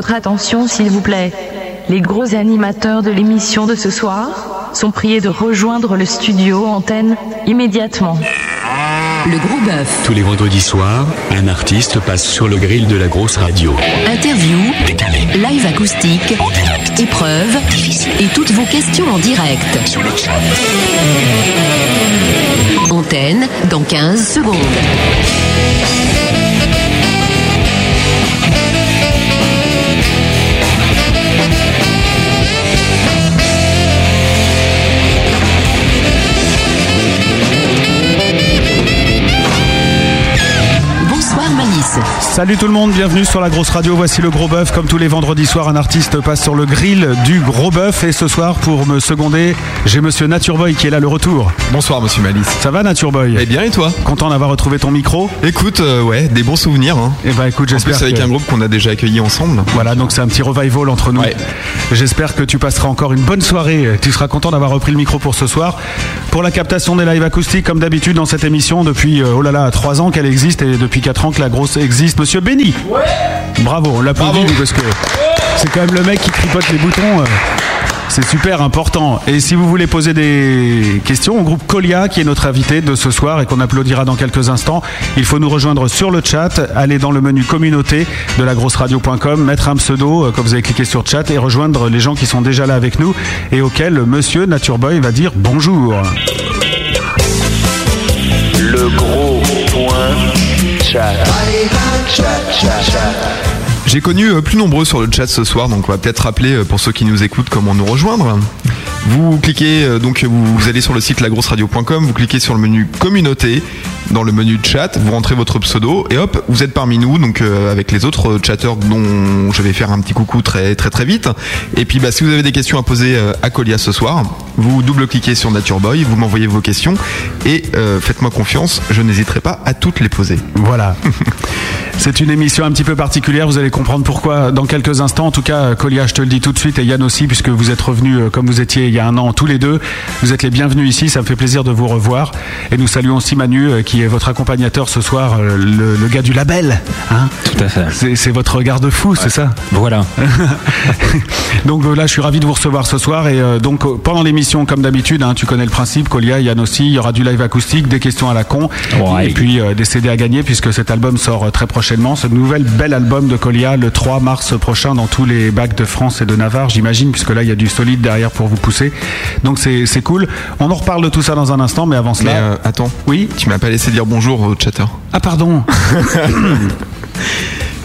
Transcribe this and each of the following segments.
Votre attention, s'il vous plaît. Les gros animateurs de l'émission de ce soir sont priés de rejoindre le studio antenne immédiatement. Le gros bœuf. Tous les vendredis soirs, un artiste passe sur le grill de la grosse radio. Interview, Décalé. live acoustique, En direct. épreuve Difficile. et toutes vos questions en direct. Sur le chat. Antenne dans 15 secondes. Salut tout le monde, bienvenue sur la grosse radio. Voici le gros bœuf. Comme tous les vendredis soirs, un artiste passe sur le grill du gros bœuf. Et ce soir, pour me seconder, j'ai monsieur Nature Boy qui est là le retour. Bonsoir Monsieur Malice. Ça va Nature Boy Eh bien et toi? Content d'avoir retrouvé ton micro? Écoute, euh, ouais, des bons souvenirs. Hein. Eh ben écoute, En plus j'espère avec que... un groupe qu'on a déjà accueilli ensemble. Voilà, donc c'est un petit revival entre nous. Ouais. J'espère que tu passeras encore une bonne soirée. Tu seras content d'avoir repris le micro pour ce soir. Pour la captation des lives acoustiques, comme d'habitude dans cette émission, depuis, euh, oh là là, 3 ans qu'elle existe et depuis 4 ans que la grosse existe. Monsieur Benny Bravo, on l'applaudit parce que c'est quand même le mec qui tripote les boutons. euh, C'est super important. Et si vous voulez poser des questions au groupe Colia, qui est notre invité de ce soir et qu'on applaudira dans quelques instants, il faut nous rejoindre sur le chat, aller dans le menu communauté de la grosse radio.com, mettre un pseudo euh, quand vous avez cliqué sur chat et rejoindre les gens qui sont déjà là avec nous et auxquels monsieur Nature Boy va dire bonjour. Le gros point J'ai connu euh, plus nombreux sur le chat ce soir, donc on va peut-être rappeler euh, pour ceux qui nous écoutent comment nous rejoindre. Vous cliquez euh, donc vous, allez sur le site lagrosseradio.com, vous cliquez sur le menu communauté, dans le menu chat, vous rentrez votre pseudo et hop, vous êtes parmi nous, donc euh, avec les autres euh, chatteurs dont je vais faire un petit coucou très très très vite. Et puis bah, si vous avez des questions à poser euh, à Colia ce soir, vous double-cliquez sur Nature Boy, vous m'envoyez vos questions et euh, faites-moi confiance, je n'hésiterai pas à toutes les poser. Voilà. C'est une émission un petit peu particulière, vous allez comprendre pourquoi dans quelques instants. En tout cas, Colia, je te le dis tout de suite, et Yann aussi, puisque vous êtes revenus euh, comme vous étiez il y a un an tous les deux. Vous êtes les bienvenus ici, ça me fait plaisir de vous revoir. Et nous saluons aussi Manu, euh, qui est votre accompagnateur ce soir, euh, le, le gars du label. Hein Tout à fait. c'est, votre garde-fou, c'est ça Voilà. donc euh, là, je suis ravi de vous recevoir ce soir. Et euh, donc pendant l'émission, comme d'habitude, hein, tu connais le principe, Colia, Yann aussi, il y aura du live acoustique, des questions à la con, Ouais. et puis euh, des CD à gagner, puisque cet album sort très prochainement. Ce nouvel bel album de Colia, le 3 mars prochain, dans tous les bacs de France et de Navarre, j'imagine, puisque là, il y a du solide derrière pour vous pousser. Donc c'est cool. On en reparle de tout ça dans un instant, mais avant cela... Mais euh, attends, Oui tu m'as pas laissé dire bonjour au chatter. Ah pardon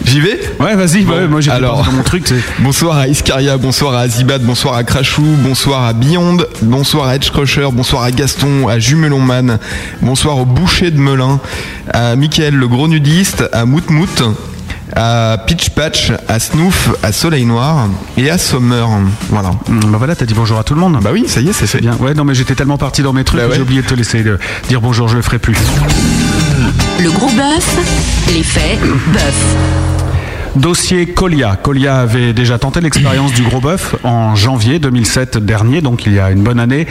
J'y vais? Ouais, vas-y, Bon, ouais, moi j'ai alors. dans mon truc, c'est... Bonsoir à Iscaria, bonsoir à Azibad, bonsoir à Crashou, bonsoir à Beyond, bonsoir à Edge Crusher, bonsoir à Gaston, à Jumelon Man, bonsoir au Boucher de Melun, à Mickaël le gros nudiste, à Moutmout, à Pitch Patch, à Snoof, à Soleil Noir et à Sommer. Voilà. Hum, Bah voilà, t'as dit bonjour à tout le monde. Bah oui, ça y est, c'est fait. Bien. Ouais, non, mais j'étais tellement parti dans mes trucs Bah que j'ai oublié de te laisser de dire bonjour, je le ferai plus. Le gros bœuf, l'effet bœuf. Dossier Colia. Colia avait déjà tenté l'expérience du gros bœuf en janvier 2007 dernier, donc il y a une bonne année.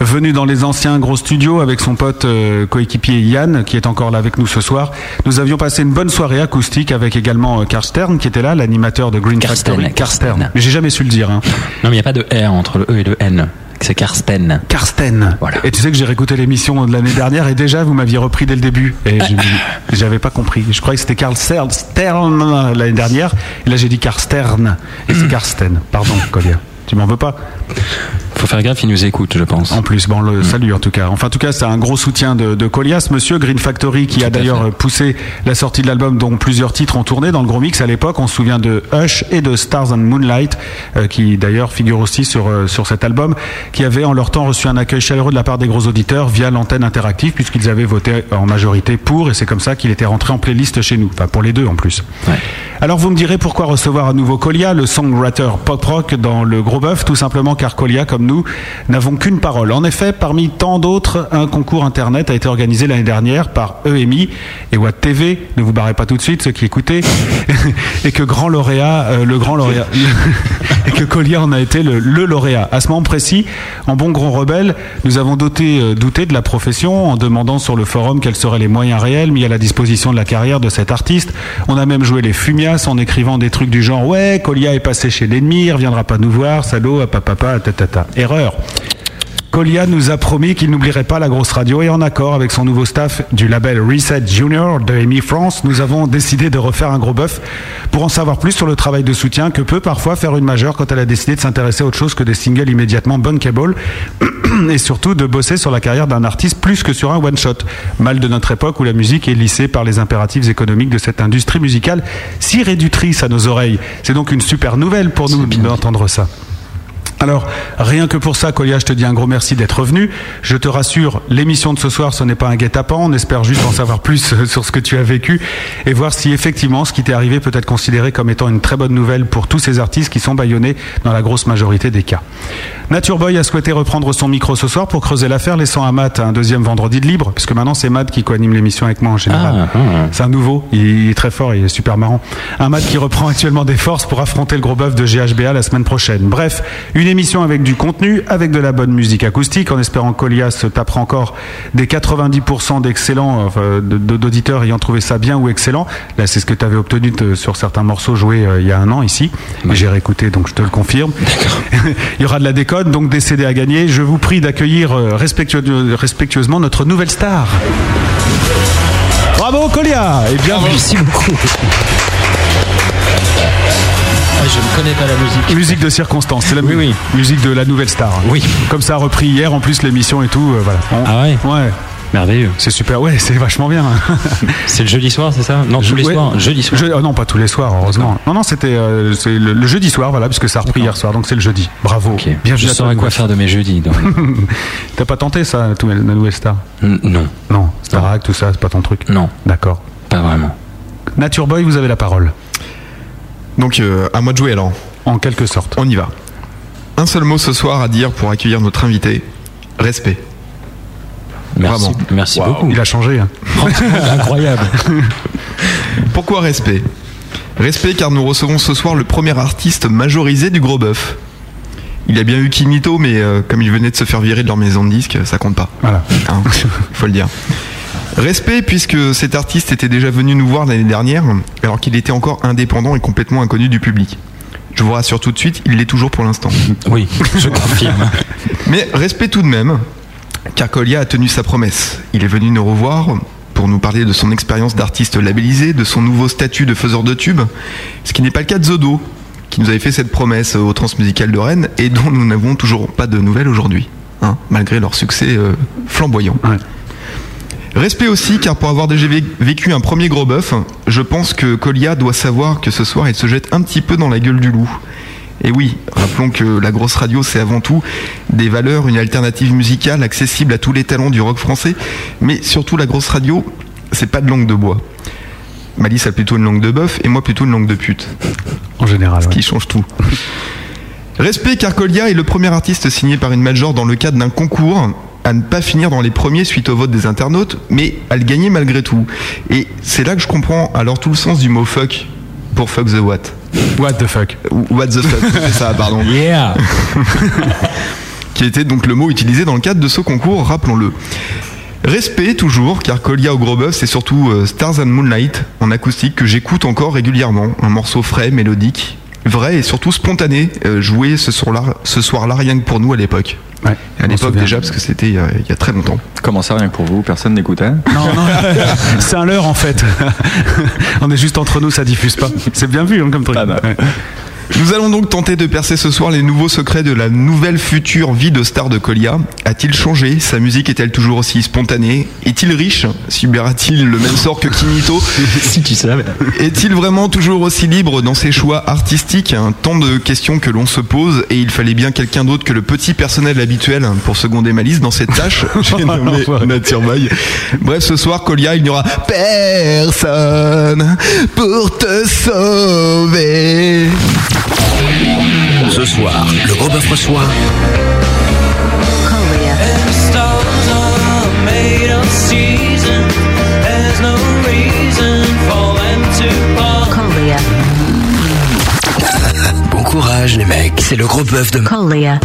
Venu dans les anciens gros studios avec son pote euh, coéquipier Yann, qui est encore là avec nous ce soir. Nous avions passé une bonne soirée acoustique avec également euh, Karstern, qui était là, l'animateur de Green Karsten, Factory. Karsten. Mais j'ai jamais su le dire. Hein. Non, mais il n'y a pas de R entre le E et le N. C'est Karsten. Karsten. Voilà. Et tu sais que j'ai réécouté l'émission de l'année dernière et déjà vous m'aviez repris dès le début. Et je- j'avais pas compris. Je croyais que c'était Karl Stern l'année dernière. Et là j'ai dit Karstern. Et c'est Karsten. Pardon, Colia. Tu m'en veux pas? Faut faire gaffe, il nous écoute, je pense. En plus, bon, le salut en tout cas. Enfin, en tout cas, c'est un gros soutien de, de Colia, ce monsieur Green Factory, qui a d'ailleurs poussé la sortie de l'album, dont plusieurs titres ont tourné dans le gros mix à l'époque. On se souvient de Hush et de Stars and Moonlight, euh, qui d'ailleurs figurent aussi sur euh, sur cet album, qui avait en leur temps reçu un accueil chaleureux de la part des gros auditeurs via l'antenne interactive, puisqu'ils avaient voté en majorité pour, et c'est comme ça qu'il était rentré en playlist chez nous. Enfin, pour les deux en plus. Ouais. Alors vous me direz pourquoi recevoir à nouveau Colia, le songwriter pop rock dans le gros bœuf, tout simplement car Colia, comme nous, n'avons qu'une parole. En effet, parmi tant d'autres, un concours internet a été organisé l'année dernière par EMI et Watt TV. Ne vous barrez pas tout de suite, ceux qui écoutez, et que grand lauréat, euh, le grand lauréat. et que Colia en a été le, lauréat. À ce moment précis, en bon grand rebelle, nous avons doté, euh, douté de la profession en demandant sur le forum quels seraient les moyens réels mis à la disposition de la carrière de cet artiste. On a même joué les fumias en écrivant des trucs du genre ouais, Colia est passé chez l'ennemi, il reviendra pas nous voir, salaud, papa, tatata. Erreur. Colia nous a promis qu'il n'oublierait pas la grosse radio et en accord avec son nouveau staff du label Reset Junior de Amy France, nous avons décidé de refaire un gros bœuf pour en savoir plus sur le travail de soutien que peut parfois faire une majeure quand elle a décidé de s'intéresser à autre chose que des singles immédiatement bunkable et surtout de bosser sur la carrière d'un artiste plus que sur un one-shot. Mal de notre époque où la musique est lissée par les impératifs économiques de cette industrie musicale si réductrice à nos oreilles. C'est donc une super nouvelle pour nous d'entendre ça. Alors, rien que pour ça, Colia, je te dis un gros merci d'être venu. Je te rassure, l'émission de ce soir, ce n'est pas un guet-apens. On espère juste en savoir plus euh, sur ce que tu as vécu et voir si effectivement ce qui t'est arrivé peut être considéré comme étant une très bonne nouvelle pour tous ces artistes qui sont baïonnés dans la grosse majorité des cas. Nature Boy a souhaité reprendre son micro ce soir pour creuser l'affaire, laissant à Matt un deuxième vendredi de libre, puisque maintenant c'est Matt qui co-anime l'émission avec moi en général. Ah, ah. C'est un nouveau, il est très fort, il est super marrant. Un Matt qui reprend actuellement des forces pour affronter le gros bœuf de GHBA la semaine prochaine. Bref, une émission avec du contenu, avec de la bonne musique acoustique, en espérant qu'Olia se tapera encore des 90% d'excellents, de- d'auditeurs ayant trouvé ça bien ou excellent. Là, c'est ce que tu avais obtenu sur certains morceaux joués euh, il y a un an ici. J'ai réécouté, donc je te le confirme. il y aura de la déconne, donc des CD à gagner. Je vous prie d'accueillir euh, respectueux- respectueusement notre nouvelle star. Bravo Colia et bienvenue. Merci beaucoup. Ah, je ne connais pas la musique. Musique de circonstance, c'est la Oui, mu- oui. musique de la nouvelle star. Oui. Comme ça a repris hier en plus l'émission et tout. euh, voilà. On- Ah ouais Ouais. Merveilleux. C'est super, ouais, c'est vachement bien. C'est le jeudi soir, c'est ça? Non, tous les Ouais. soirs. Jeudi soir. Je- oh non, pas tous les soirs, heureusement. Non, non, c'était euh, le, le jeudi soir, voilà, puisque ça a repris hier soir, donc c'est le jeudi. Bravo. Ok. Bienvenue Je saurais quoi faire de mes jeudis. T'as pas tenté ça, la nouvelle star? N- non, Non, Starac, tout ça, c'est pas ton truc? Non, D'accord. pas vraiment. Nature Boy, vous avez la parole, Donc euh, à moi de jouer alors. en quelque sorte. On y va. Un seul mot ce soir à dire pour accueillir notre invité. Respect. Merci, Vraiment. merci beaucoup. Il a changé. hein. Incroyable. Pourquoi respect? Respect car nous recevons ce soir le premier artiste majorisé du gros bœuf. Il a bien eu Kimito, mais euh, comme il venait de se faire virer de leur maison de disques, ça compte pas. Voilà. Hein, faut le dire. Respect puisque cet artiste était déjà venu nous voir l'année dernière, alors qu'il était encore indépendant et complètement inconnu du public. Je vous rassure tout de suite, il l'est toujours pour l'instant. Oui, je confirme. Mais respect tout de même, car Colia a tenu sa promesse. Il est venu nous revoir pour nous parler de son expérience d'artiste labellisé, de son nouveau statut de faiseur de tubes, ce qui n'est pas le cas de Zodo, qui nous avait fait cette promesse au Transmusical de Rennes et dont nous n'avons toujours pas de nouvelles aujourd'hui, hein, malgré leur succès euh, flamboyant. Ouais. Respect aussi, car pour avoir déjà vé- vécu un premier gros bœuf, je pense que Colia doit savoir que ce soir, il se jette un petit peu dans la gueule du loup. Et oui, rappelons que la grosse radio, c'est avant tout des valeurs, une alternative musicale accessible à tous les talents du rock français, mais surtout la grosse radio, c'est pas de langue de bois. Malice a plutôt une langue de bœuf et moi plutôt une langue de pute, En général. ouais. qui change tout. Respect car Colia est le premier artiste signé par une major dans le cadre d'un concours à ne pas finir dans les premiers suite au vote des internautes, mais à le gagner malgré tout. Et c'est là que je comprends alors tout le sens du mot fuck pour fuck the what. What the fuck What the fuck, c'est ça, pardon. Yeah. qui était donc le mot utilisé dans le cadre de ce concours, rappelons-le. Respect toujours, car Colia au gros bœuf, c'est surtout euh, Stars and Moonlight en acoustique que j'écoute encore régulièrement. Un morceau frais, mélodique, vrai et surtout spontané, euh, joué ce soir-là, ce soir-là rien que pour nous à l'époque. Ouais, À l'époque déjà, parce que c'était il y a- il y a très longtemps. Comment ça, rien que pour vous Personne n'écoutait? Non, non, c'est un leurre en fait. On est juste entre nous, ça diffuse pas. C'est bien vu hein, comme truc. Ah bah. Ouais. Nous allons donc tenter de percer ce soir les nouveaux secrets de la nouvelle future vie de star de Colia. A-t-il changé? Sa musique est-elle toujours aussi spontanée? Est-il riche? Subira-t-il le même sort que Kimito si tu savais. Est-il vraiment toujours aussi libre dans ses choix artistiques? Tant de questions que l'on se pose et il fallait bien quelqu'un d'autre que le petit personnel habituel pour seconder ma liste dans cette tâche. J'ai nommé. Bref, ce soir, Colia, il n'y aura personne pour te sauver. Ce soir, le gros bœuf reçoit bon courage les mecs. C'est le gros bœuf de Colia.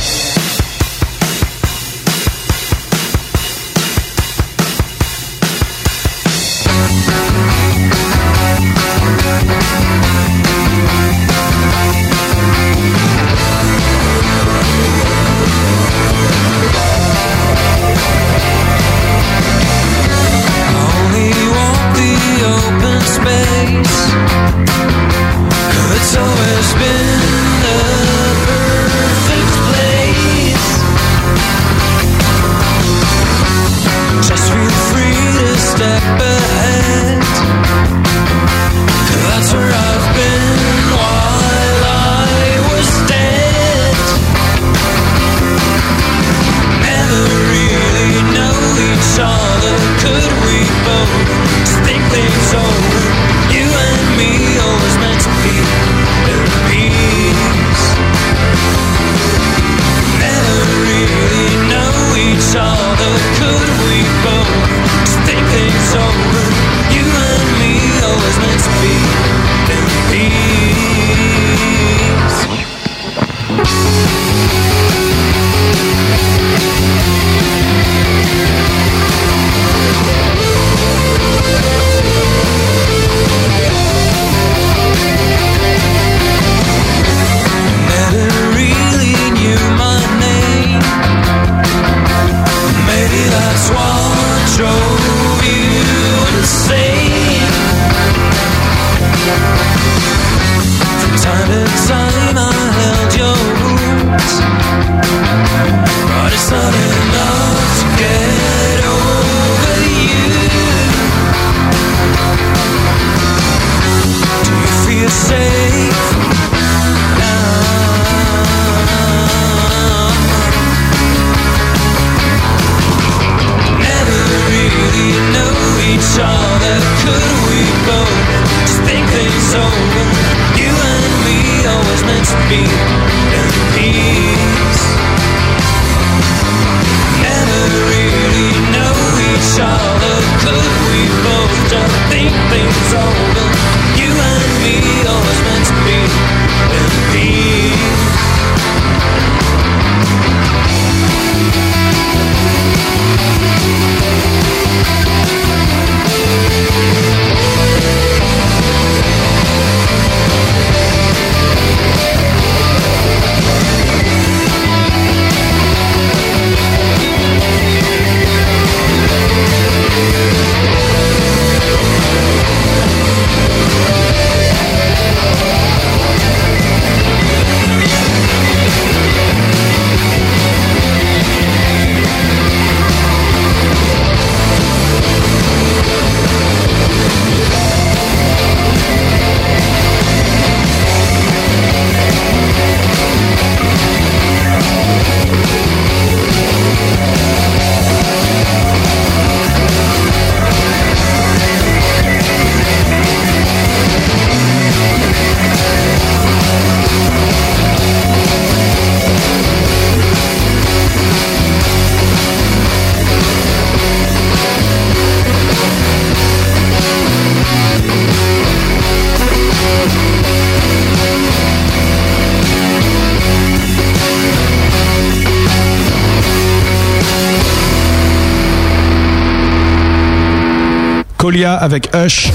Colia avec Hush.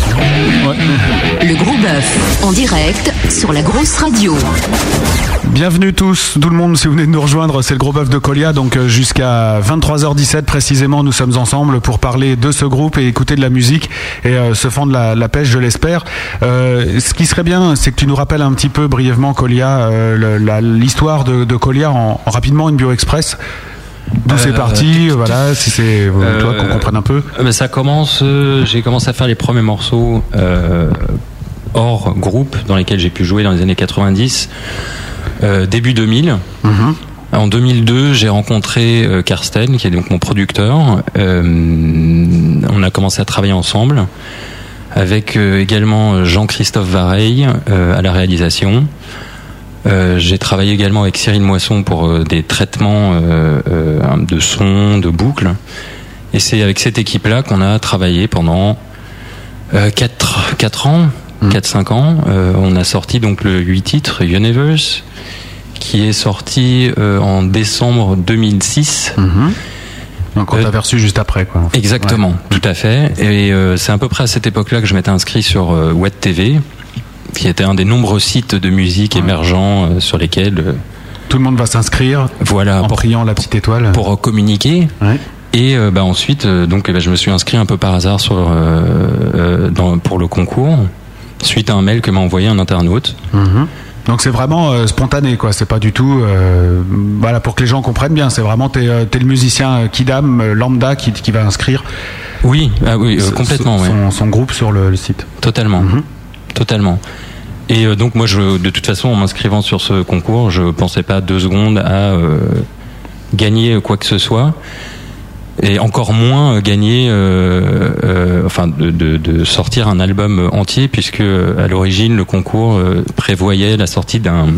Le gros bœuf en direct sur la grosse radio. Bienvenue tous, tout le monde, si vous venez de nous rejoindre, c'est le gros bœuf de Colia, donc euh, jusqu'à 23h17 précisément, nous sommes ensemble pour parler de ce groupe et écouter de la musique et euh, se fendre la, la pêche, je l'espère. Euh, ce qui serait bien, c'est que tu nous rappelles un petit peu brièvement Colia, euh, l'histoire de, de Colia en, en rapidement une bio express. D'où c'est Euh, parti, voilà, si c'est euh, toi Euh, qu'on comprenne un peu. Ben, ça commence. j'ai commencé à faire les premiers morceaux hors groupe dans lesquels j'ai pu jouer dans les années 90, euh, début 2000. En 2002, j'ai rencontré Karsten, qui est donc mon producteur. Euh, on a commencé à travailler ensemble, avec également Jean-Christophe Vareille euh, à la réalisation. Euh, j'ai travaillé également avec Cyril Moisson pour euh, des traitements euh, euh, de son, de boucles. Et c'est avec cette équipe-là qu'on a travaillé pendant 4, ans, 4-5 ans. Euh, on a sorti donc le 8 titres, Universe, qui est sorti euh, en décembre 2006. Donc on t'a reçu juste après, quoi. Exactement, tout à fait. Et euh, c'est à peu près à cette époque-là que je m'étais inscrit sur euh, Web TV, qui était un des nombreux sites de musique émergents euh, sur lesquels euh, Tout le monde va s'inscrire voilà en pour, priant la petite étoile. pour communiquer. Et euh, bah, ensuite, donc, eh ben, je me suis inscrit un peu par hasard sur, dans, pour le concours, suite à un mail que m'a envoyé un internaute. Mhm. Donc c'est vraiment euh, spontané, quoi. C'est pas du tout. euh, voilà, pour que les gens comprennent bien, c'est vraiment t'es, euh, le musicien Kidam lambda qui, qui va inscrire. Oui, ah oui, complètement. Son, ouais. son- son groupe sur le, le site. Totalement. Totalement. Et euh, donc moi, je, de toute façon, en m'inscrivant sur ce concours, je pensais pas deux secondes à euh, gagner quoi que ce soit. Et encore moins euh, gagner, euh, euh, enfin, de, de- de sortir un album entier, puisque à l'origine le concours euh, prévoyait la sortie d'un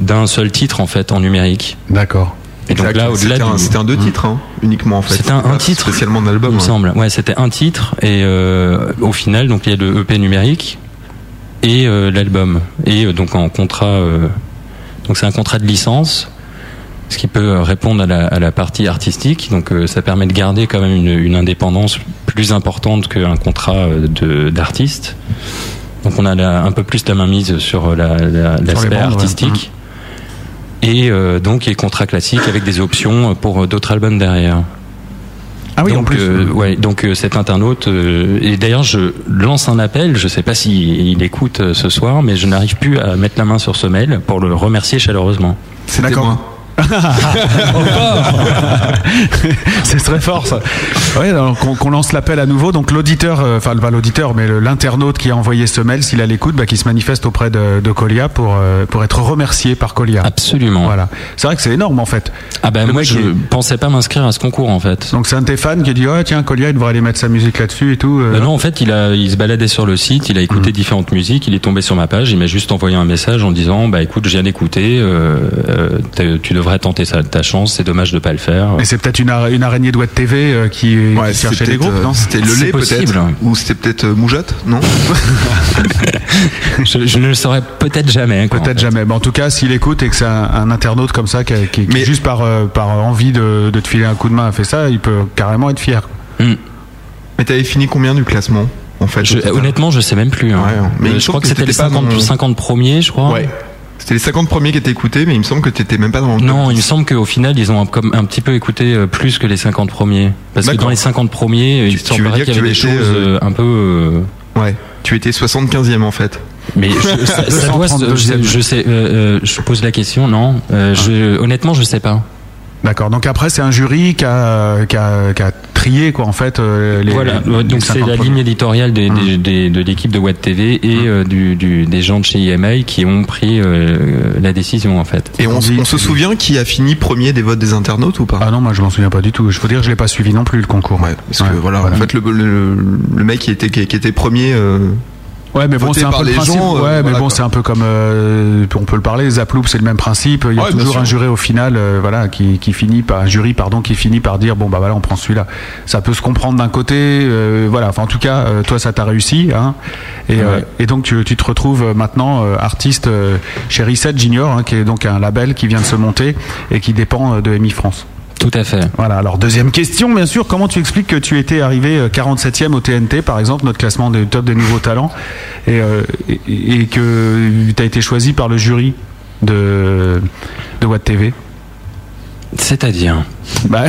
d'un seul titre en fait en numérique. D'accord. Et donc là, au-delà C'était un- du- c'était un deux titres, hein, uniquement en fait. C'était un, titre. Spécialement un album. Il me hein. semble. Ouais, c'était un titre et euh, au final, donc il y a le EP numérique et euh, l'album et euh, donc en contrat. euh, donc c'est un contrat de licence, ce qui peut répondre à la, à la partie artistique. Donc euh, ça permet de garder quand même une, une indépendance plus importante qu'un contrat de d'artiste. Donc on a la- un peu plus la main mise sur la- la- l'aspect ouais. artistique. Et euh, donc il y a contrat classique avec des options pour d'autres albums derrière. Ah oui, donc, en plus. euh, ouais, donc euh, cet internaute euh, et d'ailleurs je lance un appel. Je sais pas s'il il écoute euh, ce soir, mais je n'arrive plus à mettre la main sur ce mail pour le remercier chaleureusement. C'était D'accord. c'est très fort ça. Ouais, alors qu'on qu'on lance l'appel à nouveau. Donc l'auditeur, euh, enfin pas l'auditeur, mais le- l'internaute qui a envoyé ce mail, s'il a l'écoute, bah, qui se manifeste auprès de, de Colia pour euh, pour être remercié par Colia. Absolument. Voilà. C'est vrai que c'est énorme en fait. Ah ben moi je est- pensais pas m'inscrire à ce concours en fait. Donc c'est un de tes fans qui dit oh tiens Colia il devrait aller mettre sa musique là-dessus et tout. euh. Ben non, en fait, il a, il se baladait sur le site, il a écouté différentes musiques, il est tombé sur ma page, il m'a juste envoyé un message en disant, bah écoute, je viens d'écouter, euh, euh, tu devrais tenter sa- ta chance, c'est dommage de pas le faire. Mais c'est peut-être une, ara- une araignée de Web TV euh, qui, Ouais, qui c'était cherchait des groupes, euh, non C'était le lait peut-être possible. Ou c'était peut-être euh, Moujotte Non je, je ne le saurais peut-être jamais. en Peut-être fait. jamais. Mais en tout cas, s'il écoute et que c'est un, un internaute comme ça qui, a- qui- qui, Mais- juste par, euh, par envie de, de te filer un coup de main a fait ça, il peut carrément être fier. Hmm. Mais t'avais fini combien du classement en fait Je- honnêtement, je sais même plus. hein. Ouais, mais Euh, je crois que c'était les t'étais pas 50, dans- 50 premiers, je crois. Ouais. C'était les 50 premiers qui étaient écoutés, mais il me semble que t'étais même pas dans le Non, il me 10. semble qu'au final, ils ont un, comme un petit peu écouté euh, plus que les 50 premiers. Parce que dans les 50 premiers, il tu veux dire qu'il y que avait tu des étais, choses euh, euh, un peu... euh, Ouais. Tu étais 75e en fait. Mais je, ça, ça doit, je, sais- je sais, euh, je pose la question, non Euh, je, Honnêtement, je sais pas. D'accord. Donc après, c'est un jury qui a, qui a, qui a trié quoi en fait euh, les. voilà, les donc c'est 50 la ligne éditoriale des, des- des- de l'équipe de Web TV et euh, du, du- des gens de chez IMI qui ont pris euh, la décision en fait. Et on, se souvient qui a fini premier des votes des internautes ou pas? Ah non, moi je m'en souviens pas du tout. Je veux dire, je l'ai pas suivi non plus le concours. Ouais, parce que voilà, en fait, le, le, le mec qui était, qui, qui était premier. Ouais, mais bon, c'est un peu le principe. gens, euh, ouais, mais voilà, bon, c'est un peu comme euh, on peut le parler. Zaploop, c'est le même principe. Il y a Ouais, toujours un jury au final, euh, voilà, qui, qui finit par un jury, pardon, qui finit par dire bon bah voilà, on prend celui-là. Ça peut se comprendre d'un côté, euh, voilà. Enfin, en tout cas, euh, toi, ça t'a réussi, hein. Et, euh, Ouais. et donc tu, tu te retrouves maintenant euh, artiste euh, chez Reset Junior, hein, qui est donc un label qui vient de se monter et qui dépend de EMI France. Tout à fait. Voilà, alors deuxième question, bien sûr, comment tu expliques que tu étais arrivé euh, 47e au TNT, par exemple, notre classement des top des nouveaux talents, et, euh, et que tu as été choisi par le jury de, de Watt TV C'est-à-dire bah,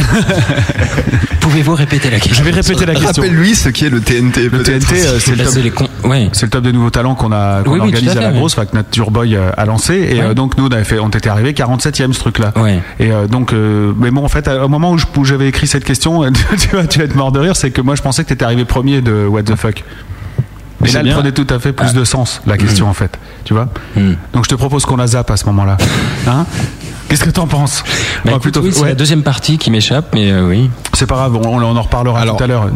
Pouvez-vous répéter la question Je vais répéter la question. Rappelle-lui ce qui est le TNT. Le TNT, euh, c'est le top con- ouais. C'est le top des nouveaux talents qu'on a, qu'on Oui, a oui, tout organisé à la grosse, que Nature Boy euh, a lancé. Et Ouais. euh, donc, nous, on, avait fait, on était arrivé 47e ce truc-là. Ouais. Et euh, donc, euh, mais bon, en fait, au moment où j'avais écrit cette question, tu vas, tu vas être mort de rire, c'est que moi, je pensais que tu étais arrivé premier de What the fuck. Et là, elle bien. prenait tout à fait plus de sens, la question, en fait. Tu vois Hmm. Donc, je te propose qu'on la zappe à ce moment-là. Hein? Qu'est-ce que t'en penses Bah, oui, c'est la deuxième partie qui m'échappe, mais euh, oui. C'est pas grave, on, on en reparlera Alors, tout à l'heure.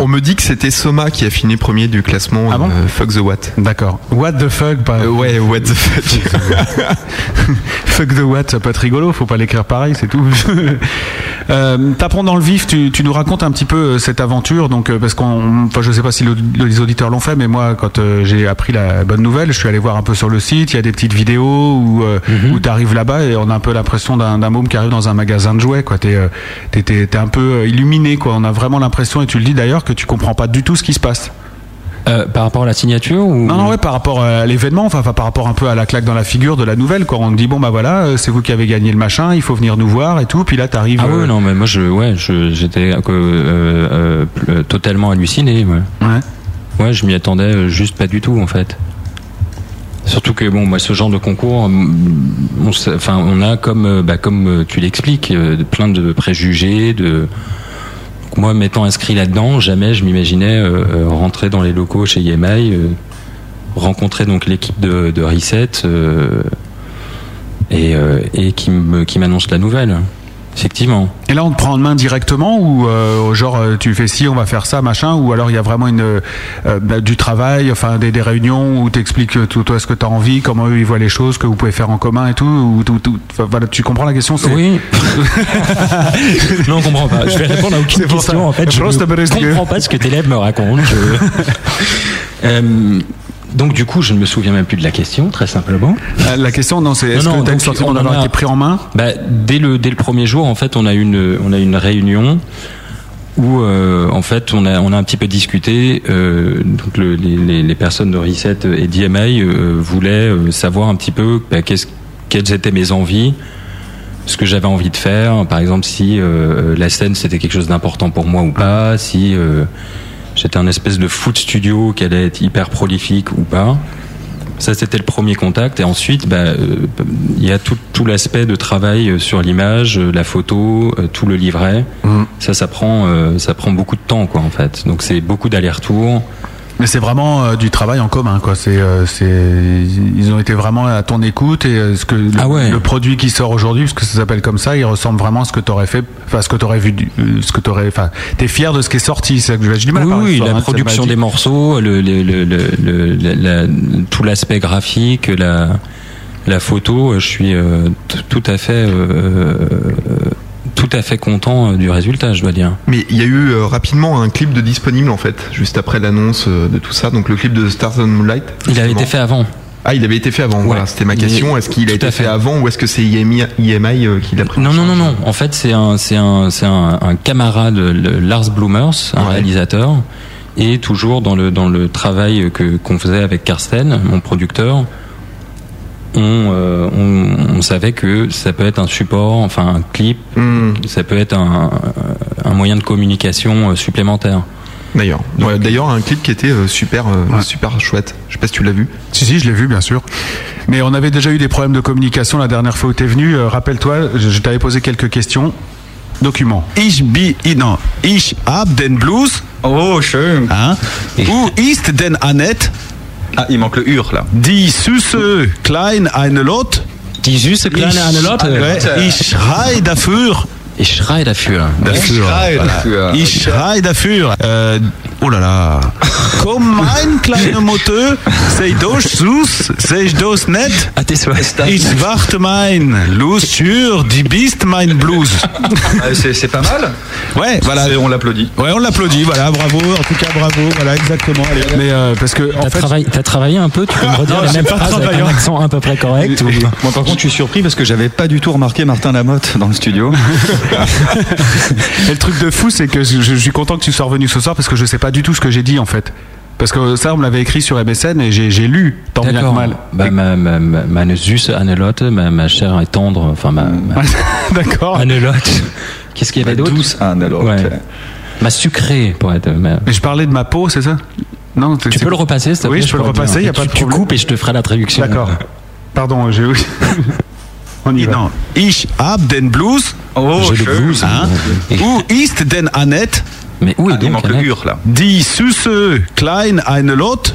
On me dit que c'était Soma qui a fini premier du classement Ah bon euh, Fuck the What. D'accord. What the fuck pas... Euh, ouais, what the fuck. Fuck the what, ça peut être rigolo, faut pas l'écrire pareil, c'est tout. euh, tapons dans le vif, tu, tu nous racontes un petit peu cette aventure, donc parce qu'on, enfin je sais pas si le- les auditeurs l'ont fait, mais moi quand euh, j'ai appris la bonne nouvelle, je suis allé voir un peu sur le site, il y a des petites vidéos où, euh, où tu arrives là-bas et on a un peu l'impression d'un môme qui arrive dans un magasin de jouets, quoi. T'es euh, t'es- t'es- t'es un peu euh, illuminé, quoi. On a vraiment l'impression, et tu le dis d'ailleurs, que tu comprends pas du tout ce qui se passe. Euh, par rapport à la signature ou... Non, non, ouais, par rapport à l'événement, enfin, enfin, par rapport un peu à la claque dans la figure de la nouvelle, quoi. On te dit, bon, bah voilà, c'est vous qui avez gagné le machin, il faut venir nous voir et tout. Puis là, t'arrives. Ah euh, ouais, non, mais moi, je, ouais, je, j'étais euh, totalement halluciné. Ouais. Ouais. Ouais, je m'y attendais juste pas du tout, en fait. Surtout que bon, moi, ce genre de concours, on, a comme, euh, bah, comme euh, tu l'expliques, euh, plein de préjugés, de. Moi, m'étant inscrit là-dedans, jamais je m'imaginais rentrer dans les locaux chez euh, rencontrer donc l'équipe de, Reset et, qui m'annonce la nouvelle. Effectivement. Et là, on te prend en main directement ou euh, genre euh, tu fais si on va faire ça, machin, ou alors il y a vraiment une, euh, euh, bah, du travail, enfin des, des réunions où tu expliques tout toi ce que tu as envie, comment eux ils voient les choses, que vous pouvez faire en commun et tout. Ou, tu comprends la question Oui. non, on comprend pas. Je vais répondre à aucune question en fait. Je, je ne comprends pas ce que tes élèves me racontent. donc, du coup, je ne me souviens même plus de la question, très simplement. Euh, La question, non, c'est est-ce que le sentiment on en d'avoir a- été pris en main? Bah, dès le dès le premier jour, en fait, on a une on a une réunion où euh, en fait on a on a un petit peu discuté. euh, donc le- les, les, personnes de Reset et DMA euh, voulaient savoir un petit peu bah, qu'est-ce quelles étaient mes envies, ce que j'avais envie de faire. Par exemple, si la scène c'était quelque chose d'important pour moi ou pas, si j'étais un espèce de foot studio qui allait être hyper prolifique ou pas. Ça, c'était le premier contact. Et ensuite, bah, euh, il y a tout, tout l'aspect de travail euh, sur l'image, euh, la photo, euh, tout le livret. Ça, ça prend, euh, ça prend beaucoup de temps, quoi, en fait. Donc, c'est beaucoup d'allers-retours. Mais c'est vraiment euh, du travail en commun, quoi. C'est, euh, c'est, ils ont été vraiment à ton écoute et euh, ce que le, Ah ouais. le produit qui sort aujourd'hui, parce que ça s'appelle comme ça, il ressemble vraiment à ce que t'aurais fait, enfin ce que t'aurais vu, euh, ce que t'aurais, enfin, t'es fier de ce qui est sorti. C'est ça que j'ai du mal à Oui, oui, la hein, production des morceaux, le, le, le, le- le- la- tout l'aspect graphique, la, la photo, je suis tout à fait, euh, à fait content euh, du résultat, je dois dire. Mais il y a eu euh, rapidement un clip de disponible en fait, juste après l'annonce euh, de tout ça. Donc le clip de Stars and Moonlight. Il avait été fait avant. Ah, il avait été fait avant. Voilà, c'était ma question. est- Est-ce qu'il a été fait fait. avant ou est-ce que c'est IMI, IMI euh, qui l'a pris Non, non, non, non. En fait, c'est un, c'est un, c'est un, un camarade, le- Lars Blumers, un réalisateur, et toujours dans le dans le travail que qu'on faisait avec Karsten, mon producteur. On, euh, on, on savait que ça peut être un support, enfin un clip, Hmm. ça peut être un, un moyen de communication euh, supplémentaire. D'ailleurs, Ouais, d'ailleurs un clip qui était euh, super, euh, super chouette. Je sais pas si tu l'as vu. Si, si, je l'ai vu, bien sûr. Mais on avait déjà eu des problèmes de communication la dernière fois où t'es venu. Euh, Rappelle-toi, je, je t'avais posé quelques questions. Document. Ich bi, non, ich hab den Blues. Oh, schön. Hein? Où ist denn Annette? Ah, il manque le Ur là. Die süße klein eine Lot. Die süße kleine Annelotte. Ouais, ich schrei dafür. Ich schrei dafür. Dafür. Ich schrei dafür. Äh, oh là là. Komm, mein kleiner Moteur, sei das süß, sei nett. Souhaits. Ich warte mein, los sur, die bist mein Blues. Ah, c'est pas mal. Ouais, voilà. On l'applaudit. Ouais, on l'applaudit, voilà, bravo, en tout cas bravo, voilà, exactement. Allez. Mais euh, parce que en T'as fait, travaillé, t'as travaillé un peu, tu peux me redire Non, les mêmes pas phrases avec un accent à peu près correct ou... Moi par contre je suis surpris parce que j'avais pas du tout remarqué Martin Lamotte dans le studio. Et le truc de fou, c'est que je, je suis content que tu sois revenu ce soir parce que je sais pas du tout ce que j'ai dit en fait. Parce que ça, on me l'avait écrit sur MSN et j'ai lu tant bien que mal. Bah, ma, ma, ma, Annelotte, ma, ma chère et tendre, enfin ma, ma D'accord. Annelotte. Qu'est-ce qu'il y avait d'autre Douce Annelotte. Ouais. Ma sucrée, pour être. ma- Mais je parlais de ma peau, c'est ça? Non, Tu peux le repasser, s'il te Oui, je peux le repasser, a pas Tu- de Tu problème. coupes et je te ferai la traduction. D'accord. Pardon, j'ai. On y va. Non. Ich hab den Blues. Oh, J'ai le blues. Hein? Où ist denn Annette? Mais où est Ah, il donc manque le Annette là. Die süße klein eine Lot.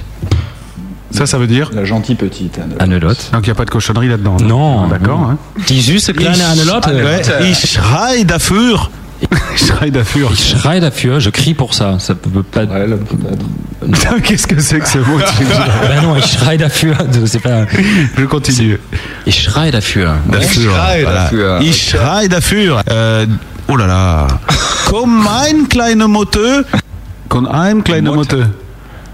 Ça, ça veut dire La gentille petite. Anelotte. Donc il n'y a pas de cochonnerie là-dedans. Non. Ah, D'accord. hein. Die süße kleine Anelotte. Ouais, Ich schrei dafür. Ich schrei dafür. Ich schrei dafür, je crie pour ça. Ça peut pas. Putain, Qu'est-ce que c'est que ce mot Ben non, ich schrei dafür. C'est pas. Je continue. Ich schrei dafür. Dafür. Voilà. Ich schrei dafür. Euh, oh là là. Komm ein kleine Motte? Komm ein kleine Motte.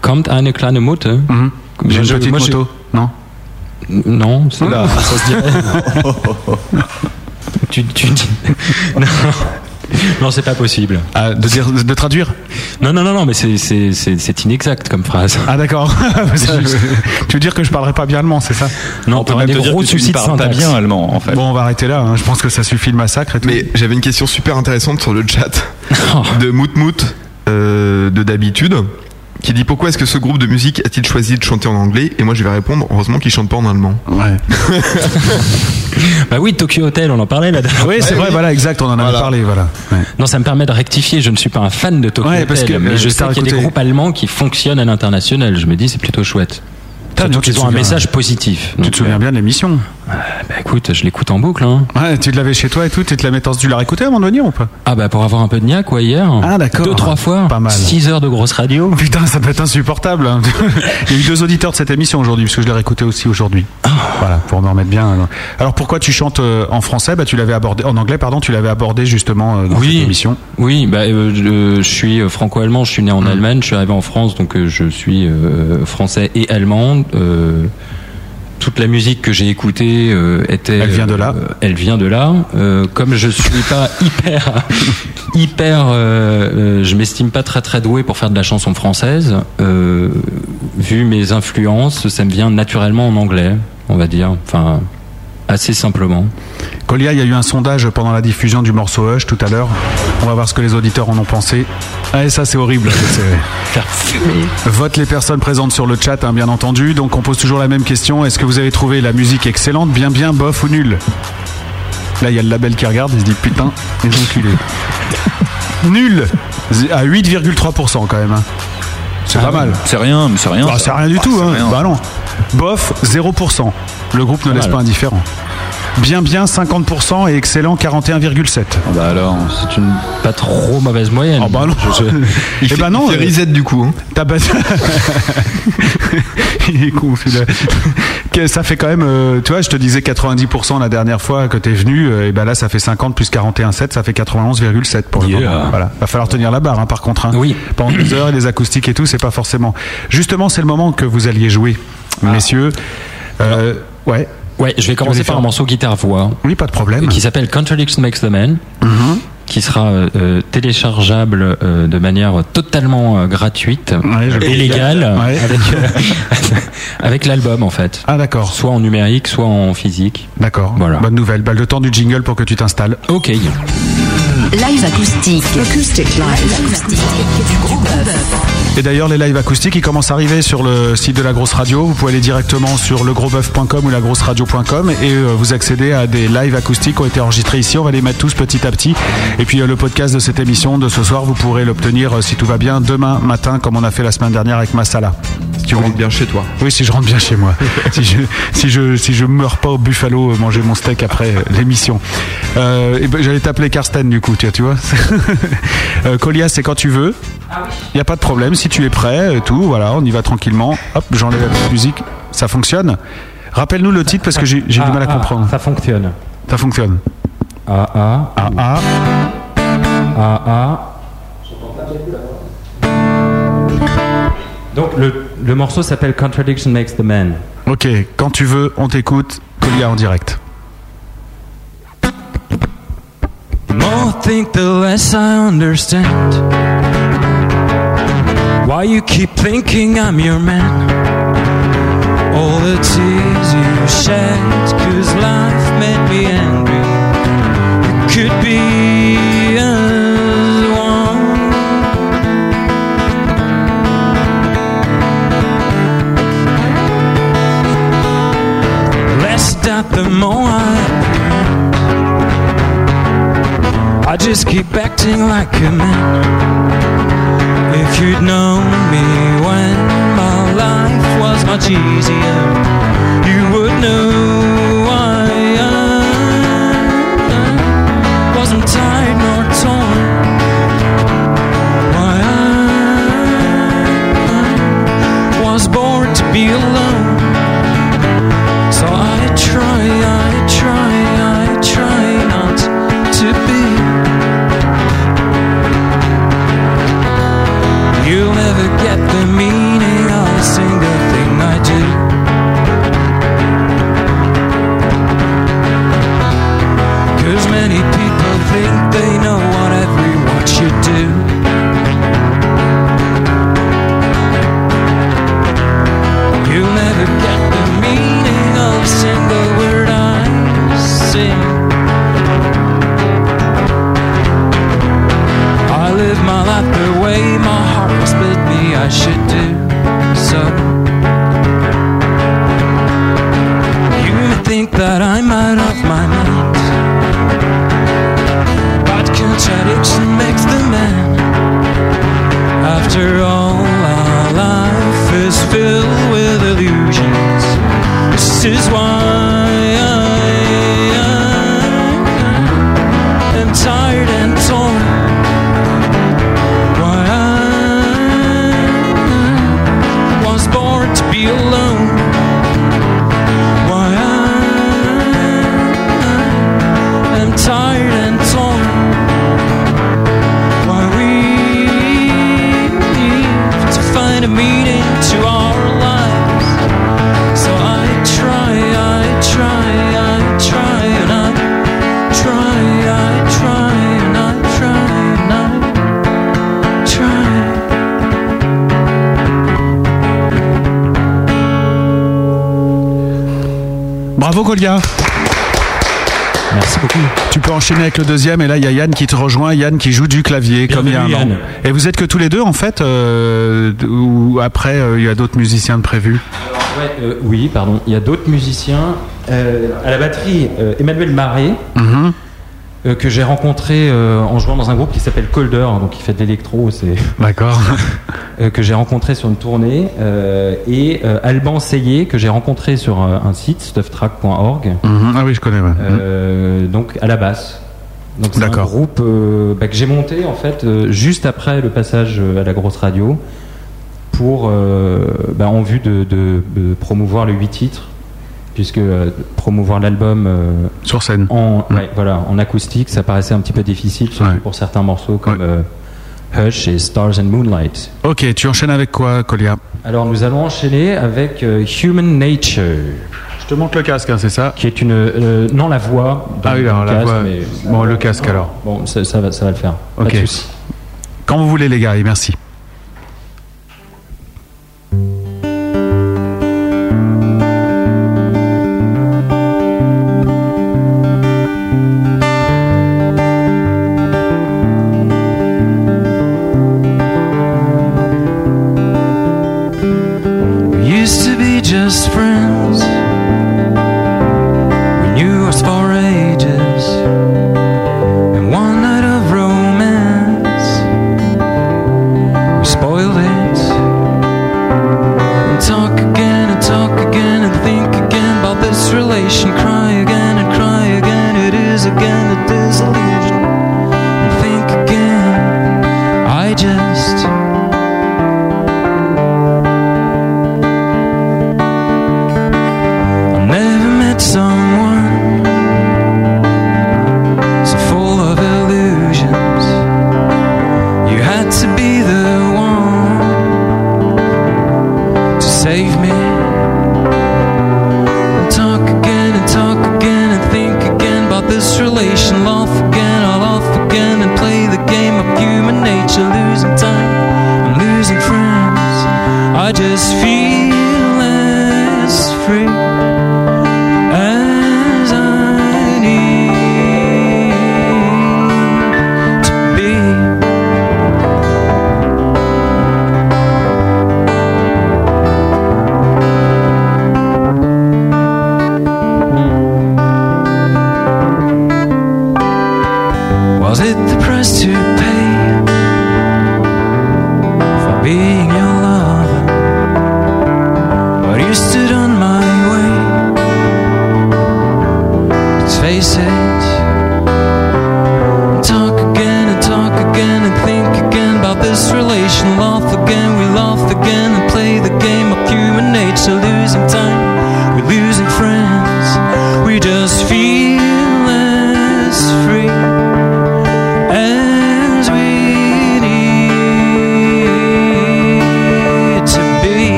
Kommt eine kleine Mutter. Mhm. J'ai une Je- petite moi, je- moto. Non? Non, c'est là. Ça se dirait. tu, tu dis. Non, non c'est pas possible. Ah, de, dire, de traduire Non, non, non, non, mais c'est- c'est c'est- c'est inexact comme phrase. Ah d'accord. Tu veux dire que je parlerai pas bien allemand, c'est ça Non, On même des gros que tu ne soucis de parles pas bien allemand, en fait. Bon, on va arrêter là. hein. Je pense que ça suffit le massacre et tout. Mais j'avais une question super intéressante sur le chat de Moutmout euh, de d'habitude qui dit pourquoi est-ce que ce groupe de musique a-t-il choisi de chanter en anglais et moi je vais répondre heureusement qu'il chante pas en allemand. Ouais. Bah oui, Tokyo Hotel, on en parlait là dernière Oui, c'est vrai, voilà, exact, on en avait Voilà. parlé, voilà. Ouais. Non, ça me permet de rectifier. Je ne suis pas un fan de Tokyo Ouais, Hotel, parce que, mais euh, je sais qu'il y a des groupes allemands qui fonctionnent à l'international. Je me dis, c'est plutôt chouette. Surtout qu'ils ont un message positif. Tu te souviens bien de l'émission euh, Bah écoute, je l'écoute en boucle. Hein. Ouais, tu l'avais chez toi et tout, tu te la mettais en tu l'as réécouté avant de venir ou pas? Ah bah pour avoir un peu de niaque, quoi, hier. Ah, d'accord. Deux, trois fois. Pas mal. Six heures de grosse radio. Putain, ça peut être insupportable. hein. Il y a eu deux auditeurs de cette émission aujourd'hui, parce que je l'ai réécouté aussi aujourd'hui. Ah. Voilà, pour me remettre bien. euh. Alors pourquoi tu chantes euh, en français? Bah tu l'avais abordé en anglais, pardon, tu l'avais abordé justement euh, dans Oui. cette émission. Oui, bah, euh, je, suis euh, franco-allemand, je suis né en Mm. Allemagne, je suis arrivé en France, donc euh, je suis euh, français et allemand. Euh, toute la musique que j'ai écoutée euh, était. Elle vient de là. euh, elle vient de là. Euh, comme je suis pas hyper, hyper, je m'estime pas très très doué pour faire de la chanson française. Vu mes influences, ça me vient naturellement en anglais, on va dire. Enfin, assez simplement. Colia, il y a eu un sondage pendant la diffusion du morceau Hush tout à l'heure. On va voir ce que les auditeurs en ont pensé. Ah, et ça c'est horrible. C'est- Faire fumer. Vote les personnes présentes sur le chat, hein, bien entendu. Donc on pose toujours la même question. Est-ce que vous avez trouvé la musique excellente, bien bien, bof ou nul Là, il y a le label qui regarde, il se dit putain, les enculés. nul À 8,3% quand même. hein. C'est pas mal. C'est rien, mais c'est rien. Bah, c'est rien du Ah, tout. c'est Hein. rien. Bah non. Bof, 0%. Le groupe ne laisse pas indifférent. Bien bien, 50% et excellent, 41,7%. Ah Bah alors. C'est une pas trop mauvaise moyenne. Oh bah non. Il Eh fait, ben non, il fait euh, reset du coup. hein. T'as pas... Il est con celui-là. Ça fait quand même, euh, tu vois, je te disais 90% la dernière fois que t'es venu, euh, et ben là ça fait 50 plus 41,7, ça fait 91,7 pour le Yeah. moment. Voilà. Va falloir tenir la barre hein, par contre. hein. Oui. Pendant deux heures les acoustiques et tout, c'est pas forcément. Justement, c'est le moment que vous alliez jouer, messieurs. Euh, ouais. Ouais, je vais commencer faire- par un morceau guitare-voix Oui, pas de problème. qui s'appelle Contradiction Makes the Man, qui sera euh, euh, téléchargeable euh, de manière totalement euh, gratuite Ouais, et légale Ouais. avec, euh, avec l'album en fait. Ah d'accord, Soit en numérique, soit en physique. d'accord. Voilà. Bonne nouvelle. Bah, le temps du jingle pour que tu t'installes. Ok. Live acoustique. Acoustic live. Acoustique. Du gros bœuf. Et d'ailleurs, les lives acoustiques, ils commencent à arriver sur le site de la grosse radio. Vous pouvez aller directement sur legrosboeuf.com ou lagrosseradio.com et euh, vous accédez à des lives acoustiques qui ont été enregistrés ici. On va les mettre tous petit à petit. Et puis euh, le podcast de cette émission de ce soir, vous pourrez l'obtenir, euh, si tout va bien, demain matin, comme on a fait la semaine dernière avec Massala. Si Tu rentres bien chez toi. Oui, si je rentre bien chez moi. si je si je si je meurs pas au Buffalo euh, manger mon steak après l'émission. Euh, et ben, j'allais t'appeler Karsten du coup, tu vois, tu vois. euh, Colia, c'est quand tu veux. Il y a pas de problème si tu es prêt, tout. Voilà, on y va tranquillement. Hop, j'enlève la petite musique. Ça fonctionne. Rappelle-nous le titre parce que j'ai j'ai du mal à comprendre. Ça fonctionne. Ça fonctionne. Ah ah Ah ah. ah ah. Donc le, le morceau s'appelle Contradiction Makes the Man. Ok, quand tu veux, on t'écoute. Colia en direct. The more I think, the less I understand. Why you keep thinking I'm your man? All the tears you shed, cause life made me angry. Be as one. Doubt, the more I just keep acting like a man. If you'd known me when my life was much easier. You would know should Bravo Golia. Merci beaucoup. Tu peux enchaîner avec le deuxième et là il y a Yann qui te rejoint, Yann qui joue du clavier comme il y a un an. Et vous êtes que tous les deux en fait euh, ou après euh, il y a d'autres musiciens de prévus Ouais, euh, oui, pardon. Il y a d'autres musiciens. À la batterie, Emmanuel Marais, Mhm. Euh, que j'ai rencontré euh, en jouant dans un groupe qui s'appelle Colder, donc il fait de l'électro, c'est D'accord. euh, que j'ai rencontré sur une tournée, et Alban Seyé, que j'ai rencontré sur un site, stufftrack.org, Mhm. Ah oui je connais. ouais. donc à la basse. Donc c'est un groupe bah, que j'ai monté en fait juste après le passage à la grosse radio pour bah, en vue de, de- de promouvoir le 8 titres puisque euh, promouvoir l'album euh, Sur scène. en ouais, voilà en acoustique ça paraissait un petit peu difficile surtout Ouais. pour certains morceaux comme Ouais. euh, Hush et Stars and Moonlight. Ok, tu enchaînes avec quoi Colia? Alors nous allons enchaîner avec Human Nature Je te montre le casque, hein, c'est ça? Qui est une non la voix Ah oui, le la casque, voix. mais- Bon, le casque alors. Bon, ça, ça va, ça va le faire. Pas Ok. de. Quand vous voulez les gars, et merci.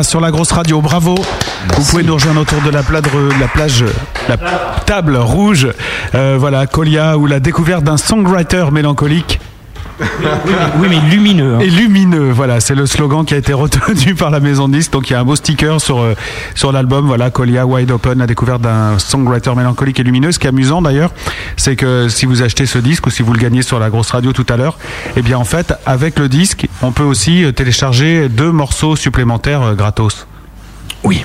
Sur la grosse radio, bravo. Vous pouvez nous rejoindre autour de la, plage, la plage, la table rouge. Euh, voilà, Colia ou la découverte d'un songwriter mélancolique. Oui, mais lumineux. hein. Et lumineux, voilà, c'est le slogan qui a été retenu par la maison de disques. Donc il y a un beau sticker sur, euh, sur l'album, voilà, Colia Wide Open, la découverte d'un songwriter mélancolique et lumineux. Ce qui est amusant d'ailleurs, c'est que si vous achetez ce disque ou si vous le gagnez sur la grosse radio tout à l'heure, eh bien en fait, avec le disque, on peut aussi euh, télécharger deux morceaux supplémentaires euh, gratos. Oui.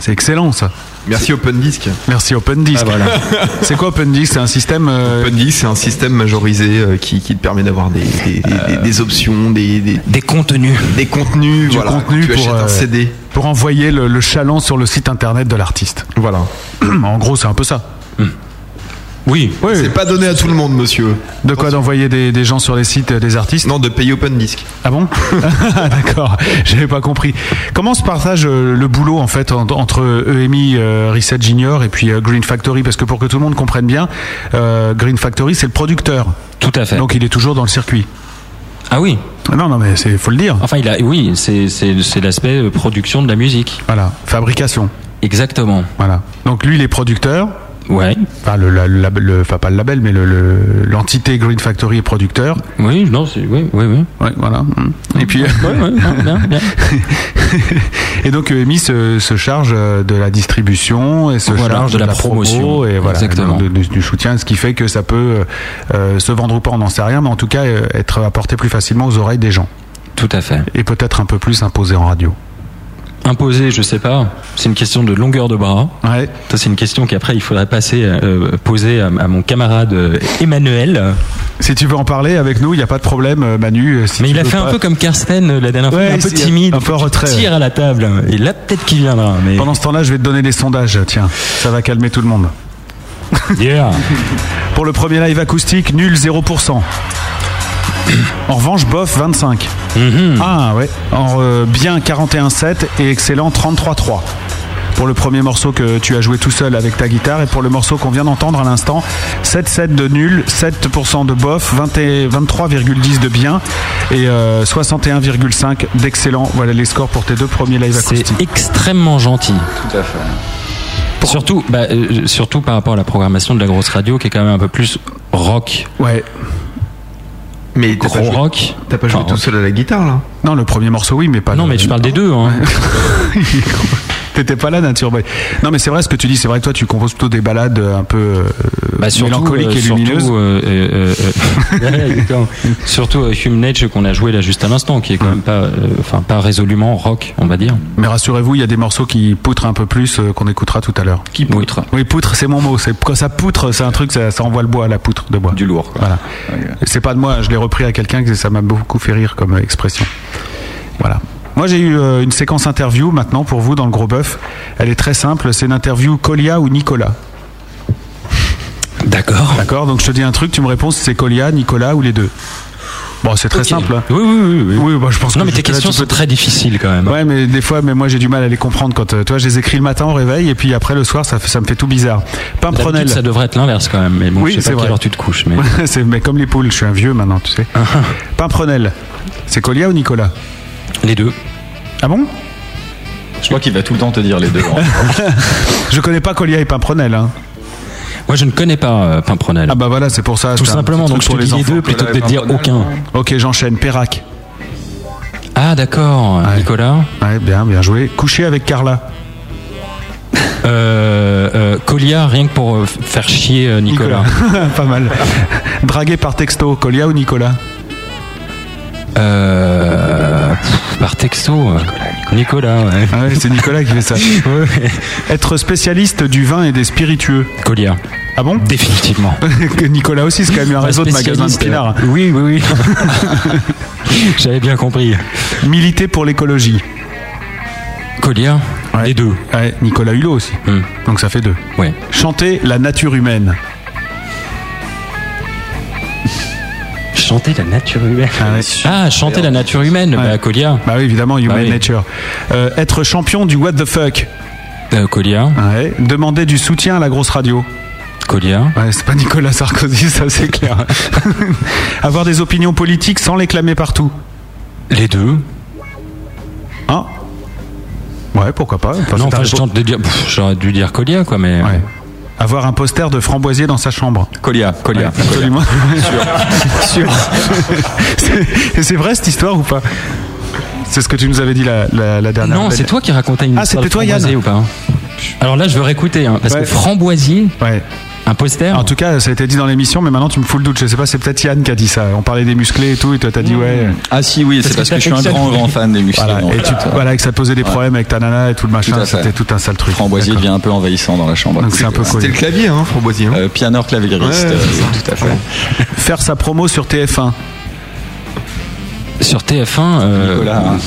C'est excellent ça. Merci Open Disc. Merci Open Disc. c'est quoi Open Disc? C'est un système. euh, Open Disc, c'est un système majorisé euh, qui, qui te permet d'avoir des, des, des- des options, des, des, Des contenus. des contenus. du voilà, contenu tu pour, achètes euh, un CD. pour envoyer le, le chaland sur le site internet de l'artiste. Voilà. en gros, c'est un peu ça. Oui. Oui. C'est pas donné à tout le monde, monsieur. De quoi d'envoyer des, des gens sur les sites des artistes Non, de payer Open Disc. Ah bon D'accord, j'avais pas compris. Comment se partage euh, le boulot en fait en- entre EMI euh, Reset Junior et puis euh, Green Factory? Parce que pour que tout le monde comprenne bien, Green Factory c'est le producteur, Tout à fait. donc il est toujours dans le circuit. ah oui. Non, non, mais c'est faut le dire. Enfin, il a, oui, c'est, l'aspect production de la musique. Voilà, fabrication. Exactement. Voilà. Donc lui, il est producteur. Ouais. Enfin, le, la- le le- enfin pas le label, mais le- le- l'entité Green Factory est producteur. Oui, non, c'est, oui, oui, oui. Ouais, voilà. Mm. Et puis, Ouais, ouais, bien, bien. et donc EMI se, se charge euh, de la distribution et se Voilà, charge de la promotion. promo et voilà, Exactement. de- de- du soutien, ce qui fait que ça peut euh, euh, se vendre ou pas, on n'en sait rien, mais en tout cas euh, être apporté plus facilement aux oreilles des gens Tout à fait. et peut-être un peu plus imposé en radio. Imposé, je sais pas. C'est une question de longueur de bras. Ouais. Ça, c'est une question qu'après il faudrait passer, euh, poser à, à mon camarade euh, Emmanuel. Si tu veux en parler avec nous, il n'y a pas de problème, euh, Manu. euh, si Mais il a fait un peu comme Karsten la dernière fois, Ouais, il est un peu timide, un peu retrait, tire ouais. à la table. Et là, peut-être qu'il viendra. Mais Pendant ce temps-là, je vais te donner des sondages. Tiens, ça va calmer tout le monde. Yeah. Pour le premier live acoustique, nul 0%. En revanche, bof 25. Mhm. Ah ouais. En euh, bien 41,7 et excellent 33,3. Pour le premier morceau que tu as joué tout seul avec ta guitare et pour le morceau qu'on vient d'entendre à l'instant, 7,7 de nul, 7% de bof, 20 et 23,10 de bien et euh, 61,5 d'excellent. Voilà les scores pour tes deux premiers live C'est acoustiques. extrêmement gentil. Tout à fait. Surtout, bah, euh, surtout par rapport à la programmation de la grosse radio qui est quand même un peu plus rock. Ouais. Mais t'as pas, Gros joué, rock. t'as pas joué Enfin, tout seul à la guitare là? Non, le premier morceau oui, mais pas. Non, le- mais je parle des deux. Hein. T'étais pas là, Nature Boy. Non, mais c'est vrai ce que tu dis. C'est vrai que toi, tu composes plutôt des balades un peu euh, Bah, surtout, mélancoliques euh, et lumineuses. Surtout, euh, euh, euh, euh, Human Nature qu'on a joué là juste à l'instant, qui est quand même pas, euh, enfin pas résolument rock, on va dire. Mais rassurez-vous, il y a des morceaux qui poutrent un peu plus euh, qu'on écoutera tout à l'heure. Qui poutre Oui, poutre, c'est mon mot. C'est quand ça poutre, c'est un truc, ça, ça envoie le bois, la poutre de bois. Du lourd. Quoi. Voilà. C'est pas de moi. Je l'ai repris à quelqu'un que ça m'a beaucoup fait rire comme euh, expression. Voilà. Moi, j'ai eu euh, une séquence interview maintenant pour vous dans le gros bœuf. Elle est très simple. C'est une interview Colia ou Nicolas. D'accord. D'accord. Donc je te dis un truc, tu me réponds si c'est Colia, Nicolas ou les deux. Bon, c'est très simple. hein. Oui, oui, oui. oui. Oui, bah, je pense non, que mais tes questions sont très difficiles quand même. Ouais, mais des fois, mais moi j'ai du mal à les comprendre quand euh, toi, je les écris le matin au réveil et puis après le soir, ça, ça me fait tout bizarre. D'habitude, ça devrait être l'inverse quand même. Mais bon, Oui, je sais c'est pas vrai. quelle heure tu te couches. Mais... c'est mais comme les poules, je suis un vieux maintenant, tu sais. Pimprenel. C'est Colia ou Nicolas? Les deux. Ah bon? Je crois qu'il va tout le temps te dire les deux. Je connais pas Colia et Pimprenel. Hein. Moi, je ne connais pas euh, Pimprenel. Ah bah voilà, c'est pour ça. Tout simplement, donc je te pour dis les deux plutôt que de dire aucun. Ok, j'enchaîne. Perrac. Ah, d'accord. Ouais. Nicolas Ouais, bien, bien joué. Coucher avec Carla. Euh, euh, Colia, rien que pour euh, faire chier euh, Nicolas. pas mal. Dragué par texto, Colia ou Nicolas? Euh, pff, par texto. euh, Nicolas, ouais. Ah ouais, c'est Nicolas qui fait ça. Être spécialiste du vin et des spiritueux. Colia. Ah bon? Définitivement. Nicolas aussi, c'est quand même un réseau de magasins de pinard. euh, Oui, oui, oui. J'avais bien compris. Militer pour l'écologie. Colia, Ouais. les deux. Ouais, Nicolas Hulot aussi. Hmm. Donc ça fait deux. Ouais. Chanter la nature humaine. Chanter la nature humaine. Ah. Ah, chanter la nature humaine, Ouais. bah, Colia. Bah oui, évidemment, Human Bah oui. Nature. Euh, être champion du what the fuck. Euh, Colia, Ouais. Demander du soutien à la grosse radio. Colia. Ouais, c'est pas Nicolas Sarkozy, ça c'est clair. Avoir des opinions politiques sans les clamer partout. Les deux. Hein? Ouais, pourquoi pas. Enfin, non, c'est ta enfin, je réponse. tente de dire. pff, J'aurais dû dire Colia, quoi, mais. Ouais. Avoir un poster de framboisier dans sa chambre. Colia, Colia. Absolument. Sûr. C'est- c'est vrai cette histoire ou pas? C'est ce que tu nous avais dit la, la, la dernière Non, fois. c'est toi qui racontais une Ah, histoire c'était de toi, Yann. framboisier ou pas Alors là, je veux réécouter, hein, parce Ouais. que framboisier, Ouais. Un poster. En tout cas, ça a été dit dans l'émission, mais maintenant tu me fous le doute. Je sais pas, c'est peut-être Yann qui a dit ça. On parlait des musclés et tout, et toi t'as dit ouais. Ah si, oui, c'est Parce que que je suis un grand, grand fan des musclés. Voilà, et tu, voilà, que ça te posait des problèmes avec ta nana et tout le machin, c'était tout un sale truc. Framboisier devient un peu envahissant dans la chambre. Donc c'est un peu C'était le clavier, hein, Framboisier. hein. Euh, pianeur clavieriste, Ouais, euh, tout à fait. Faire sa promo sur TF1. Sur TF1. euh, Nicolas, hein.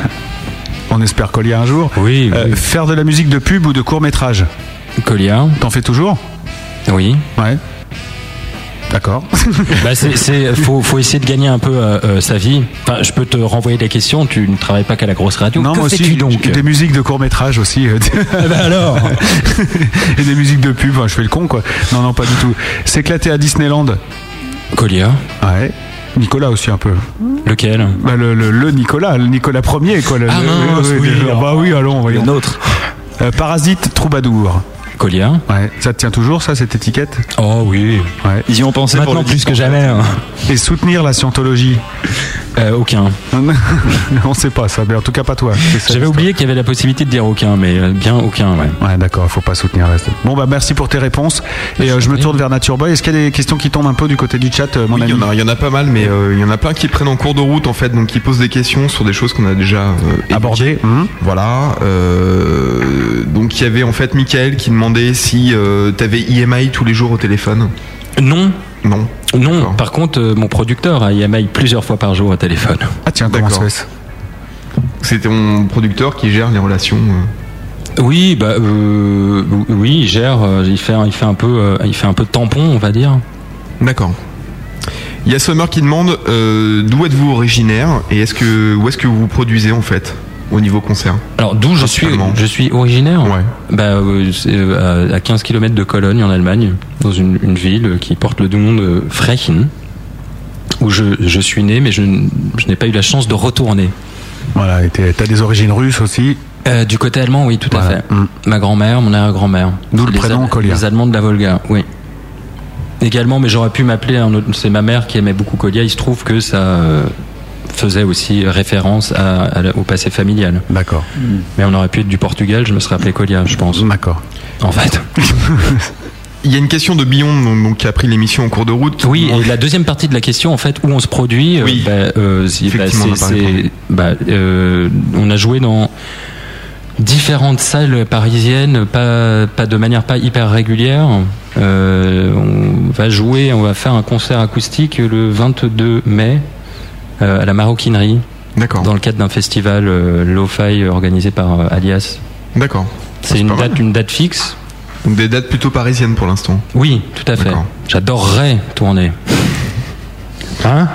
On espère coller un jour. Oui, Euh, oui. faire de la musique de pub ou de court métrage. Colia. T'en fais toujours? Oui. Ouais. D'accord. bah c'est, faut, faut essayer de gagner un peu euh, euh, sa vie. Enfin, je peux te renvoyer des questions. Tu ne travailles pas qu'à la grosse radio. non, que moi aussi, donc des musiques de court métrage aussi. Ah bah alors. et des musiques de pub. Enfin, je fais le con quoi. Non, non, pas du tout. S'éclater à Disneyland. Colia. Ouais. Nicolas aussi un peu. Lequel? Bah, le, le, le Nicolas, le Nicolas premier quoi. Le, Ah le- mince, oui, le- alors. bah oui, allons, le voyons. nôtre. Euh, Parasite, troubadour. Ouais. Ça tient toujours ça cette étiquette? Oh oui. Ouais. Ils y ont pensé pour Maintenant le plus que jamais. hein. Et soutenir la scientologie. Euh, aucun. On sait pas ça, mais en tout cas pas toi. J'avais oublié qu'il y avait la possibilité de dire aucun, mais euh, bien aucun, ouais. Ouais, d'accord, il faut pas soutenir reste. Bon, bah merci pour tes réponses. Et euh, je me tourne vers Nature Boy. Est-ce qu'il y a des questions qui tombent un peu du côté du chat, euh, mon Oui, il ami y, en a, il y en a pas mal, mais euh, il y en a plein qui prennent en cours de route en fait, donc qui posent des questions sur des choses qu'on a déjà euh, évoquées. Abordé hum. Voilà. euh, donc il y avait en fait Michael qui demandait si euh, t'avais IMI tous les jours au téléphone. Non. Non. Non, par contre, euh, mon producteur a IMI plusieurs fois par jour au téléphone. Ah tiens, comment ça D'accord. se fait C'est ton producteur qui gère les relations. euh. Oui, bah euh, oui, il gère, euh, il fait, il fait un peu, euh, il fait un peu de tampon, on va dire. D'accord. Il y a Summer qui demande euh, d'où êtes-vous originaire et est-ce que où est-ce que vous produisez en fait? Au niveau concert Alors d'où je suis, je suis originaire. Ouais. Bah euh, c'est, euh, à à 15 km de Cologne en Allemagne, dans une, une ville qui porte le nom de Frechen, où je, je suis né, mais je, je n'ai pas eu la chance de retourner. Voilà, et t'as des origines russes aussi. Euh, du côté allemand, oui, tout à fait. Mm. Ma grand-mère, mon arrière-grand-mère. D'où le Les prénom Kolia. Les Allemands de la Volga, oui. Également, mais j'aurais pu m'appeler un autre. C'est ma mère qui aimait beaucoup Kolia. Il se trouve que ça euh, faisait aussi référence à- à la- au passé familial. D'accord. Mais on aurait pu être du Portugal, je me serais appelé Kolia, je pense. D'accord. En fait. Il y a une question de Billon qui a pris l'émission en cours de route. Oui, et la deuxième partie de la question, en fait, où on se produit, Oui. bah, euh, bah, on a c'est- parlé c'est- bah, euh, on a joué dans différentes salles parisiennes, pas, pas de manière pas hyper régulière. Euh, on va jouer, on va faire un concert acoustique le 22 mai à la Maroquinerie, D'accord. dans le cadre d'un festival euh, lo-fi organisé par euh, Alias. D'accord. C'est une pas mal. date, une date fixe. Donc des dates plutôt parisiennes pour l'instant. Oui, tout à fait. J'adorerais tourner. Hein?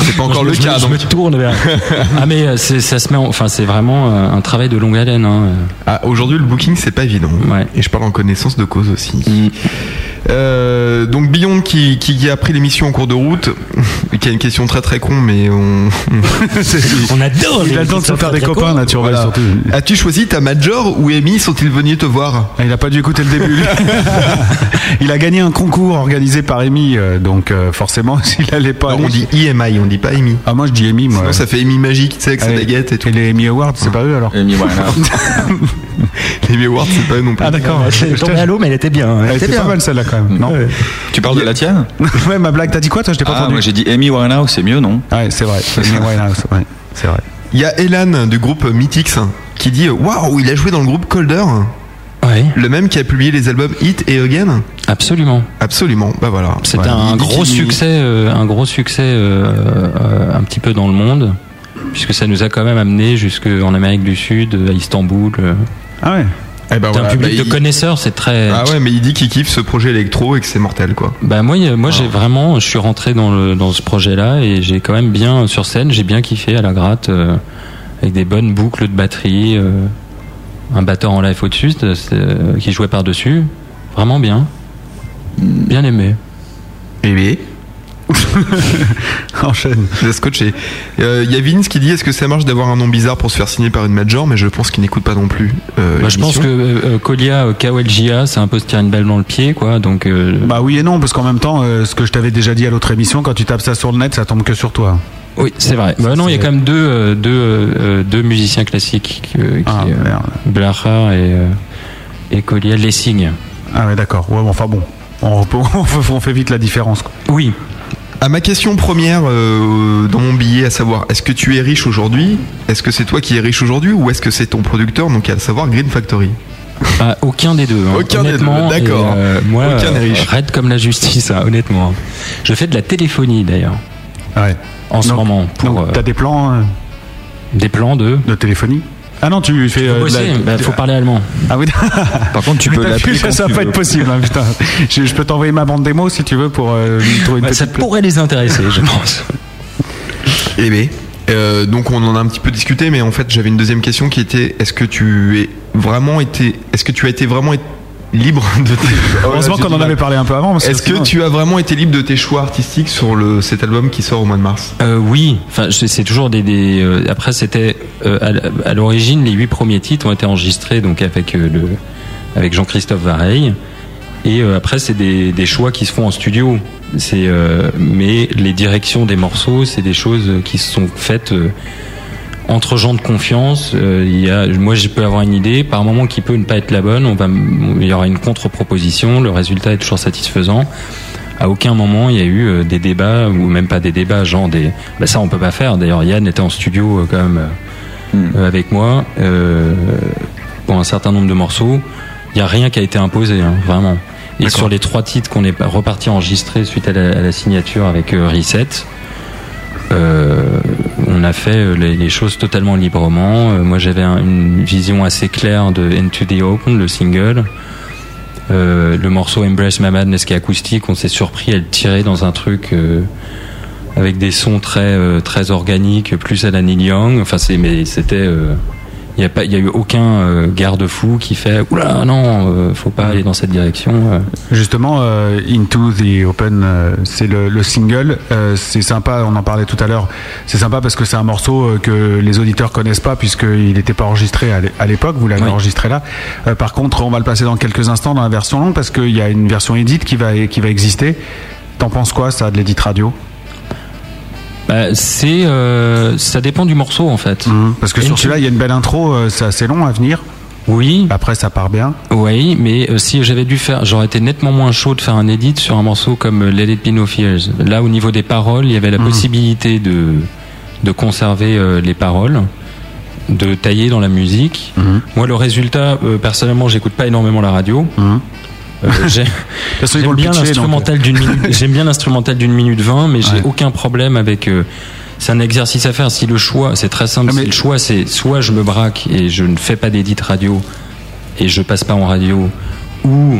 C'est pas encore je, le me- cas je donc. me tourne vers. ah mais euh, c'est- ça se met, en- enfin c'est vraiment euh, un travail de longue haleine. Hein. Ah, aujourd'hui le booking c'est pas évident. Ouais. Et je parle en connaissance de cause aussi. Mm. Euh, donc Billon qui, qui a pris l'émission en cours de route, qui a une question très très con mais on... On adore. Il a le temps de se faire des copains, Nature Boy, Voilà. surtout. As-tu choisi ta Major ou Amy sont-ils venus te voir? Ah, Il a pas dû écouter le début. il a gagné un concours organisé par Amy, donc euh, forcément, s'il allait pas. Non, aller- On dit EMI, on dit pas Amy. Ah, moi je dis Amy, moi. Sinon ça fait Amy magique, tu sais, avec sa baguette et tout. Et les Amy Awards, c'est pas eux alors Amy Winehouse. Les Awards, c'est pas eux non plus. Ah d'accord. Elle est tombée à l'eau, mais elle était bien. Elle était pas mal celle-là quand même. Non Tu parles de la tienne Ouais, ma blague, t'as dit quoi toi Je t'ai pas Ah, entendu. moi j'ai dit Amy Winehouse, c'est mieux, non Ouais, c'est vrai. Amy Winehouse, ouais, c'est vrai. Il y a Elan du groupe Mythix qui dit Waouh, il a joué dans le groupe Colder. Ouais. Le même qui a publié les albums Hit et Again Absolument. Absolument, bah voilà. C'était Ouais. un gros succès, euh, un gros succès euh, euh, un petit peu dans le monde, puisque ça nous a quand même amené jusqu'en Amérique du Sud, à Istanbul. euh. Ah ouais. Eh ben voilà, un public bah, de il- connaisseurs, c'est très. Ah ouais, mais il dit qu'il kiffe ce projet électro et que c'est mortel quoi. Bah moi, moi j'ai vraiment, je suis rentré dans le dans ce projet-là et j'ai quand même bien sur scène, j'ai bien kiffé à la gratte euh, avec des bonnes boucles de batterie, euh, un batteur en live au-dessus qui jouait par-dessus, vraiment bien, bien aimé. Bébé. Enchaîne. Je laisse coacher. Euh, Il y a Vince qui dit Est-ce que ça marche d'avoir un nom bizarre pour se faire signer par une major Mais je pense qu'il n'écoute pas non plus. euh, Bah, je pense que euh, euh, Colia, euh, KOLJA, c'est un peu se tirer une balle dans le pied, quoi. Donc euh, Bah oui et non, parce qu'en même temps, euh, ce que je t'avais déjà dit à l'autre émission, quand tu tapes ça sur le net, ça tombe que sur toi. oui, c'est vrai. Bah, non, il y a quand même deux euh, deux euh, deux musiciens classiques, euh, qui, Ah, euh. Blacher et euh, et Colia Lessing. Ah ouais, d'accord. Ouais, bon, enfin bon. On, peut- on fait- vite la différence. quoi. Oui. À ma question première euh, dans mon billet, à savoir est-ce que tu es riche aujourd'hui? Est-ce que c'est toi qui es riche aujourd'hui ou est-ce que c'est ton producteur, donc à savoir Green Factory Ah, aucun des deux. hein. Aucun des deux, honnêtement. d'accord. Euh, moi, Aucun euh, riche. raide comme la justice, hein, honnêtement. Je fais de la téléphonie d'ailleurs Ouais. en ce Donc- moment pour Donc euh, t'as des plans euh, des plans de. de téléphonie? Ah non, tu fais. euh, bosser. la- Bah, faut parler allemand. Ah oui. Par contre, tu peux l'appeler ça, ça va pas être possible, hein, putain. Je, je peux t'envoyer ma bande démo si tu veux pour euh, trouver une Bah, petite. ça pourrait les intéresser, je pense. Eh bien, euh, donc on en a un petit peu discuté, mais en fait j'avais une deuxième question qui était est-ce que tu es vraiment été, est-ce que tu as été vraiment libre de tes Heureusement qu'on en avait parlé un peu avant. Est-ce que tu as vraiment été libre de tes choix artistiques sur le, cet album qui sort au mois de mars? Euh, oui, enfin c'est toujours des. des, euh, après c'était euh, à l'origine les huit premiers titres ont été enregistrés donc avec euh, le avec Jean-Christophe Vareille et euh, après c'est des, des choix qui se font en studio. C'est euh, mais les directions des morceaux c'est des choses qui se sont faites euh, entre gens de confiance. Euh, il y a moi je peux avoir une idée par moment qui peut ne pas être la bonne. On va il y aura une contre-proposition. Le résultat est toujours satisfaisant. À aucun moment il y a eu euh, des débats ou même pas des débats, genre des. Bah ça on peut pas faire. D'ailleurs Yann était en studio euh, quand même euh, euh, avec moi euh, pour un certain nombre de morceaux. Il y a rien qui a été imposé, hein, vraiment. Et sur les trois titres qu'on est reparti enregistrer suite à la, à la signature avec Reset, euh, on a fait euh, les, choses totalement librement. Euh, moi, j'avais un- une vision assez claire de Into the Open, le single. Euh, le morceau Embrace My Madness qui est acoustique, on s'est surpris à le tirer dans un truc avec des sons très très organiques, plus à la Neil Young. Enfin, c'est mais c'était il y a pas y a eu aucun euh, garde-fou qui fait oula non, euh, faut pas aller dans cette direction. euh. Justement, euh, Into the Open, euh, c'est le, le single. Euh, c'est sympa, on en parlait tout à l'heure. C'est sympa parce que c'est un morceau que les auditeurs connaissent pas puisqu'il n'était pas enregistré à l'é- à l'époque. Vous l'avez Oui. enregistré là. Euh, par contre, on va le passer dans quelques instants dans la version longue parce qu'il y a une version édite qui va qui va exister. T'en penses quoi, ça, de l'édite radio? Bah, c'est euh, ça dépend du morceau en fait. Parce que sur celui-là, il y a une belle intro. euh, c'est assez long à venir. Oui. Après, ça part bien. Oui, mais euh, si j'avais dû faire, j'aurais été nettement moins chaud de faire un edit sur un morceau comme euh, Let It Be No Fears. Là, au niveau des paroles, il y avait la possibilité de de conserver les paroles, de tailler dans la musique. Moi, le résultat, personnellement, j'écoute pas énormément la radio. Euh, J'aime bien l'instrumental d'une minute. J'aime bien l'instrumental d'une minute vingt, mais j'ai aucun problème avec. euh, c'est un exercice à faire. Si le choix, c'est très simple. Ah, mais- Si le choix, c'est soit je me braque et je ne fais pas d'édit radio et je passe pas en radio, ou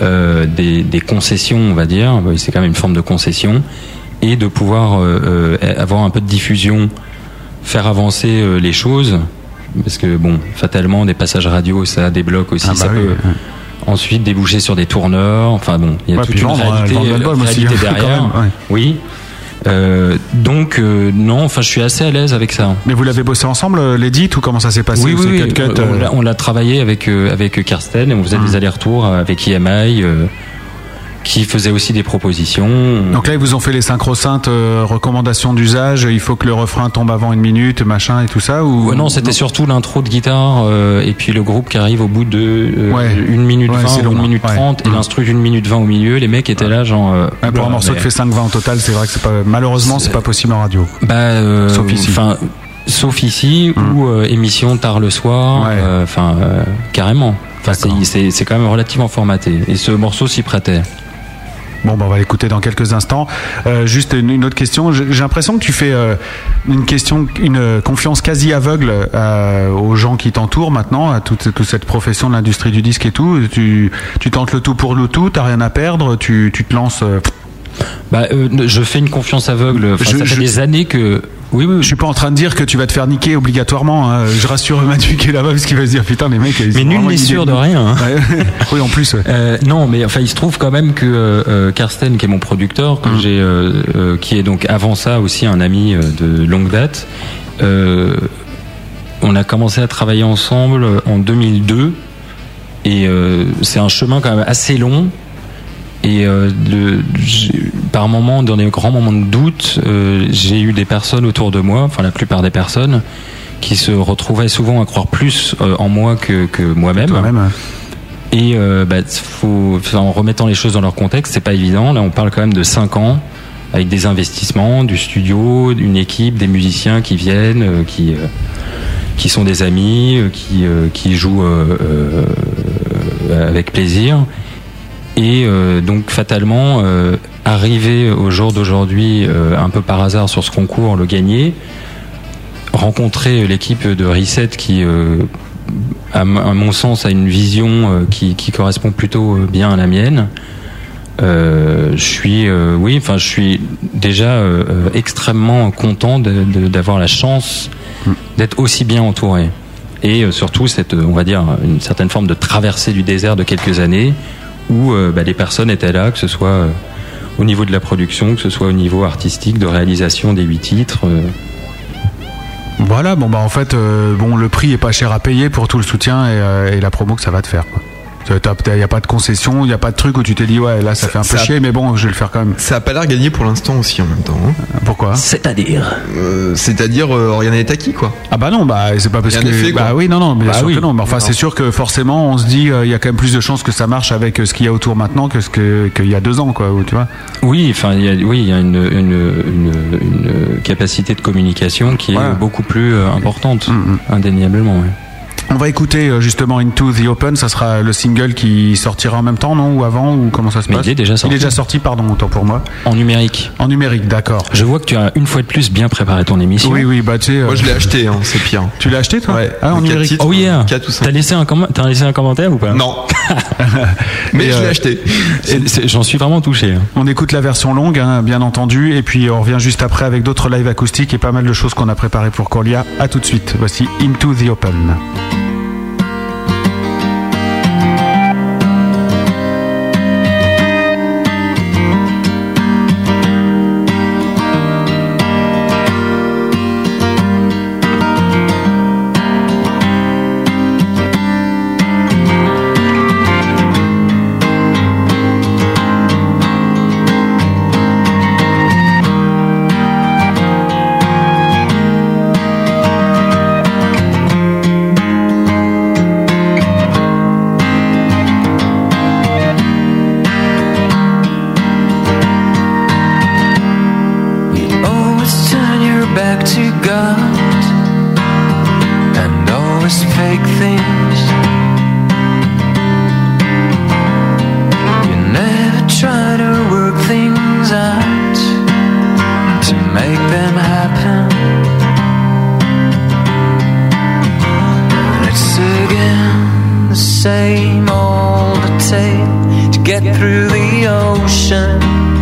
euh, des, des concessions, on va dire. bah, C'est quand même une forme de concession et de pouvoir euh, euh, avoir un peu de diffusion, faire avancer les choses. Parce que bon, fatalement, des passages radio, ça débloque aussi. Ah bah ça oui, peut ouais. Ensuite déboucher sur des tourneurs. Enfin bon, il y a Ouais, toute une euh, réalité, l'album aussi, réalité hein, quand derrière. même, ouais. Oui. Euh, donc euh, non, enfin je suis assez à l'aise avec ça. Mais vous l'avez bossé ensemble, euh, l'édite, ou comment ça s'est passé Oui, Ou oui, oui. cut, cut, on euh, l'a- on l'a travaillé avec euh, avec Karsten et on faisait Hum. des allers-retours avec EMI, euh, qui faisait aussi des propositions. Donc là, ils vous ont fait les synchro-synths, euh, recommandations d'usage, il faut que le refrain tombe avant une minute, machin et tout ça ou Ouais, non, c'était surtout l'intro de guitare euh, et puis le groupe qui arrive au bout de euh, Ouais. une minute Ouais, 20 c'est ou long, une minute ouais. 30 et Mm. l'instru d'une minute 20 au milieu. Les mecs étaient là genre. euh, pour un bah, morceau qui mais- fait 5-20 au total, c'est vrai que c'est pas malheureusement c'est pas possible en radio. Bah, euh, Sauf ici. Sauf ici ou euh, émission tard le soir. Enfin, euh, carrément. Enfin, c'est quand même relativement formaté. Et ce morceau s'y prêtait. Bon, bah, on va l'écouter dans quelques instants. Euh, juste une, autre question. J'ai l'impression que tu fais euh, une question, une confiance quasi aveugle euh, aux gens qui t'entourent maintenant, à toute, cette profession de l'industrie du disque et tout. Tu, tu tentes le tout pour le tout, t'as rien à perdre, tu te lances. Bah, euh, je fais une confiance aveugle. Enfin, Je- ça fait je- des années que. Oui, oui. Je suis pas en train de dire que tu vas te faire niquer obligatoirement. hein. Je rassure Manu qui est là-bas parce qu'il va se dire putain les mecs. ils Mais nul n'est sûr de rien. hein. Ouais. oui, en plus. ouais. Euh, non, mais enfin, il se trouve quand même que euh, euh, Karsten, qui est mon producteur, Mm. que j'ai, euh, euh, qui est donc avant ça aussi un ami de longue date, on a commencé à travailler ensemble en 2002, et c'est un chemin quand même assez long. Et euh, le, par moment, dans des grands moments de doute, euh, j'ai eu des personnes autour de moi, enfin la plupart des personnes, qui se retrouvaient souvent à croire plus euh, en moi que, que moi-même. Toi-même. Et bah, faut, en remettant les choses dans leur contexte, c'est pas évident. Là, on parle quand même de 5 ans avec des investissements, du studio, une équipe, des musiciens qui viennent, qui qui sont des amis, qui qui jouent avec plaisir. Et euh, donc fatalement, euh, arriver au jour d'aujourd'hui, euh, un peu par hasard sur ce concours, le gagner, rencontrer l'équipe de Reset qui, euh, à, à mon sens, a une vision euh, qui, qui correspond plutôt euh, bien à la mienne. Je suis, oui, enfin, je suis déjà extrêmement content d'avoir la chance d'être aussi bien entouré. Et surtout, cette, on va dire, une certaine forme de traversée du désert de quelques années où euh, bah, les personnes étaient là, que ce soit euh, au niveau de la production, que ce soit au niveau artistique, de réalisation des huit titres. euh, Voilà, bon bah en fait, bon le prix est pas cher à payer pour tout le soutien et, la promo que ça va te faire. Il n'y a pas de concession, il n'y a pas de truc où tu t'es dit ouais là ça, fait un peu chier mais bon je vais le faire quand même. Ça a pas l'air gagné pour l'instant aussi en même temps. hein. Pourquoi? C'est-à-dire? Euh, C'est-à-dire euh, rien n'est acquis quoi. Ah bah non bah c'est pas parce Rien que fait, quoi. bah oui non non bien Bah sûr oui. que non mais enfin c'est sûr que forcément on se dit euh, il y a quand même plus de chances que ça marche avec euh, ce qu'il y a autour maintenant que ce que qu'il y a deux ans quoi ou tu vois. Oui, enfin, il y a, oui, il y a une, une, une, une capacité de communication qui est Voilà. beaucoup plus importante, indéniablement. ouais. On va écouter euh, justement Into the Open, ça sera le single qui sortira en même temps, non? Ou avant? Ou comment ça se Mais passe? il est déjà sorti. Il est déjà sorti, pardon, autant pour moi. En numérique. En numérique, d'accord. Je vois que tu as une fois de plus bien préparé ton émission. Oui, oui, bah tu sais. euh, Moi je l'ai acheté, hein, c'est pire. Tu l'as acheté toi? Ouais. Ah, en numérique. titres, Oh yeah. quatre ou. T'as laissé un laissé un commentaire ou pas? Non. Mais je l'ai euh, acheté. J'en suis vraiment touché. hein. On écoute la version longue, hein, bien entendu, et puis on revient juste après avec d'autres lives acoustiques et pas mal de choses qu'on a préparées pour Corlia. À tout de suite. Voici Into the Open. Always turn your back to God and always fake things. You never try to work things out to make them happen. It's again the same old tale to get through the ocean.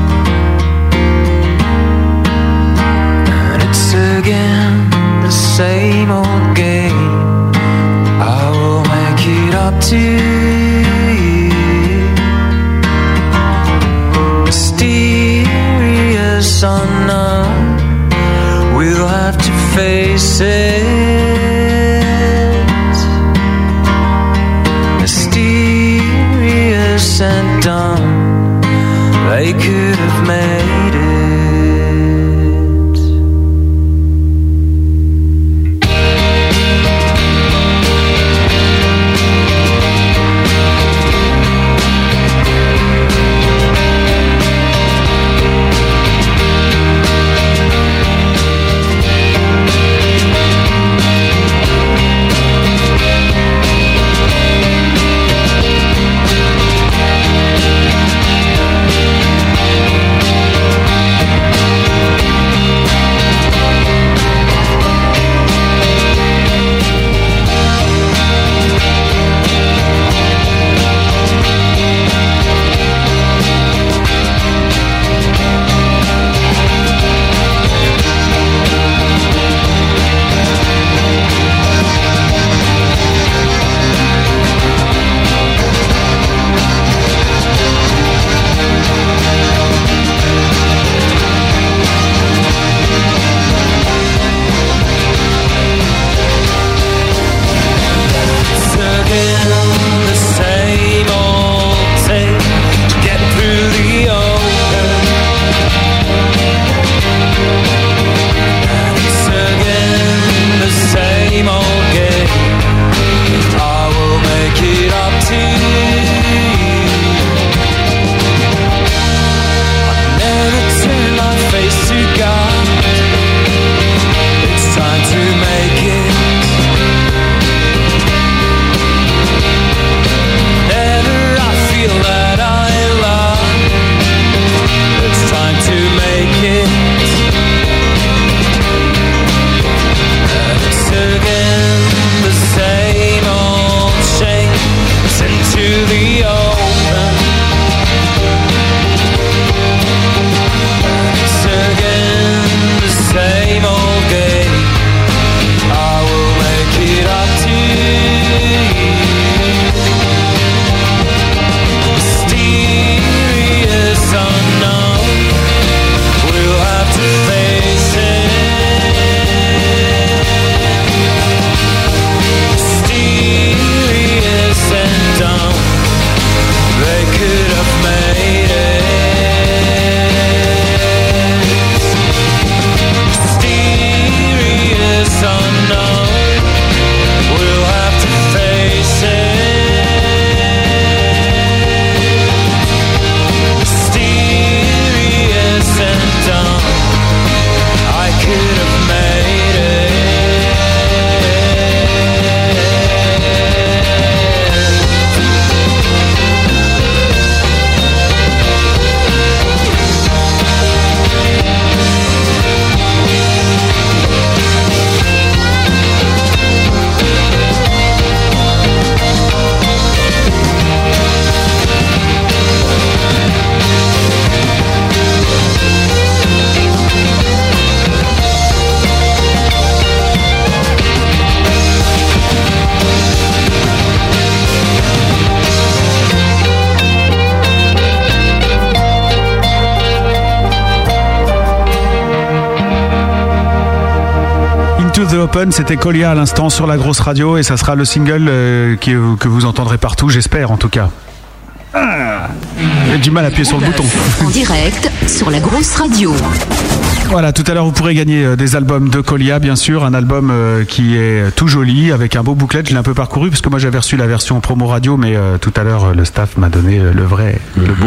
Same old game. I will make it up to you. Mysterious unknown. We'll have to face it. Mysterious and dumb. The Open, c'était Colia à l'instant sur la grosse radio et ça sera le single euh, qui- que vous entendrez partout, j'espère en tout cas. Ah, J'ai du mal à appuyer sur le bouton. En direct sur la grosse radio. Voilà, tout à l'heure vous pourrez gagner euh, des albums de Colia, bien sûr, un album euh, qui est tout joli avec un beau bouclet. Je l'ai un peu parcouru parce que moi j'avais reçu la version promo radio, mais euh, tout à l'heure le staff m'a donné le vrai, le beau.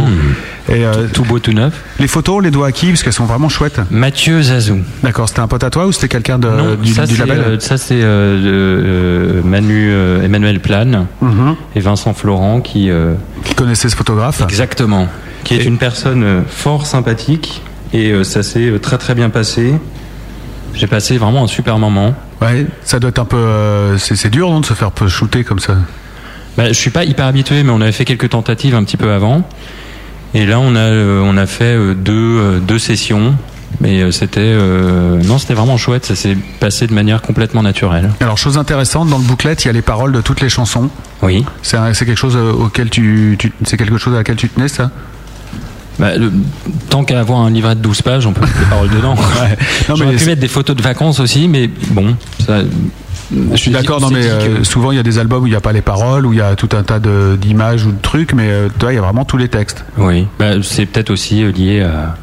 Et, euh, tout beau, tout neuf. Les photos, on les doit à qui? Parce qu'elles sont vraiment chouettes. Mathieu Zazou. D'accord, c'était un pote à toi ou c'était quelqu'un de, Non, du, ça du label? euh, ça, c'est, Manu Emmanuel Plane Mhm. et Vincent Florent qui qui connaissait ce photographe. Exactement. Qui est une personne fort sympathique et euh, ça s'est euh, très très bien passé. J'ai passé vraiment un super moment. Ouais, ça doit être un peu. euh, c'est dur non de se faire peu shooter comme ça. Bah, je suis pas hyper habitué, mais on avait fait quelques tentatives un petit peu avant. Et là, on a, euh, on a fait euh, deux, deux sessions. Mais c'était, non, c'était vraiment chouette. Ça s'est passé de manière complètement naturelle. Alors, chose intéressante, dans le booklet, il y a les paroles de toutes les chansons. Oui. C'est quelque chose auquel tu, tu- c'est quelque chose à laquelle tu tenais, ça? Bah, le- tant qu'à avoir un livret de 12 pages, on peut mettre des paroles dedans. Non, J'aurais mais pu c'est- mettre des photos de vacances aussi, mais bon, ça, Je suis d'accord, non mais euh, souvent il y a des albums où il n'y a pas les paroles, où il y a tout un tas de- d'images ou de trucs, mais euh, toi il y a vraiment tous les textes. Oui, bah, c'est peut-être aussi euh, lié à-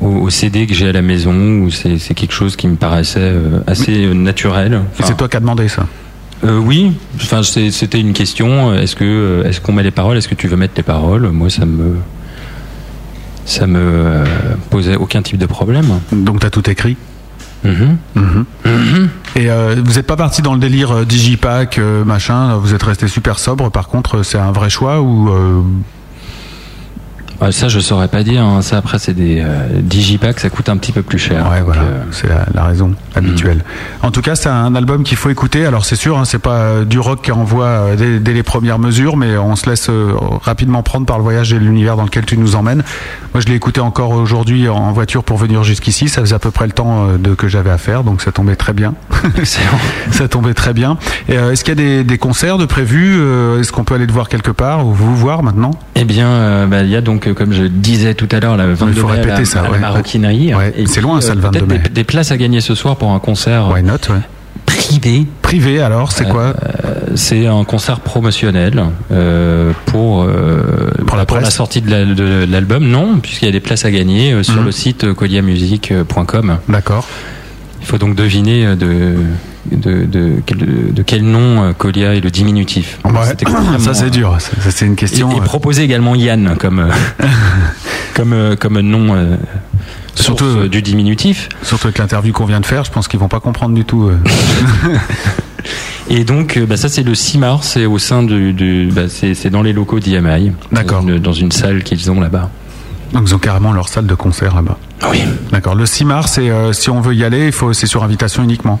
au, au CD que j'ai à la maison, où c'est c'est quelque chose qui me paraissait assez naturel. Et c'est toi qui as demandé ça? euh, oui, enfin, c'était une question. Est-ce que est-ce qu'on met les paroles? Est-ce que tu veux mettre les paroles? Moi, ça me ça me euh, posait aucun type de problème. Donc tu as tout écrit. Mhm. Mhm. Et euh, vous n'êtes pas parti dans le délire euh, digipack, euh, machin, vous êtes resté super sobre, par contre c'est un vrai choix ou... Ah, ça, je saurais pas dire. hein. Ça, après, c'est des euh, digipacks, ça coûte un petit peu plus cher. Ouais, voilà, euh, c'est la, la raison habituelle. Mm. En tout cas, c'est un album qu'il faut écouter. Alors, c'est sûr, hein, c'est pas euh, du rock qui envoie euh, dès, dès les premières mesures, mais on se laisse euh, rapidement prendre par le voyage et l'univers dans lequel tu nous emmènes. Moi, je l'ai écouté encore aujourd'hui en voiture pour venir jusqu'ici. Ça faisait à peu près le temps de que j'avais à faire, donc ça tombait très bien. Excellent. ça tombait très bien. Est-ce qu'il y a des, des concerts de prévus Est-ce qu'on peut aller te voir quelque part ou vous voir maintenant? Eh bien, bah, il y a donc, comme je disais tout à l'heure, la 22 Il faut mai à répéter la, ça, à la ouais. maroquinerie. Ouais, Et c'est puis, loin, ça, le euh, 22 peut-être mai. Des, des places à gagner ce soir pour un concert Why not ouais. privé. Privé, alors, c'est quoi Euh, C'est un concert promotionnel euh, pour euh, Pour la presse sortie de la- de l'album. Non, puisqu'il y a des places à gagner euh, sur Mhm. le site euh, coliamusique.com. D'accord. Il faut donc deviner euh, de de, de, quel, de quel nom euh, Colia est le diminutif. Ouais, extrêmement- ça c'est dur, Ça, ça, c'est une question. Et, et euh, proposer également Yann comme comme comme nom euh, Surtout, euh, du diminutif. Surtout avec l'interview qu'on vient de faire, je pense qu'ils vont pas comprendre du tout. Et donc, bah, ça c'est le 6 mars, c'est au sein du, du bah, c'est dans les locaux d'IMI. D'accord. Dans une, dans une salle qu'ils ont là-bas. Donc ils ont carrément leur salle de concert là-bas. Oui. D'accord. Le 6 mars, et euh, si on veut y aller, il faut c'est sur invitation uniquement.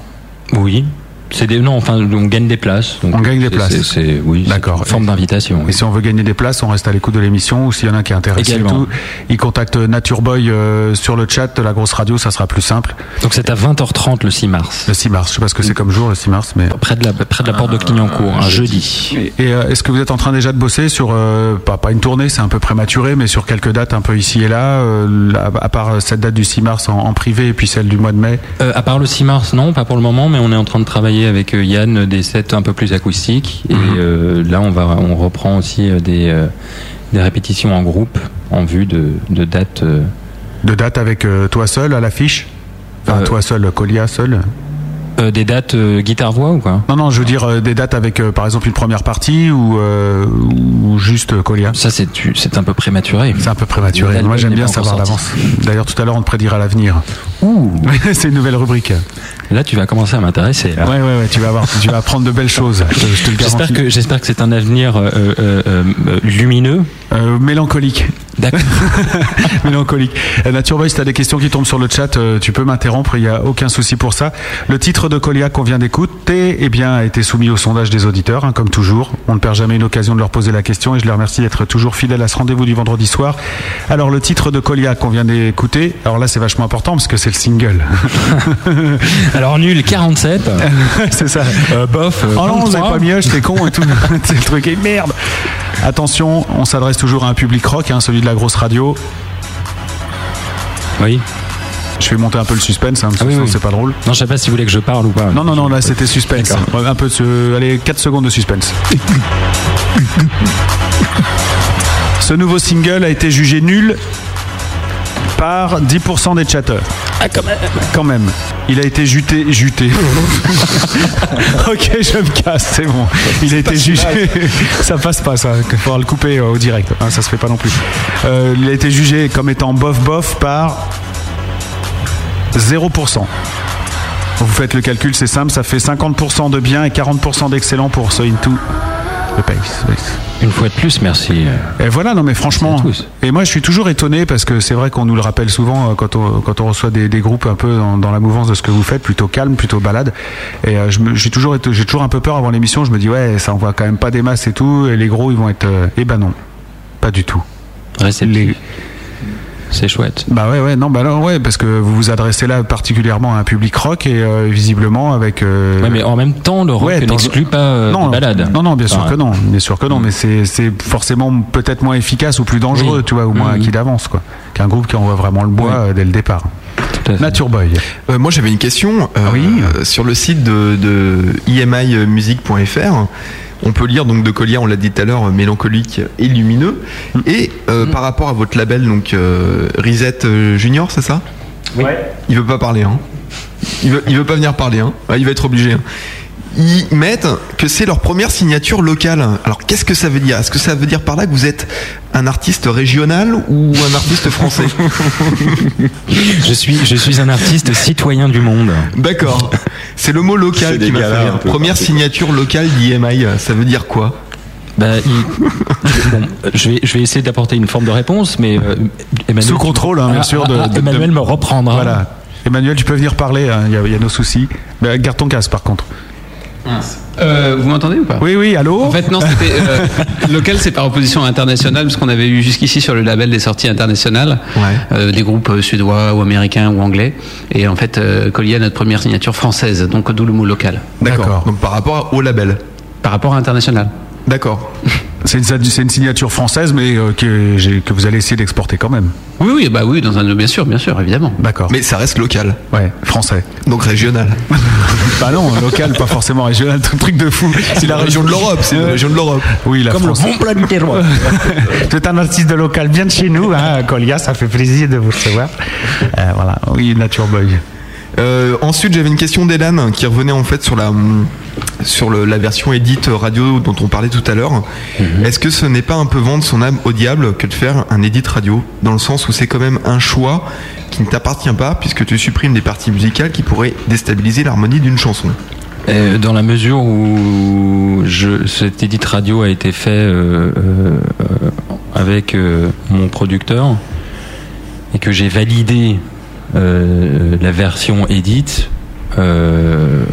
Oui. C'est des non, enfin on gagne des places. donc On gagne des places. c'est- C'est oui. D'accord. Forme d'invitation. Et si on veut gagner des places, on reste à l'écoute de l'émission ou s'il y en a qui est intéressé tout, il contacte Nature Boy euh, sur le chat de la grosse radio, ça sera plus simple. Donc c'est à 20h30 le 6 mars. Le 6 mars, je sais pas ce que c'est comme jour le 6 mars, mais. Près de la près de la porte de Clignancourt, un jeudi. Et, et, euh, est-ce que vous êtes en train déjà de bosser sur, euh, pas, pas une tournée, c'est un peu prématuré, mais sur quelques dates un peu ici et là, euh, là, à part cette date du 6 mars en, en privé et puis celle du mois de mai? Euh, à part le 6 mars, non, pas pour le moment, mais on est en train de travailler avec euh, Yann des sets un peu plus acoustiques. Et Mhm. euh, là, on va, on reprend aussi euh, des, euh, des répétitions en groupe en vue de, de dates. euh, De date avec euh, toi seul à l'affiche? Enfin, Euh, toi seul, Colia seul? Euh, des dates euh, guitare-voix ou quoi? Non, non, je veux dire euh, des dates avec euh, par exemple une première partie ou, euh, ou juste euh, Colia? Ça, c'est c'est un peu prématuré. C'est un peu prématuré. Moi, j'aime bien savoir d'avance. D'ailleurs, tout à l'heure, on te prédira l'avenir. Ouh. c'est une nouvelle rubrique. Là, tu vas commencer à m'intéresser. Ouais, ouais, ouais, tu vas voir. Tu vas apprendre de belles choses. Je, je J'espère garantis. que, j'espère que c'est un avenir euh, euh, euh, lumineux. Mélancolique. D'accord. mélancolique. Euh, Nature Boy, si t'as des questions qui tombent sur le chat, euh, tu peux m'interrompre, il n'y a aucun souci pour ça. Le titre de Colia qu'on vient d'écouter, eh bien, a été soumis au sondage des auditeurs, hein, comme toujours. On ne perd jamais une occasion de leur poser la question et je les remercie d'être toujours fidèles à ce rendez-vous du vendredi soir. Alors, le titre de Colia qu'on vient d'écouter, alors là, c'est vachement important parce que c'est le single. Alors nul 47. c'est ça. Euh, bof. euh, Oh non, vous 23. avez pas mieux, j'étais con et tout. c'est le truc et merde. Attention, on s'adresse toujours à un public rock, hein, celui de la grosse radio. Oui. Je vais monter un peu le suspense, hein, Ah oui, sinon oui. c'est pas drôle. Non, je sais pas si vous voulez que je parle ou pas. Non, non, non, là c'était suspense. Un peu de Allez, 4 secondes de suspense. Ce nouveau single a été jugé nul par 10% des chatteurs. Ah, quand même. Quand même. Il a été juté. juté. ok, je me casse, c'est bon. Il a été jugé. ça passe pas, ça. Il faudra le couper euh, au direct. Hein, ça se fait pas non plus. Euh, il a été jugé comme étant bof-bof par 0%. Vous faites le calcul, c'est simple, ça fait 50% de bien et 40% d'excellent pour ce Into Une fois de plus, merci. Et voilà, non mais franchement. Et moi je suis toujours étonné parce que c'est vrai qu'on nous le rappelle souvent euh, quand on, quand on reçoit des, des groupes un peu dans, dans la mouvance de ce que vous faites, plutôt calme, plutôt balade. Et euh, j'ai toujours, j'ai toujours un peu peur avant l'émission. Je me dis ouais, ça envoie quand même pas des masses et tout. Et les gros ils vont être. euh, eh ben non, pas du tout. Les- C'est chouette. Bah ouais, ouais, non, bah non, ouais, parce que vous vous adressez là particulièrement à un public rock et euh, visiblement avec. euh, Ouais, mais en même temps, le rock Ouais, n'exclut pas euh, non, balades. Non, non, bien sûr que non, bien sûr que non, mais c'est forcément peut-être moins efficace ou plus dangereux, Oui. tu vois, ou moins Mhm. acquis d'avance, quoi, qu'un groupe qui envoie vraiment le bois Oui. euh, dès le départ. Nature Boy. Euh, moi j'avais une question. Euh, Sur le site de, de imimusic.fr, on peut lire donc de Colia, on l'a dit tout à l'heure, mélancolique et lumineux. Et euh, par rapport à votre label, donc euh, Reset Junior, c'est ça? Oui. Il veut pas parler, hein il veut, il veut pas venir parler, hein Ah, Il va être obligé. hein. Ils mettent que c'est leur première signature locale. Alors qu'est-ce que ça veut dire? Est-ce que ça veut dire par là que vous êtes un artiste régional ou un artiste français? Je suis, je suis un artiste citoyen du monde. D'accord. C'est le mot local qui m'a fait rire. Première signature locale d'IMI, ça veut dire quoi? Bah, il- bon, je vais, je vais essayer d'apporter une forme de réponse, mais euh, Emmanuel, Sous contrôle, hein, bien Ah, sûr. ah, de- ah, de- Emmanuel de- me reprendra. Voilà. Emmanuel, tu peux venir parler, hein, il y, a- il y a nos soucis. Mais garde ton casque par contre. Euh, vous m'entendez ou pas? Oui, oui, allô? En fait, non, c'était. euh, local, c'est par opposition à international, parce qu'on avait eu jusqu'ici sur le label des sorties internationales, euh, des groupes euh, suédois ou américains ou anglais. Et en fait, euh, Collier a notre première signature française, donc d'où le mot local. D'accord. Donc par rapport au label Par rapport à international. D'accord. C'est une, c'est une signature française, mais euh, que, j'ai- que vous allez essayer d'exporter quand même. Oui, oui, bah oui, dans un, bien sûr, bien sûr, évidemment. D'accord. Mais ça reste local. Ouais, français. Donc régional. bah non, local, pas forcément régional, un truc de fou. C'est la région de l'Europe, c'est la région de l'Europe. Oui, la Comme le France. bon plat du terroir. Es un artiste de local bien de chez nous, hein, Colia, ça fait plaisir de vous recevoir. Euh, voilà, oui, Nature Boy. Euh, ensuite, j'avais une question d'Elan qui revenait en fait sur la sur le- la version edit radio dont on parlait tout à l'heure. Mhm. Est-ce que ce n'est pas un peu vendre son âme au diable que de faire un edit radio? Dans le sens où c'est quand même un choix qui ne t'appartient pas puisque tu supprimes des parties musicales qui pourraient déstabiliser l'harmonie d'une chanson. Dans la mesure où je, cet édit radio a été fait euh, euh, avec mon producteur et que j'ai validé euh, la version édite, euh,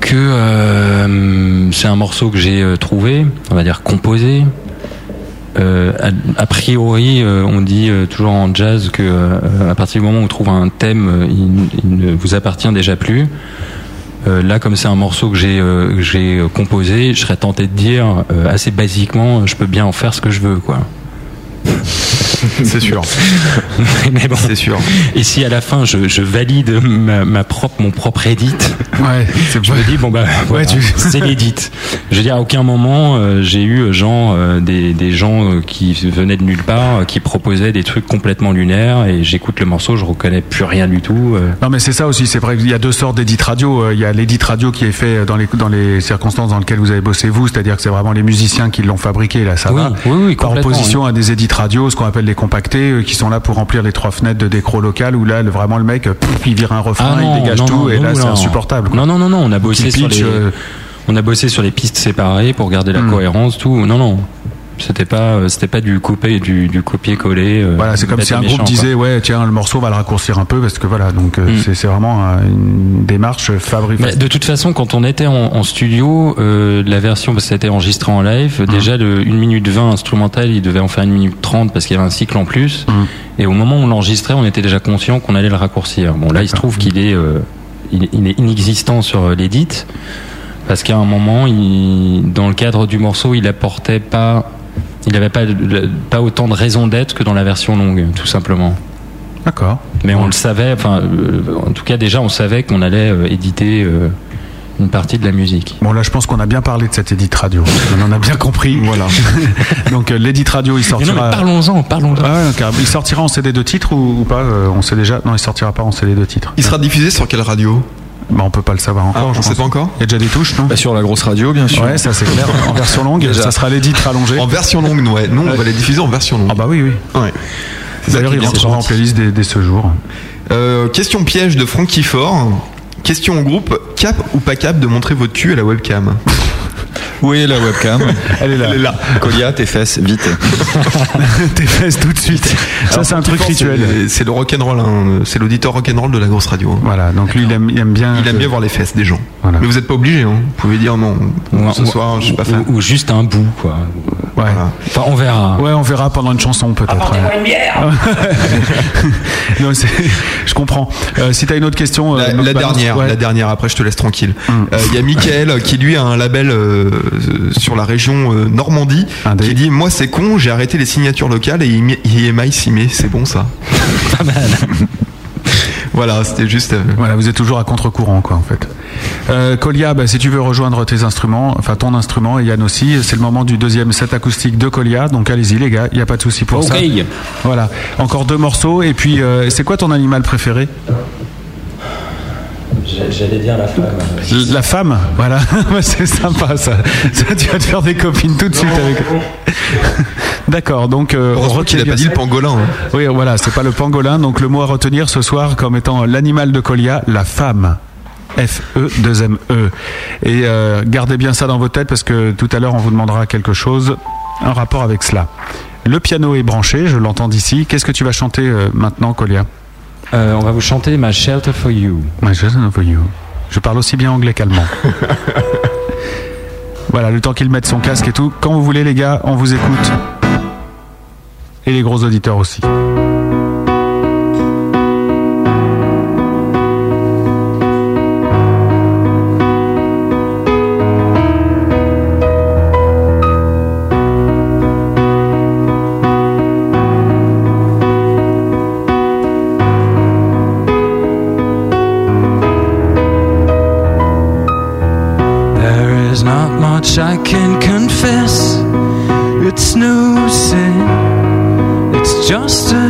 que euh, c'est un morceau que j'ai trouvé, on va dire composé. A, priori, on dit toujours en jazz que à partir du moment où on trouve un thème, il, ne vous appartient déjà plus. Là, comme c'est un morceau que j'ai j'ai composé, je serais tenté de dire assez basiquement, je peux bien en faire ce que je veux, quoi. C'est sûr. Mais bon. C'est sûr. Et si à la fin je, je valide ma, ma propre, mon propre edit, Ouais, je me dis bon bah voilà, tu- c'est l'édit. Je veux dire à aucun moment euh, j'ai eu euh, genre euh, des, des gens euh, qui venaient de nulle part, qui proposaient des trucs complètement lunaires et j'écoute le morceau, je reconnais plus rien du tout. Non mais c'est ça aussi, c'est vrai qu'il y a deux sortes d'édit radio. Il y a l'édit radio qui est fait dans les, dans les circonstances dans lesquelles vous avez bossé vous, c'est-à-dire que c'est vraiment les musiciens qui l'ont fabriqué, là ça Oui, va. oui, oui, Par opposition à des édits radio, ce qu'on appelle les euh, qui sont là pour remplir les trois fenêtres de décro local, où là le- vraiment le mec, euh, pouf, il vire un refrain, Ah non, il dégage non, tout, non, et là c'est insupportable. quoi. Non non non non, on a bossé sur les euh, on a bossé sur les pistes séparées pour garder la Hmm. cohérence tout. Non non. C'était pas euh, c'était pas du coupé du, du copier-coller. euh, Voilà, c'est comme si un méchant, groupe quoi. disait ouais tiens le morceau on va le raccourcir un peu parce que voilà donc euh, Mm. c'est- c'est vraiment une démarche fabriquée. De toute façon, quand on était en, en studio, euh, la version, parce que c'était enregistré en live, déjà le 1 minute 20 instrumental, il devait en faire 1 minute 30 parce qu'il y avait un cycle en plus. Et au moment où on l'enregistrait, on était déjà conscient qu'on allait le raccourcir. Bon, là, il se trouve qu'il est, euh, il, il est inexistant sur l'édit. Parce qu'à un moment, il, dans le cadre du morceau, il apportait pas, il n'avait pas, pas autant de raison d'être que dans la version longue, tout simplement. D'accord. Mais on le savait, enfin, euh, en tout cas, déjà, on savait qu'on allait euh, éditer euh, une partie de la musique. Bon là je pense qu'on a bien parlé de cet édit radio. On en a bien compris. Voilà. donc euh, l'édit radio il Mais non, sortira. mais parlons-en, parlons-en. Ah il sortira en CD de titres ou, ou pas euh, On sait déjà. Non, il sortira pas en CD de titres. Il sera diffusé sur quelle radio? Bah, on peut pas le savoir encore. Ah, on sait pas encore Il y a déjà des touches, non Bah, sur la grosse radio, bien sûr. Ouais, ça c'est clair. En version longue, Déjà. ça sera l'édit rallongé. En version longue, nous, ouais. Nous, on va les diffuser en version longue. Ah bah oui, oui. Ouais. D'ailleurs, est il rentrera c'est en playlist dès, dès ce jour. Euh, question piège de Francky Fort. Question au groupe, cap ou pas cap de montrer votre cul à la webcam? Où est la webcam Elle est là. Elle est là. Colia, tes fesses, vite. Tes fesses tout de suite. Ça, Alors, c'est un truc rituel. c'est- C'est le rock'n'roll, hein. c'est l'auditeur rock'n'roll de la grosse radio. hein. Voilà, donc lui, il aime, il aime bien. Il aime bien voir les fesses des gens. Voilà. Mais vous n'êtes pas obligé, hein. vous pouvez dire non, Ou- ce soir je suis pas ou- fan. Ou, juste un bout, quoi. Ouais. Enfin, on verra. Ouais, on verra pendant une chanson peut-être. ouais. une bière Non, c'est- je comprends. Euh, si t'as une autre question, euh, La, donc la dernière, Ouais. la dernière. Après, je te laisse tranquille. Mm. Euh, Il y a Michael qui lui a un label euh, euh, sur la région euh, Normandie qui dit moi c'est con, j'ai arrêté les signatures locales et IMI s'y met. C'est bon ça. Pas mal. Voilà, c'était juste. euh, Voilà, vous êtes toujours à contre-courant, quoi, en fait. Euh, Colia, bah, si tu veux rejoindre tes instruments, enfin ton instrument, et Yann aussi, c'est le moment du deuxième set acoustique de Colia, donc allez-y les gars, il n'y a pas de souci pour ça. Ok. Voilà, encore deux morceaux, et puis euh, c'est quoi ton animal préféré? J'allais dire la femme. La femme, voilà, c'est sympa ça. Ça, Tu vas te faire des copines tout de suite avec. D'accord, donc. Euh, Heureusement qu'il a retenez pas dit le pangolin. hein. Oui, voilà, c'est pas le pangolin. Donc le mot à retenir ce soir comme étant l'animal de Colia, la femme. F-E-2-M-E. E. Et euh, gardez bien ça dans votre tête parce que tout à l'heure on vous demandera quelque chose en rapport avec cela. Le piano est branché, je l'entends d'ici. Qu'est-ce que tu vas chanter euh, maintenant, Colia? Euh, on va vous chanter My Shelter for You. My Shelter for You. Je parle aussi bien anglais qu'allemand. voilà, le temps qu'il mette son casque et tout. Quand vous voulez, les gars, on vous écoute. Et les gros auditeurs aussi. Much I can confess. It's no sin, it's just a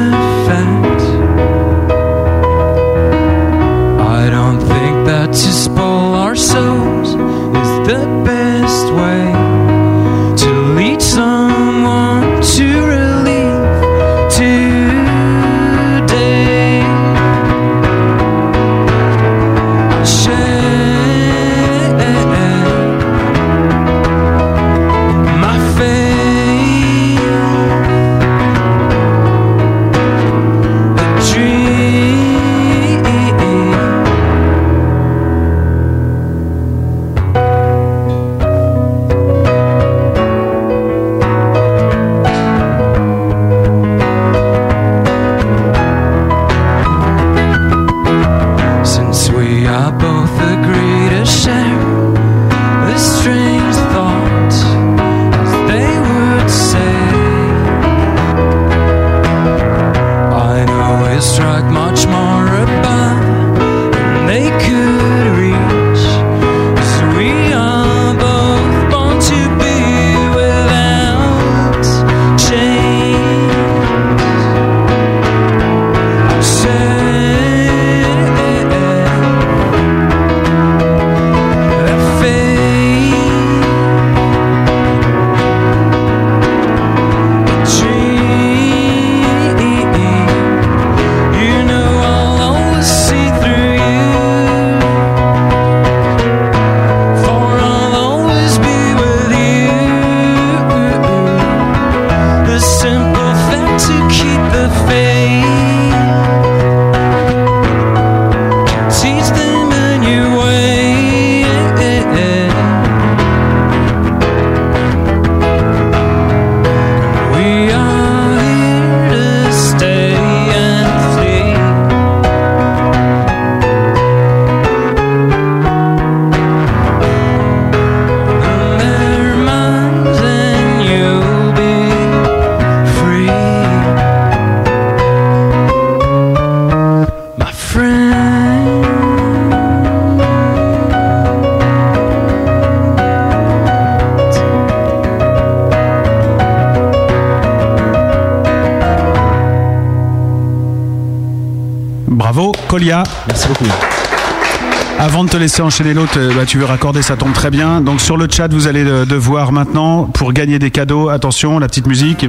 Avant de te laisser enchaîner l'autre, euh, bah, tu veux raccorder, ça tombe très bien. Donc sur le chat, vous allez euh, devoir maintenant, pour gagner des cadeaux, attention, la petite musique.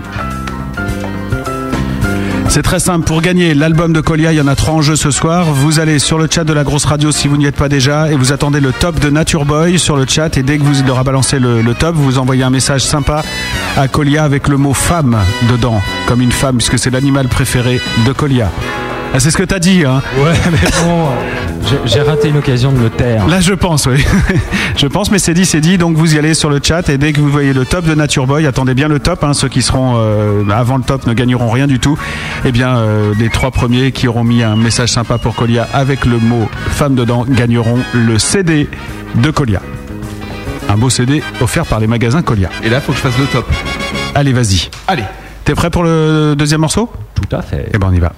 C'est très simple. Pour gagner l'album de Colia, il y en a trois en jeu ce soir. Vous allez sur le chat de la grosse radio si vous n'y êtes pas déjà et vous attendez le top de Nature Boy sur le chat. Et dès que vous aura balancé le, le top, vous envoyez un message sympa à Colia avec le mot femme dedans, comme une femme, puisque c'est l'animal préféré de Colia. Ah, c'est ce que t'as dit, hein Ouais, mais bon, j'ai- raté une occasion de me taire. Là, je pense, oui. je pense, mais c'est dit, c'est dit. Donc, vous y allez sur le chat et dès que vous voyez le top de Nature Boy, attendez bien le top. hein, ceux qui seront euh, avant le top ne gagneront rien du tout. Eh bien, euh, les trois premiers qui auront mis un message sympa pour Colia avec le mot femme dedans gagneront le CD de Colia. Un beau CD offert par les magasins Colia. Et là, faut que je fasse le top. Allez, vas-y. Allez. T'es prêt pour le deuxième morceau? Tout à fait. Eh ben, on y va.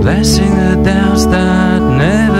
Blessing the doubts that never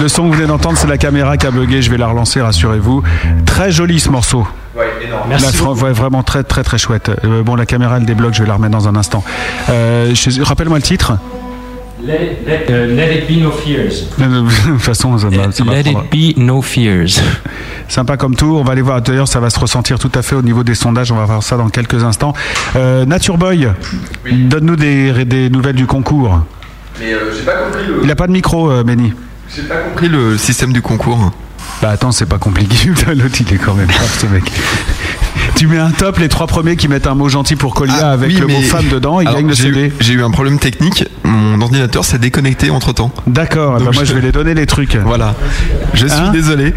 Le son que vous venez d'entendre, c'est la caméra qui a bugué. Je vais la relancer, rassurez-vous. Très joli ce morceau. Ouais, énorme. La ouais, vraiment très très très chouette. Euh, bon, la caméra elle débloque, je vais la remettre dans un instant. Euh, je- Rappelle-moi le titre. Let, let- euh, let it be no fears. De toute façon, ça va. Let prendre- it be no fears. Sympa comme tout. On va aller voir. D'ailleurs, ça va se ressentir tout à fait au niveau des sondages. On va voir ça dans quelques instants. Euh, Nature Boy, donne-nous des, des nouvelles du concours. Mais euh, pas compris le. Il a pas de micro, euh, Benny. J'ai pas compris le système du concours. Bah attends, c'est pas compliqué. L'autre, il est quand même grave, ce mec. tu mets un top, les trois premiers qui mettent un mot gentil pour Colia Ah, avec oui, le mot femme dedans, ils gagnent le CD. J'ai eu un problème technique. Mon ordinateur s'est déconnecté entre temps. D'accord, bah moi je vais les donner les trucs. Voilà. Je suis Hein désolé.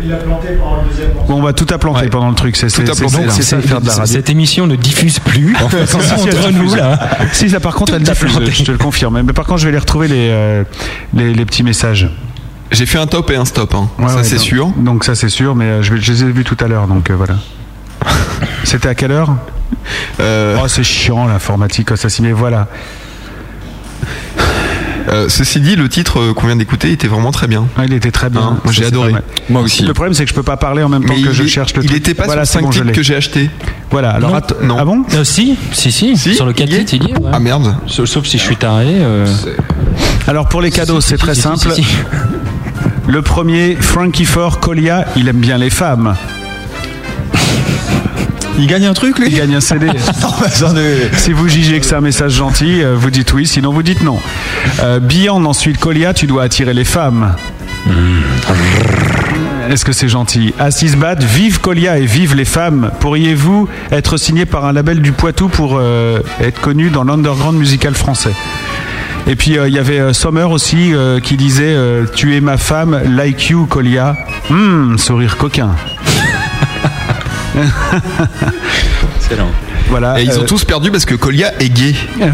Bon, on va tout a planté pendant le truc. C'est Tout ça faire de la radio. Cette émission ne diffuse plus. En fait, Si, entre elle nous là. Si, ça par contre, elle Tout a diffuse, je te le confirme. Mais par contre, je vais les retrouver les, euh, les, les petits messages. J'ai fait un top et un stop. hein. Ouais, ça ouais, c'est sûr. Donc ça c'est sûr, mais euh, je, vais- je les ai vus tout à l'heure, donc euh, voilà. C'était à quelle heure? Euh, Oh, c'est chiant l'informatique, ça s'y met. Voilà. Euh, ceci dit, le titre euh, qu'on vient d'écouter était vraiment très bien. Ouais, il était très bien. Hein, moi, j'ai adoré. Moi aussi. Le problème, c'est que je peux pas parler en même temps Mais que il je est- cherche le il truc. était pas voilà, sur c'est 5 bon, je titres l'ai. que j'ai acheté. Voilà, alors Non, att- non. Ah bon Euh, si, si, si, Si, Sur le 4 il y est titres, il y est. ouais. Ah merde. Sauf, sauf si je suis taré. euh, Alors pour les cadeaux, c'est très si, si, simple. si, si. Le premier, Frankie Ford Colia, il aime bien les femmes. Il gagne un truc, lui Il gagne un CD. Non, mais attendez. Si vous jugez que c'est un message gentil, euh, vous dites oui, sinon vous dites non. Euh, Beyond, ensuite, Colia, tu dois attirer les femmes. Est-ce que c'est gentil Assis Bat, vive Colia et vive les femmes. Pourriez-vous être signé par un label du Poitou pour euh, être connu dans l'underground musical français et puis euh, il y avait euh, Sommer aussi euh, qui disait Tu es ma femme, like you, Colia. Hum, sourire coquin. Excellent. Voilà. Et ils ont euh, tous perdu parce que Colia est gay.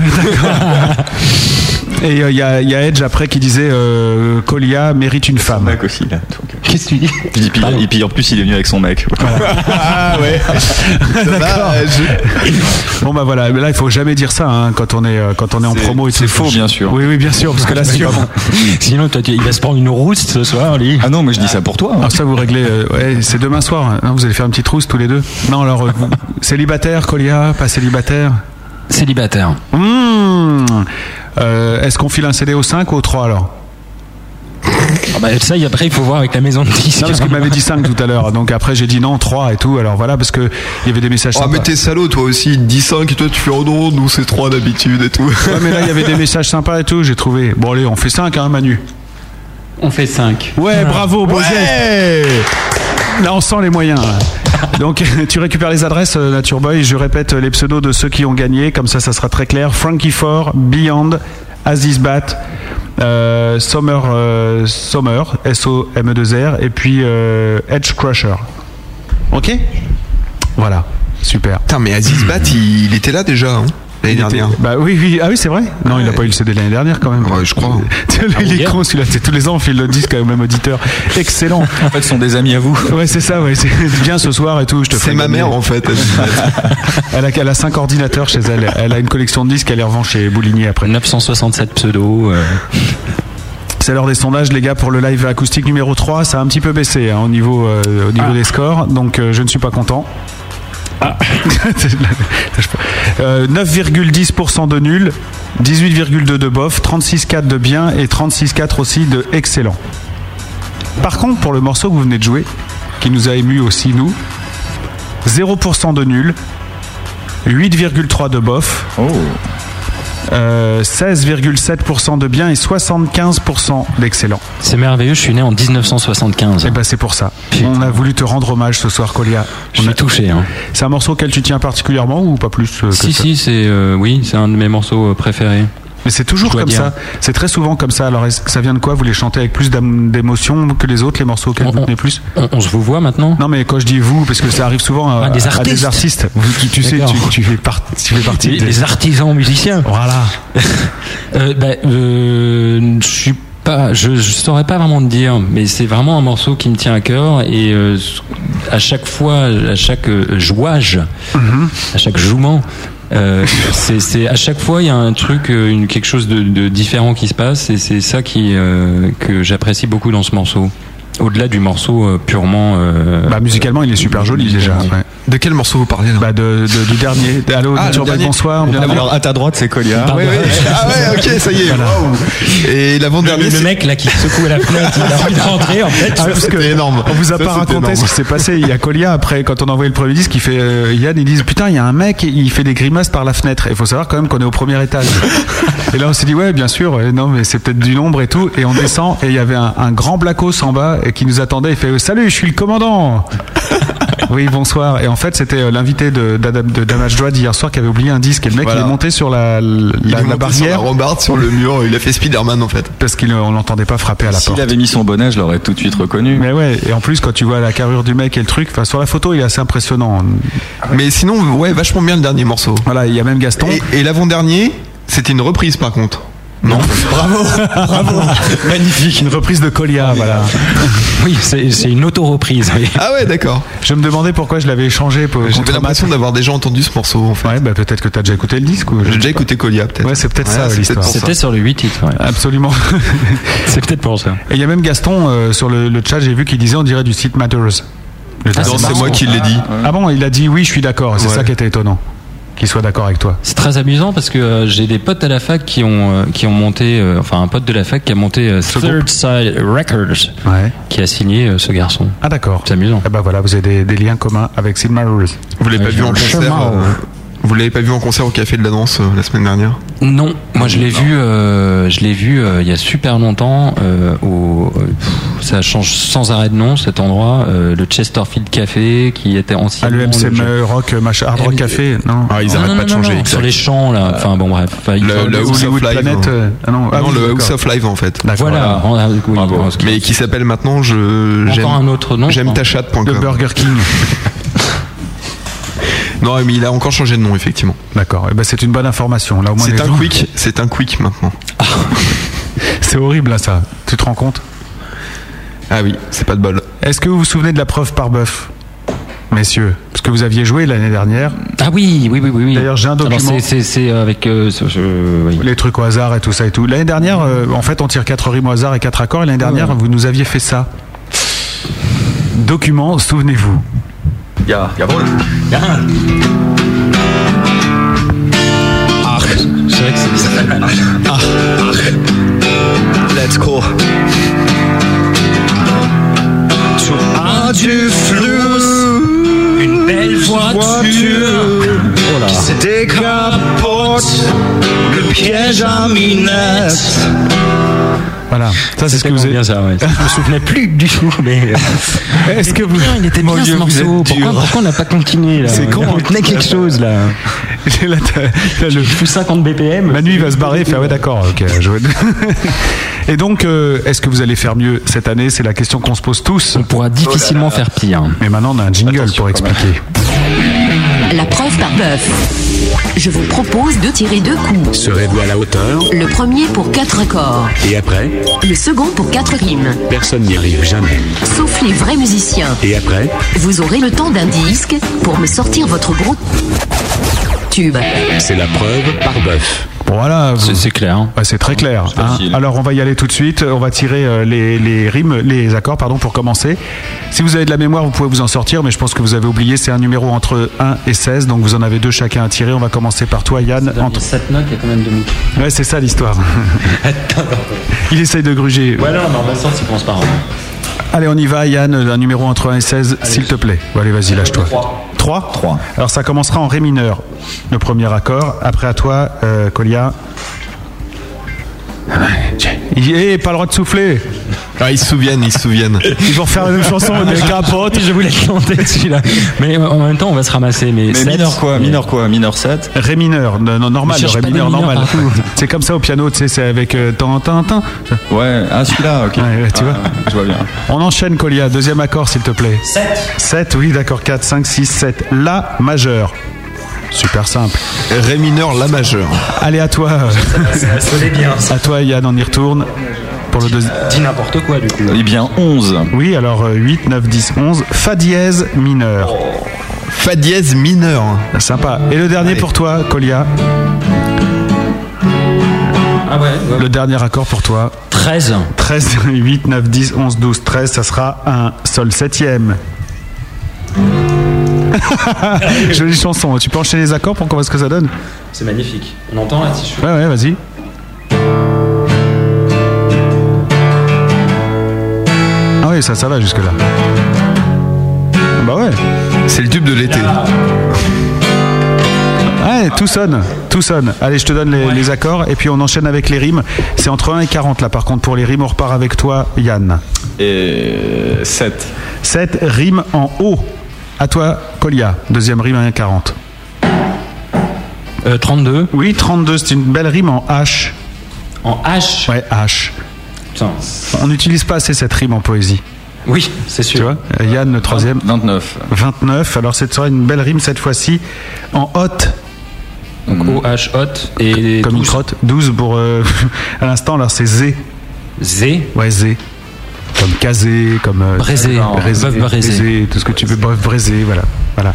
Et euh, il y, a- il y a Edge après qui disait euh, Colia mérite une femme. mec aussi, là. donc. Qu'est-ce que tu dis Et puis, et puis en plus, il est venu avec son mec. Ah ouais. D'accord. Bon bah voilà, mais là il faut jamais dire ça hein, quand on est euh, quand on est en C'est- promo et c'est faux, bien sûr. Oui oui bien sûr parce que là c'est pas bon. Sinon, toi, tu- il va se prendre une rouste ce soir, lui. Ah non, mais je dis ça pour toi. hein. Alors ça vous réglez. euh, ouais, c'est demain soir. hein. vous allez faire une petite rousse tous les deux. Non alors euh, célibataire Colia, pas célibataire. Célibataire. Mmh. Euh, Est-ce qu'on file un CD au 5 ou au 3 alors? Ah bah, ça, y- après, il faut voir avec la maison de disques. Non parce qu'il m'avait dit 5 tout à l'heure. Donc après j'ai dit non 3 et tout. Alors voilà parce que il y avait des messages. Sympas. mais t'es salaud toi aussi, 10 5 et toi tu fais oh non, nous c'est 3 d'habitude et tout. Ouais, mais là il y avait des messages sympas et tout. J'ai trouvé. Bon allez on fait 5 hein Manu. On fait 5. Ouais, bravo, beau. Ouais Là, on sent les moyens. là. Donc, tu récupères les adresses, euh, Nature Boy. Je répète les pseudos de ceux qui ont gagné. Comme ça, ça sera très clair. Frankie Ford, Beyond, Aziz Bat, euh, Sommer, euh, Sommer, S-O-M-E-2-R, et puis euh, Edge Crusher. Ok Voilà, super. Putain mais Aziz Bat il, il était là déjà hein, l'année était- dernière. Bah oui, oui. Ah oui, c'est vrai. Non, il n'a pas eu le CD l'année dernière quand même. Ouais, je crois. il est con celui-là. C'est tous les ans, on file le disque au même auditeur. Excellent. En fait, ce sont des amis à vous. Ouais, c'est ça, ouais. c'est- Viens ce soir et tout. Je te C'est ma mère en fait. Elle a, elle a cinq ordinateurs chez elle. Elle a une collection de disques. Elle les revend chez Bouligny après. 967 pseudos. euh, C'est l'heure des sondages, les gars, pour le live acoustique numéro 3. Ça a un petit peu baissé hein, au niveau, euh, au niveau des scores. Donc, euh, je ne suis pas content. Euh, 9,10% de nul, 18,2 de bof, 36,4 de bien et 36,4 aussi de excellent. Par contre, pour le morceau que vous venez de jouer, qui nous a ému aussi nous, 0% de nul, 8,3 de bof, euh, 16,7% de bien et 75% d'excellent. C'est merveilleux, je suis né en 1975. Et ben c'est pour ça. On a voulu te rendre hommage ce soir, Colia. Je On suis a- touché. Hein. C'est un morceau auquel tu tiens particulièrement ou pas plus euh, que Si, ça si, c'est euh, oui, c'est un de mes morceaux euh, préférés. Mais c'est toujours comme dire. ça. C'est très souvent comme ça. Alors est-ce que ça vient de quoi Vous les chantez avec plus d'émotion que les autres, les morceaux auxquels On- vous tenez plus? On, on se vous voit maintenant? Non, mais quand je dis vous, parce que ça arrive souvent à, Ah, des à artistes. tu, tu sais, tu, tu fais, par- tu fais partie les, des- les artisans musiciens. Voilà. Euh, bah, euh, je suis pas, je, je saurais pas vraiment te dire, mais c'est vraiment un morceau qui me tient à cœur et euh, à chaque fois, à chaque euh, jouage, à chaque jouement. Euh, c'est à chaque fois il y a un truc, euh, une, quelque chose de, de différent qui se passe et c'est ça qui euh, que j'apprécie beaucoup dans ce morceau. Au-delà du morceau euh, purement. euh, Bah, musicalement, il est super joli déjà. ouais. De quel morceau vous parlez là bah de, de- Du dernier. Allô, Ah, le Turbo, bonsoir. on parle- Alors à ta droite c'est Colia. Ah ouais, ok, ça y est. Et l'avant-dernier, Le c'est- mec là qui secoue à la fenêtre, il a envie de rentrer en fait. Ah, parce que C'était énorme. On vous a Ça, pas raconté énorme. ce qui s'est passé. Il y a Colia après, quand on a envoyé le premier disque, il fait euh, Yann, ils disent putain, il y a un mec, il fait des grimaces par la fenêtre. Il faut savoir quand même qu'on est au premier étage. et là, on s'est dit ouais, bien sûr, euh, non, mais c'est peut-être du nombre et tout. Et on descend et il y avait un, un grand blacos en bas et qui nous attendait. Il fait salut, je suis le commandant. Oui, bonsoir. Et en fait, c'était euh, l'invité de, de Damage Joy d'hier soir qui avait oublié un disque. Et le mec, Voilà. il est monté sur la, la, il est la monté sur barrière la rambarde sur le mur. Il a fait Spider-Man en fait. parce qu'on l'entendait pas frapper à la porte. S'il avait mis son bonnet, je l'aurais tout de suite reconnu. Mais ouais, et en plus, quand tu vois la carrure du mec et le truc, enfin, sur la photo, il est assez impressionnant. Mais sinon, ouais, vachement bien le dernier morceau. Voilà, il y a même Gaston. Et, et l'avant-dernier, c'était une reprise par contre. Non. Bravo, bravo, magnifique. Une reprise de Colia, voilà. Oui, c'est une auto-reprise. oui. Ah ouais, d'accord. Je me demandais pourquoi je l'avais échangé pour. J'avais l'impression d'avoir déjà entendu ce morceau en fait. Ouais, bah peut-être que t'as déjà écouté le disque. J'ai déjà écouté Colia peut-être. Ouais, c'est peut-être ça, l'histoire. C'était sur le 8 titres. ouais. Absolument. C'est peut-être pour ça. Et il y a même Gaston euh, sur le, le chat, j'ai vu qu'il disait on dirait du site Matters. Ah, c'est moi qui l'ai dit. Ah bon, il a dit oui, je suis d'accord. C'est Ouais. ça qui était étonnant. Qu'il soit d'accord avec toi. C'est très amusant parce que euh, j'ai des potes à la fac qui ont euh, qui ont monté, euh, enfin un pote de la fac qui a monté euh, Third Side Records, Ouais. qui a signé euh, ce garçon. Ah d'accord. C'est amusant. Eh ben voilà, vous avez des, des liens communs avec Sid Matters. Vous l'avez pas vu en concert chemin, euh, Vous l'avez pas vu en concert au Café de la Danse euh, la semaine dernière Non, moi je l'ai vu, euh, je l'ai vu euh, il y a super longtemps. euh, au, euh, pff, ça change sans arrêt de nom cet endroit, euh, le Chesterfield Café qui était Ah, anciennement le le- MCM Rock, machin, Hard Rock M- Café, non Ah, ils Non, arrêtent non, pas de non, changer. non, sur les champs là. Enfin bon bref. Enfin, Le- le House of Live. Planet, euh, ah non, ah non, oui, le. House of Live en fait. D'accord, Voilà. bon, Mais qui s'appelle maintenant je Encore un autre nom. j'aime ta Le chatte.com. Burger King. Non, mais il a encore changé de nom effectivement. D'accord. Eh ben, c'est une bonne information. Là, au moins, les C'est un gens- quick, c'est un quick maintenant. C'est horrible, là, ça. Tu te rends compte? Ah oui, c'est pas de bol. Est-ce que vous vous souvenez de la preuve par bœuf Messieurs, parce que vous aviez joué l'année dernière, Ah oui, oui, oui, oui. oui. D'ailleurs, j'ai un Alors, document. c'est- C'est c'est avec. euh, ce- ce- oui. les trucs au hasard et tout ça et tout. L'année dernière, euh, en fait, on tire quatre rimes au hasard et quatre accords. Et l'année dernière, vous nous aviez fait ça. Document, souvenez-vous. Ja, jawohl. C'est vrai que c'est Let's go. Sur un du flou, une belle voiture qui se décapote, le piège à minette. Voilà. Ça, c'est ce que vous avez. bien ça. Ouais. Je me souvenais plus du tout, mais. euh, Est-ce que vous. Il était bien Mon ce morceau. Pourquoi, pourquoi on n'a pas continué là C'est con, On hein. tenait quelque chose là. Là, le- Je fais 50 BPM. Manu il va se barrer et faire ouais d'accord ok je et donc euh, est-ce que vous allez faire mieux cette année? C'est la question qu'on se pose tous On pourra difficilement faire pire. mais maintenant on a un jingle pour expliquer La preuve par bœuf. Je vous propose de tirer deux coups. Serez-vous à la hauteur? Le premier pour quatre accords, Et après? Le second pour quatre rimes. Personne n'y arrive jamais. Sauf les vrais musiciens. Et après Vous aurez le temps d'un disque pour me sortir votre gros tube. C'est la preuve par bœuf. Voilà vous- C'est clair. hein. Ouais, c'est très clair. hein. Alors on va y aller tout de suite. On va tirer euh, les, les rimes, les accords, pardon, pour commencer. Si vous avez de la mémoire, vous pouvez vous en sortir, mais je pense que vous avez oublié. C'est un numéro entre 1 et 16, donc vous en avez deux chacun à tirer. On va commencer par toi, Yann. Entre... 7 notes, il y a combien de demi Ouais, c'est ça l'histoire. Il essaye de gruger. Ouais, non, non, Vincent, il commence par un. Allez, on y va, Yann. Un numéro entre 1 et 16, s'il te plaît. Allez, vas-y, lâche-toi. 3 Trois. Alors ça commencera en ré mineur, le premier accord. Après à toi, euh, Colia. Il est pas le droit de souffler. Ah, ils se souviennent, ils se souviennent. Ils vont refaire la même chanson, des capotes. Je voulais le tenter celui-là. Mais en même temps, on va se ramasser. Mais, Mais sept, mineur quoi mais- Mineur quoi Mineur 7 Ré mineur, non, non, normal, ré mineur normal. C'est comme ça au piano, tu sais, c'est avec euh, tan tan tan. Ouais, ah celui-là, ok. Ouais, ouais, tu Ah, vois. Je vois bien. On enchaîne, Colia. Deuxième accord, s'il te plaît. 7. 7, oui, d'accord. 4, 5, 6, 7. La majeur. Super simple. Ré mineur, la majeure. Allez, à toi. À toi, Yann, on y retourne. Pour le deuxième. Dis n'importe quoi, du coup. Eh bien 11. Oui, alors euh, 8, 9, 10, 11. Fa dièse mineur. Fa dièse mineur. Sympa. Et le dernier pour toi, Colia. Ah ouais, Le dernier accord pour toi. 13. 13, 8, 9, 10, 11, 12, 13. Ça sera un sol septième. Jolie chanson. Tu peux enchaîner les accords pour qu'on voit ce que ça donne C'est magnifique. On entend là si je Ouais, ouais, vas-y. Ah oui, ça, ça va jusque-là. Bah ouais. C'est le tube de l'été. Ouais, tout sonne, tout sonne. Allez, je te donne les, les accords et puis on enchaîne avec les rimes. C'est entre 1 et 40 là par contre pour les rimes. On repart avec toi, Yann. Et 7. 7 rimes en haut. À toi, Colia. Deuxième rime à 1,40. Euh, 32. Oui, 32, c'est une belle rime en H. En H Ouais, H. Putain. On n'utilise pas assez cette rime en poésie. Oui, c'est sûr. Tu vois Euh, Yann, le troisième. 29. 29. Alors, c'est sera une belle rime cette fois-ci en hot. Donc OH hot et Comme une 12. crotte. 12 pour. euh, à l'instant, alors c'est Z. Z. Ouais, Z. Comme casé, comme. euh, braisé, tout ce que tu veux. Bref, voilà. Voilà.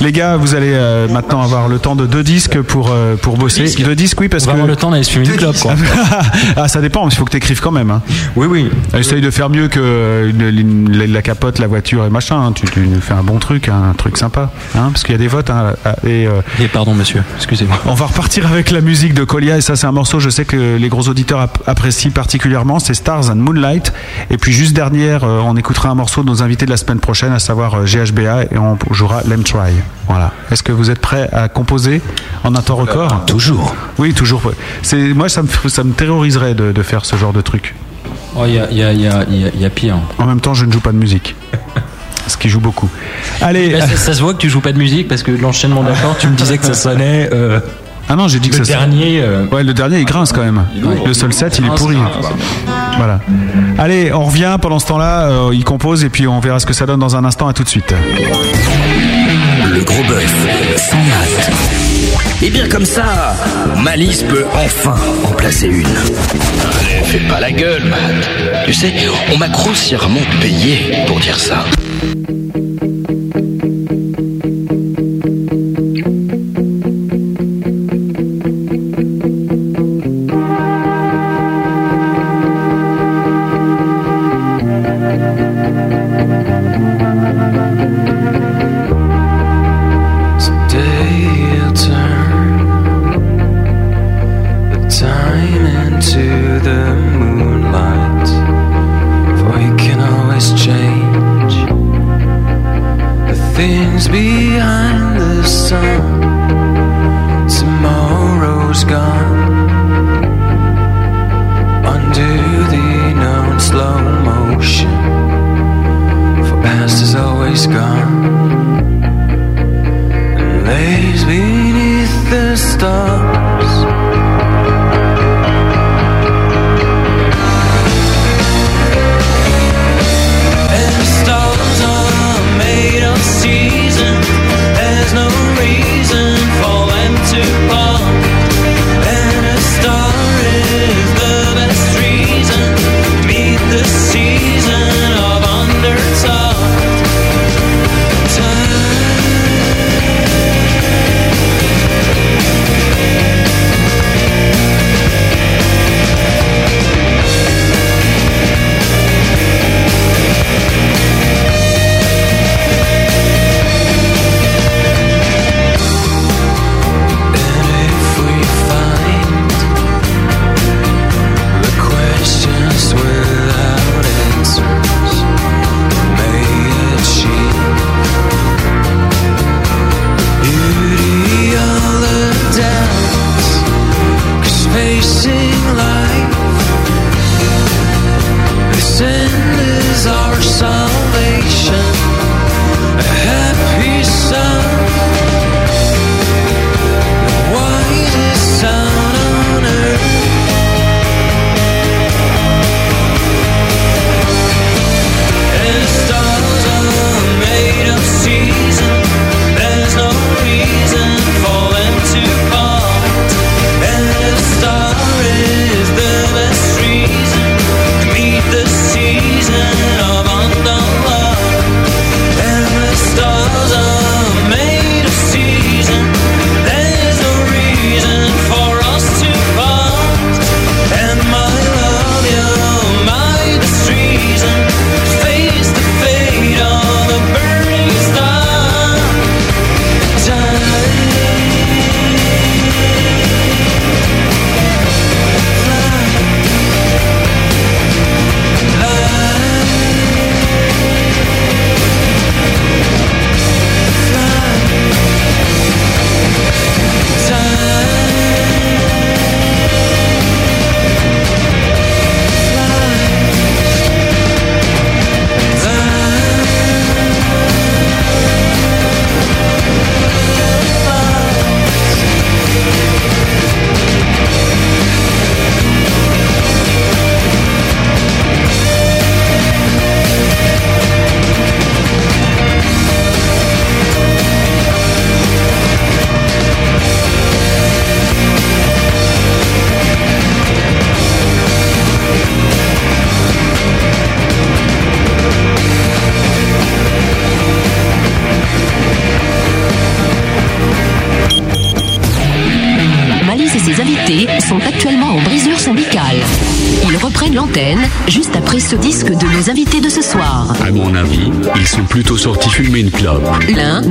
Les gars, vous allez euh, maintenant avoir le temps de deux disques pour, euh, pour bosser. Deux disques, oui, parce On va que. avoir le temps d'aller se fumer une clope, quoi. ah, ça dépend, il faut que tu écrives quand même. Hein. Oui, oui. Essaye de faire mieux que euh, une- la capote, la voiture et machin. hein. Tu, tu fais un bon truc, hein, un truc sympa. Hein, parce qu'il y a des votes. hein, et, euh, Et pardon, monsieur. Excusez-moi. on va repartir avec la musique de Colia. Et ça, c'est un morceau, je sais que les gros auditeurs ap- apprécient particulièrement. C'est Stars and Moonlight. Et puis, juste dernière, euh, on écoutera un morceau de nos invités de la semaine prochaine, à savoir euh, GHBA. Et on jouera Lem Try. Voilà. Est-ce que vous êtes prêts à composer en un temps record? Toujours. Oui, toujours. C'est Moi, ça me, ça me terroriserait de, de faire ce genre de truc. Oh, il y a, il y, a, il y, a, y a- il y a pire. En même temps, je ne joue pas de musique. Ce qui joue beaucoup. Allez. Là, ça, ça se voit que tu joues pas de musique parce que l'enchaînement d'accords, tu me disais que ça sonnait. euh, Ah non, j'ai dit que le ça dernier. euh, Ouais, le dernier il grince quand même. Le seul set il est pourri. Voilà. Allez, on revient pendant ce temps-là, euh, il compose et puis on verra ce que ça donne dans un instant. À tout de suite. Gros bœuf, sans maths. Et bien comme ça, Malice peut enfin en placer une. Fais pas la gueule, Matt. Tu sais, on m'a grossièrement payé pour dire ça.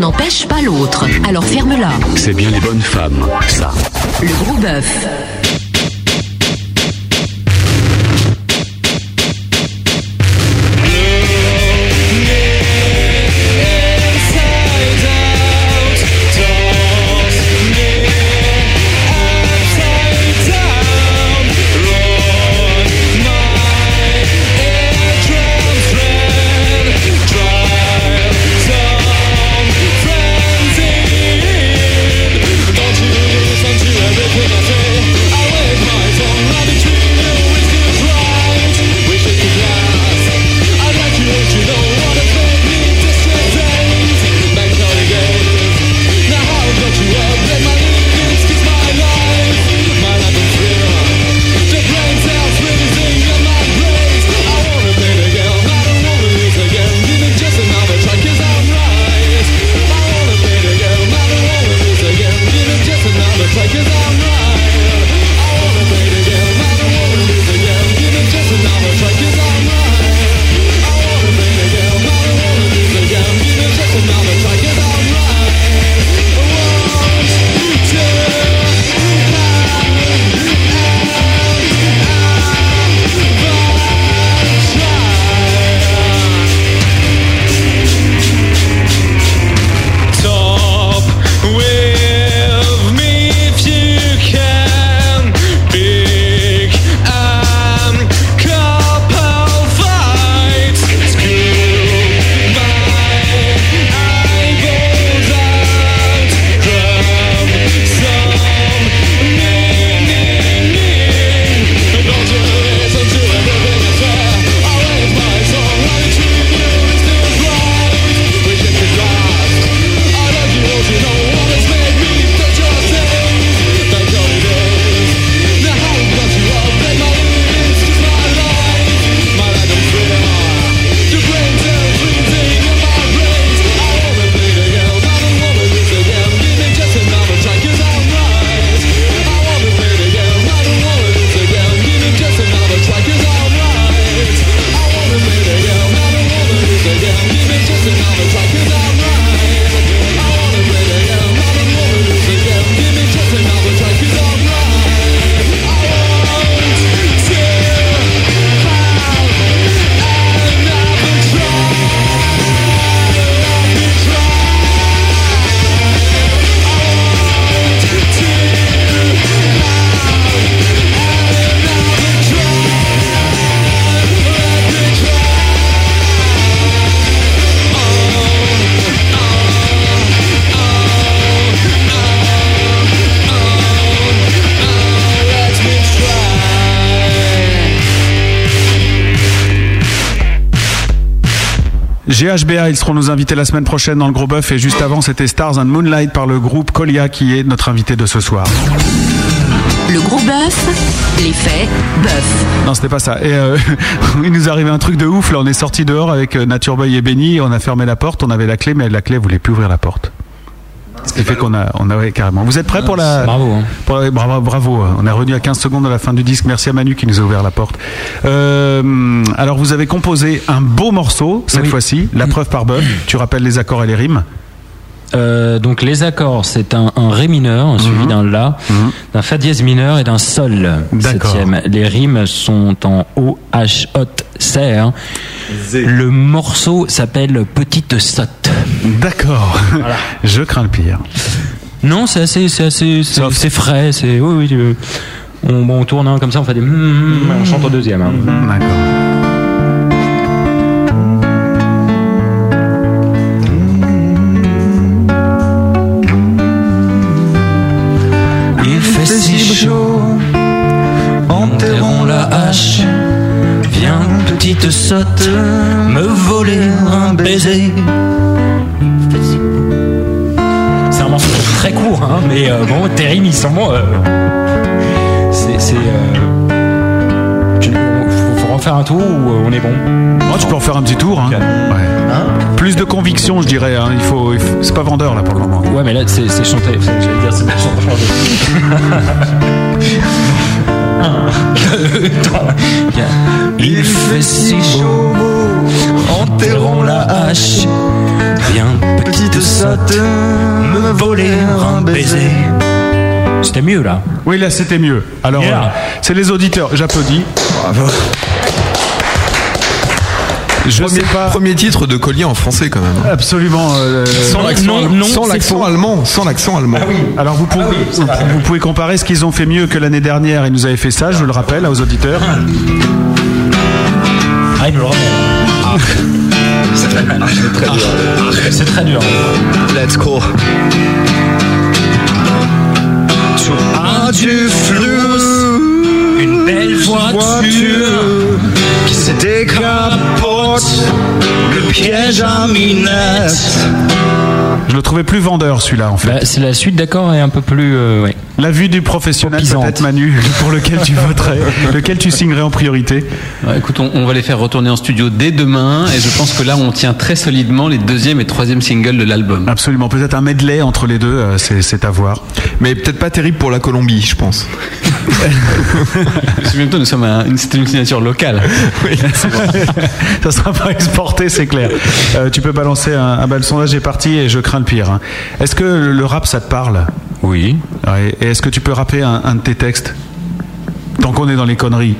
N'empêche GHBA, ils seront nos invités la semaine prochaine dans le Gros Bœuf et juste avant c'était Stars and Moonlight par le groupe Colia qui est notre invité de ce soir. Le gros bœuf, l'effet bœuf. Non, c'était pas ça. Et euh, il nous arrivait un truc de ouf. Là, on est sorti dehors avec euh, Nature Boy et Benny. On a fermé la porte. On avait la clé, mais la clé voulait plus ouvrir la porte. Ce qui fait qu'on a, on a ouais, carrément. Vous êtes prêts pour la Bravo, hein. pour la- bravo, bravo. On est revenu à 15 secondes de la fin du disque. Merci à Manu qui nous a ouvert la porte. Euh, alors, vous avez composé un beau morceau cette Oui. fois-ci. La preuve par bœuf. Tu rappelles les accords et les rimes. Euh, donc les accords, c'est un, un ré mineur suivi d'un la, d'un fa dièse mineur et d'un sol septième. Les rimes sont en O H hot serre. Le morceau s'appelle Petite sotte. D'accord. Je crains le pire. Non, c'est assez, c'est assez, c'est c'est frais. C'est oui, oui. euh, On, bon, on tourne un comme ça, on fait des, mm, mm, on chante au deuxième. hein. D'accord. Il fait si chaud, enterrons la hache. Viens, petite sotte, me voler un baiser. Hein, mais euh, bon, rimes, ils sont refaire un tour ou euh, on est bon Oh, tu peux en faire un petit tour. Hein. Ouais. Plus de conviction, je dirais. hein. Il faut, il faut- c'est pas vendeur là pour le moment. Ouais, mais là, c'est, c'est chanté. J'allais dire, c'est pas chanté. Il fait si chaud, enterrons la hache. Viens, Petite sotte, me voler un baiser. C'était mieux là. Oui, là c'était mieux. Alors, Yeah. euh, c'est les auditeurs. J'applaudis. Je premier, sais pas. premier titre de Collier en français quand même. Absolument. euh, Sans l'accent allemand. Sans l'accent allemand. Sans l'accent allemand. Alors vous pouvez, vous, vous pouvez comparer ce qu'ils ont fait mieux que l'année dernière. Ils nous avaient fait ça, je le rappelle, aux auditeurs. Ah, il le. C'est très, dur. C'est très dur. Let's go. Adieu flou, une belle voiture qui se le piège à minette. Je le trouvais plus vendeur celui-là en fait. Bah, c'est la suite d'accord et un peu plus. euh, ouais. La vue du professionnel peut-être Manu, pour lequel tu voterais, lequel tu signerais en priorité. Ouais, écoute, on, on va les faire retourner en studio dès demain et je pense que là on tient très solidement les deuxième et troisième singles de l'album. Absolument, peut-être un medley entre les deux, euh, c'est à voir. Mais peut-être pas terrible pour la Colombie, je pense. Souviens-toi, nous sommes un- une, signature locale. Ça sera pas exporté, c'est clair. Euh, tu peux balancer un, bah, le sondage est parti et je crains le pire. hein. Est-ce que le le rap ça te parle? Oui. Ouais. Et est-ce que tu peux rapper un, un de tes textes? Tant qu'on est dans les conneries.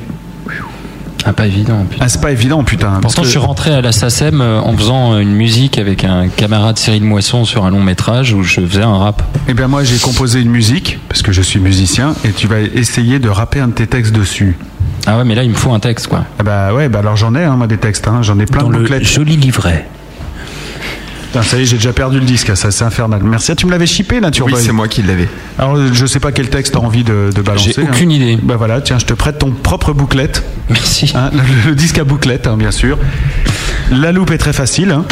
Ah, pas évident. Ah, c'est pas évident, putain. Pourtant, que- je suis rentré à la SACEM euh, en faisant une musique avec un camarade Cyril Moisson sur un long métrage où je faisais un rap. Eh bien moi j'ai composé une musique, parce que je suis musicien, et tu vas essayer de rapper un de tes textes dessus. Ah ouais, mais là, il me faut un texte, quoi. Ah bah ouais, bah alors j'en ai, hein, moi des textes, hein, j'en ai plein Dans de le bouclettes. joli livret. Putain, ça y est, j'ai déjà perdu le disque, ça c'est infernal. Merci, tu me l'avais chippé, Nature Oui, Boy. c'est moi qui l'avais. Alors je sais pas quel texte t'as envie de, de balancer. J'ai aucune hein. idée. Bah voilà, tiens, je te prête ton propre bouclette. Merci. Hein, le, le disque à bouclette, hein, bien sûr. La loupe est très facile. hein.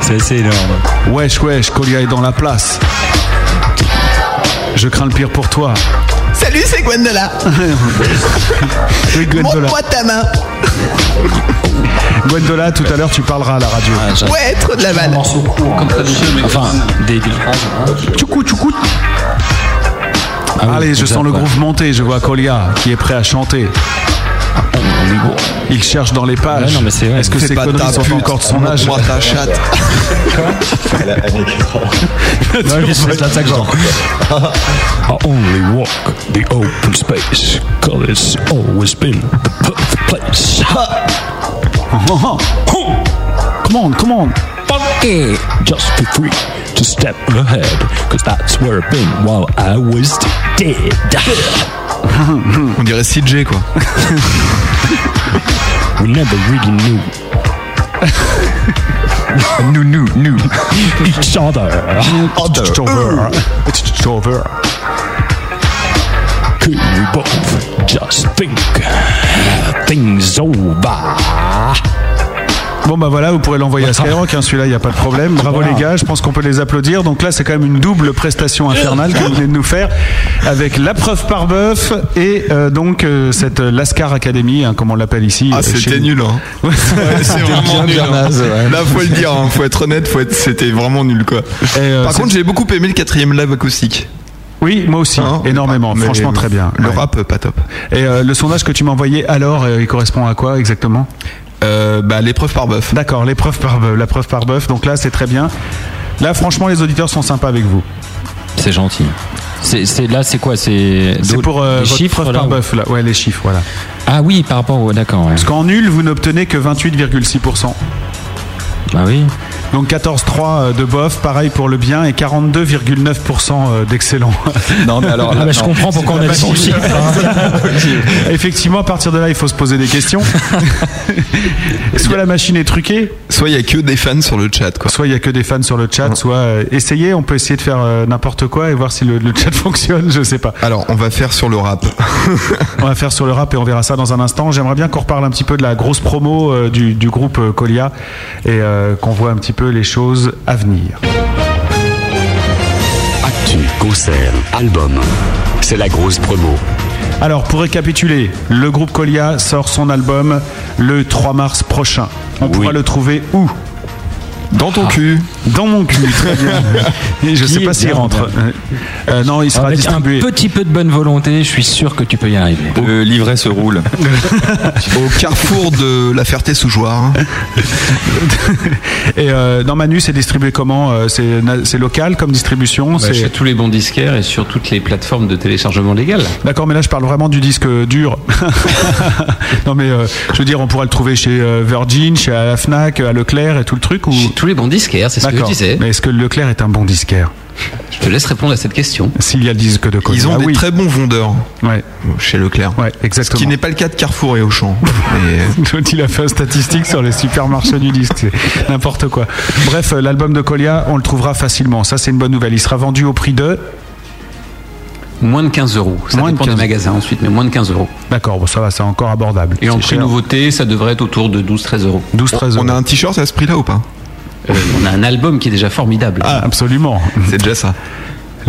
C'est assez énorme. Wesh, wesh, Colia est dans la place. Je crains le pire pour toi. Salut, c'est Gwendola. Oui, Gwendola. Montre-moi ta main. Gwendola, tout à l'heure, tu parleras à la radio. Ouais, trop de la balle. Enfin, des Tchoukou, tchoukou. Allez, je sens le groove monter. Je vois Colia qui est prêt à chanter. Il cherche dans les pages. Ouais. Est-ce que Fais ces pas conneries sont encore de son âge ta chatte. c'est la sac genre. I only walk the open space, cause it's always been the perfect place. Come on, come on. Yeah, just feel free to step ahead, cause that's where I've been while I was dead. On dirait CJ quoi. We never really knew. nous, nous, nous. Each other. It's over. It's over. Could we both just think things over? Bon bah voilà, vous pourrez l'envoyer à Skyrock, hein, celui-là, il n'y a pas de problème. Bravo les gars, je pense qu'on peut les applaudir. Donc là, c'est quand même une double prestation infernale que vous venez de nous faire avec la preuve par bœuf et euh, donc euh, cette euh, Lascar Academy, hein, comme on l'appelle ici. Ah, c'était nul, hein. Ouais. c'est vraiment nul. hein. Là, faut le dire, hein, faut être honnête, faut être... c'était vraiment nul quoi. euh, Par contre, j'ai beaucoup aimé le quatrième live acoustique. Oui, moi aussi, Hein, énormément, mais franchement très bien. Le Ouais. rap, pas top. Et euh, le sondage que tu m'as envoyé alors, euh, il correspond à quoi exactement? Euh, bah, l'épreuve par bœuf. D'accord, l'épreuve par bœuf, la preuve par bœuf. Donc là, c'est très bien. Là, franchement, les auditeurs sont sympas avec vous. C'est gentil. C'est, c'est- là, c'est quoi? C'est, pour euh, les votre chiffres preuve là, par ou- bœuf, là. Ouais, les chiffres, voilà. Ah oui, par rapport au. D'accord. ouais. Parce qu'en nul, vous n'obtenez que 28,6%. Bah oui. Donc 14,3 de bof, pareil pour le bien, et 42,9% d'excellent. Non, mais alors. Ah bah, je comprends pourquoi on a son chiffre. Effectivement, à partir de là, il faut se poser des questions. soit la machine est truquée, Soit il y a que des fans sur le chat quoi. soit il y a que des fans sur le chat, soit euh, essayez, on peut essayer de faire euh, n'importe quoi et voir si le, le chat fonctionne, je sais pas. Alors, on va faire sur le rap. On va faire sur le rap et on verra ça dans un instant. J'aimerais bien qu'on reparle un petit peu de la grosse promo euh, du, du groupe euh, Colia et euh, qu'on voit un petit peu les choses à venir. Actu, concert, album. C'est la grosse promo. Alors, pour récapituler, le groupe Colia sort son album le 3 mars prochain. On pourra le trouver où? Dans ton cul. Dans mon cul, très bien. Et je Qui sais pas s'il rentre. Euh, non, il sera Avec distribué. un petit peu de bonne volonté, je suis sûr que tu peux y arriver. Le livret se roule. Au carrefour de la Ferté-sous-Joire. Et euh, dans Manu, c'est distribué comment Euh, C'est local comme distribution Bah, c'est- chez tous les bons disquaires et sur toutes les plateformes de téléchargement légal. D'accord, mais là je parle vraiment du disque dur. non mais euh, je veux dire, on pourrait le trouver chez Virgin, chez la Fnac, à Leclerc et tout le truc ou Tous les bons disquaires, c'est ce que je disais. Mais est-ce que Leclerc est un bon disquaire? Je te laisse répondre à cette question. S'il y a le disque de Colis. Ils ont Ah des oui. très bons vendeurs Ouais, chez Leclerc. ouais, Ce exactement. qui n'est pas le cas de Carrefour et Auchan. Toi, il a fait un statistique sur les supermarchés du disque, c'est n'importe quoi. Bref, euh, l'album de Colia, on le trouvera facilement. Ça, c'est une bonne nouvelle. Il sera vendu au prix de. Moins de 15 euros. Ça Moins de dépend 15. des magasins ensuite, mais moins de 15 euros. D'accord, bon, ça va, c'est encore abordable. Et en prix cher. nouveauté, ça devrait être autour de 12-13 euros. 12-13 on euros. a un t-shirt à ce prix-là ou pas? Euh, on a un album qui est déjà formidable. Ah, absolument. C'est déjà ça.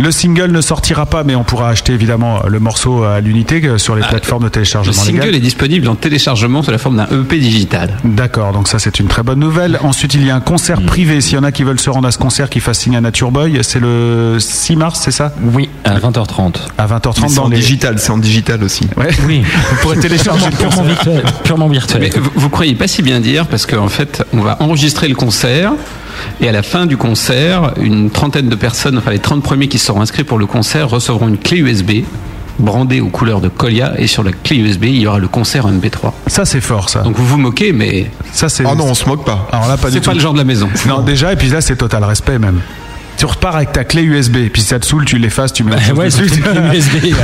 Le single ne sortira pas, mais on pourra acheter évidemment le morceau à l'unité euh, sur les Ah, plateformes de Le téléchargement single légal. est disponible en téléchargement sous la forme d'un EP digital. D'accord, donc ça c'est une très bonne nouvelle. Ensuite, il y a un concert privé. S'il y en a qui veulent se rendre à ce concert, qui fassent signe à Nature Boy, c'est le 6 mars, c'est ça? Oui, à 20h30. À 20h30 Mais c'est dans en les. digital, c'est en digital aussi. Ouais. Oui, Vous pourrez télécharger le purement virtuel. Purement virtuel. Mais vous, vous croyez pas si bien dire parce qu'en fait, on va enregistrer le concert et à la fin du concert, une trentaine de personnes, enfin les 30 premiers qui seront inscrits pour le concert, recevront une clé USB brandée aux couleurs de Colia et sur la clé USB, il y aura le concert en MP3. Ça c'est fort, ça. Donc vous vous moquez, mais Ça c'est. Oh non, on se moque pas. Alors là, pas du c'est tout. pas le genre de la maison. Non, déjà, et puis là, c'est total respect même. Tu repars avec ta clé USB, et puis si ça te saoule, tu l'effaces, tu mets chose ouais, une clé USB.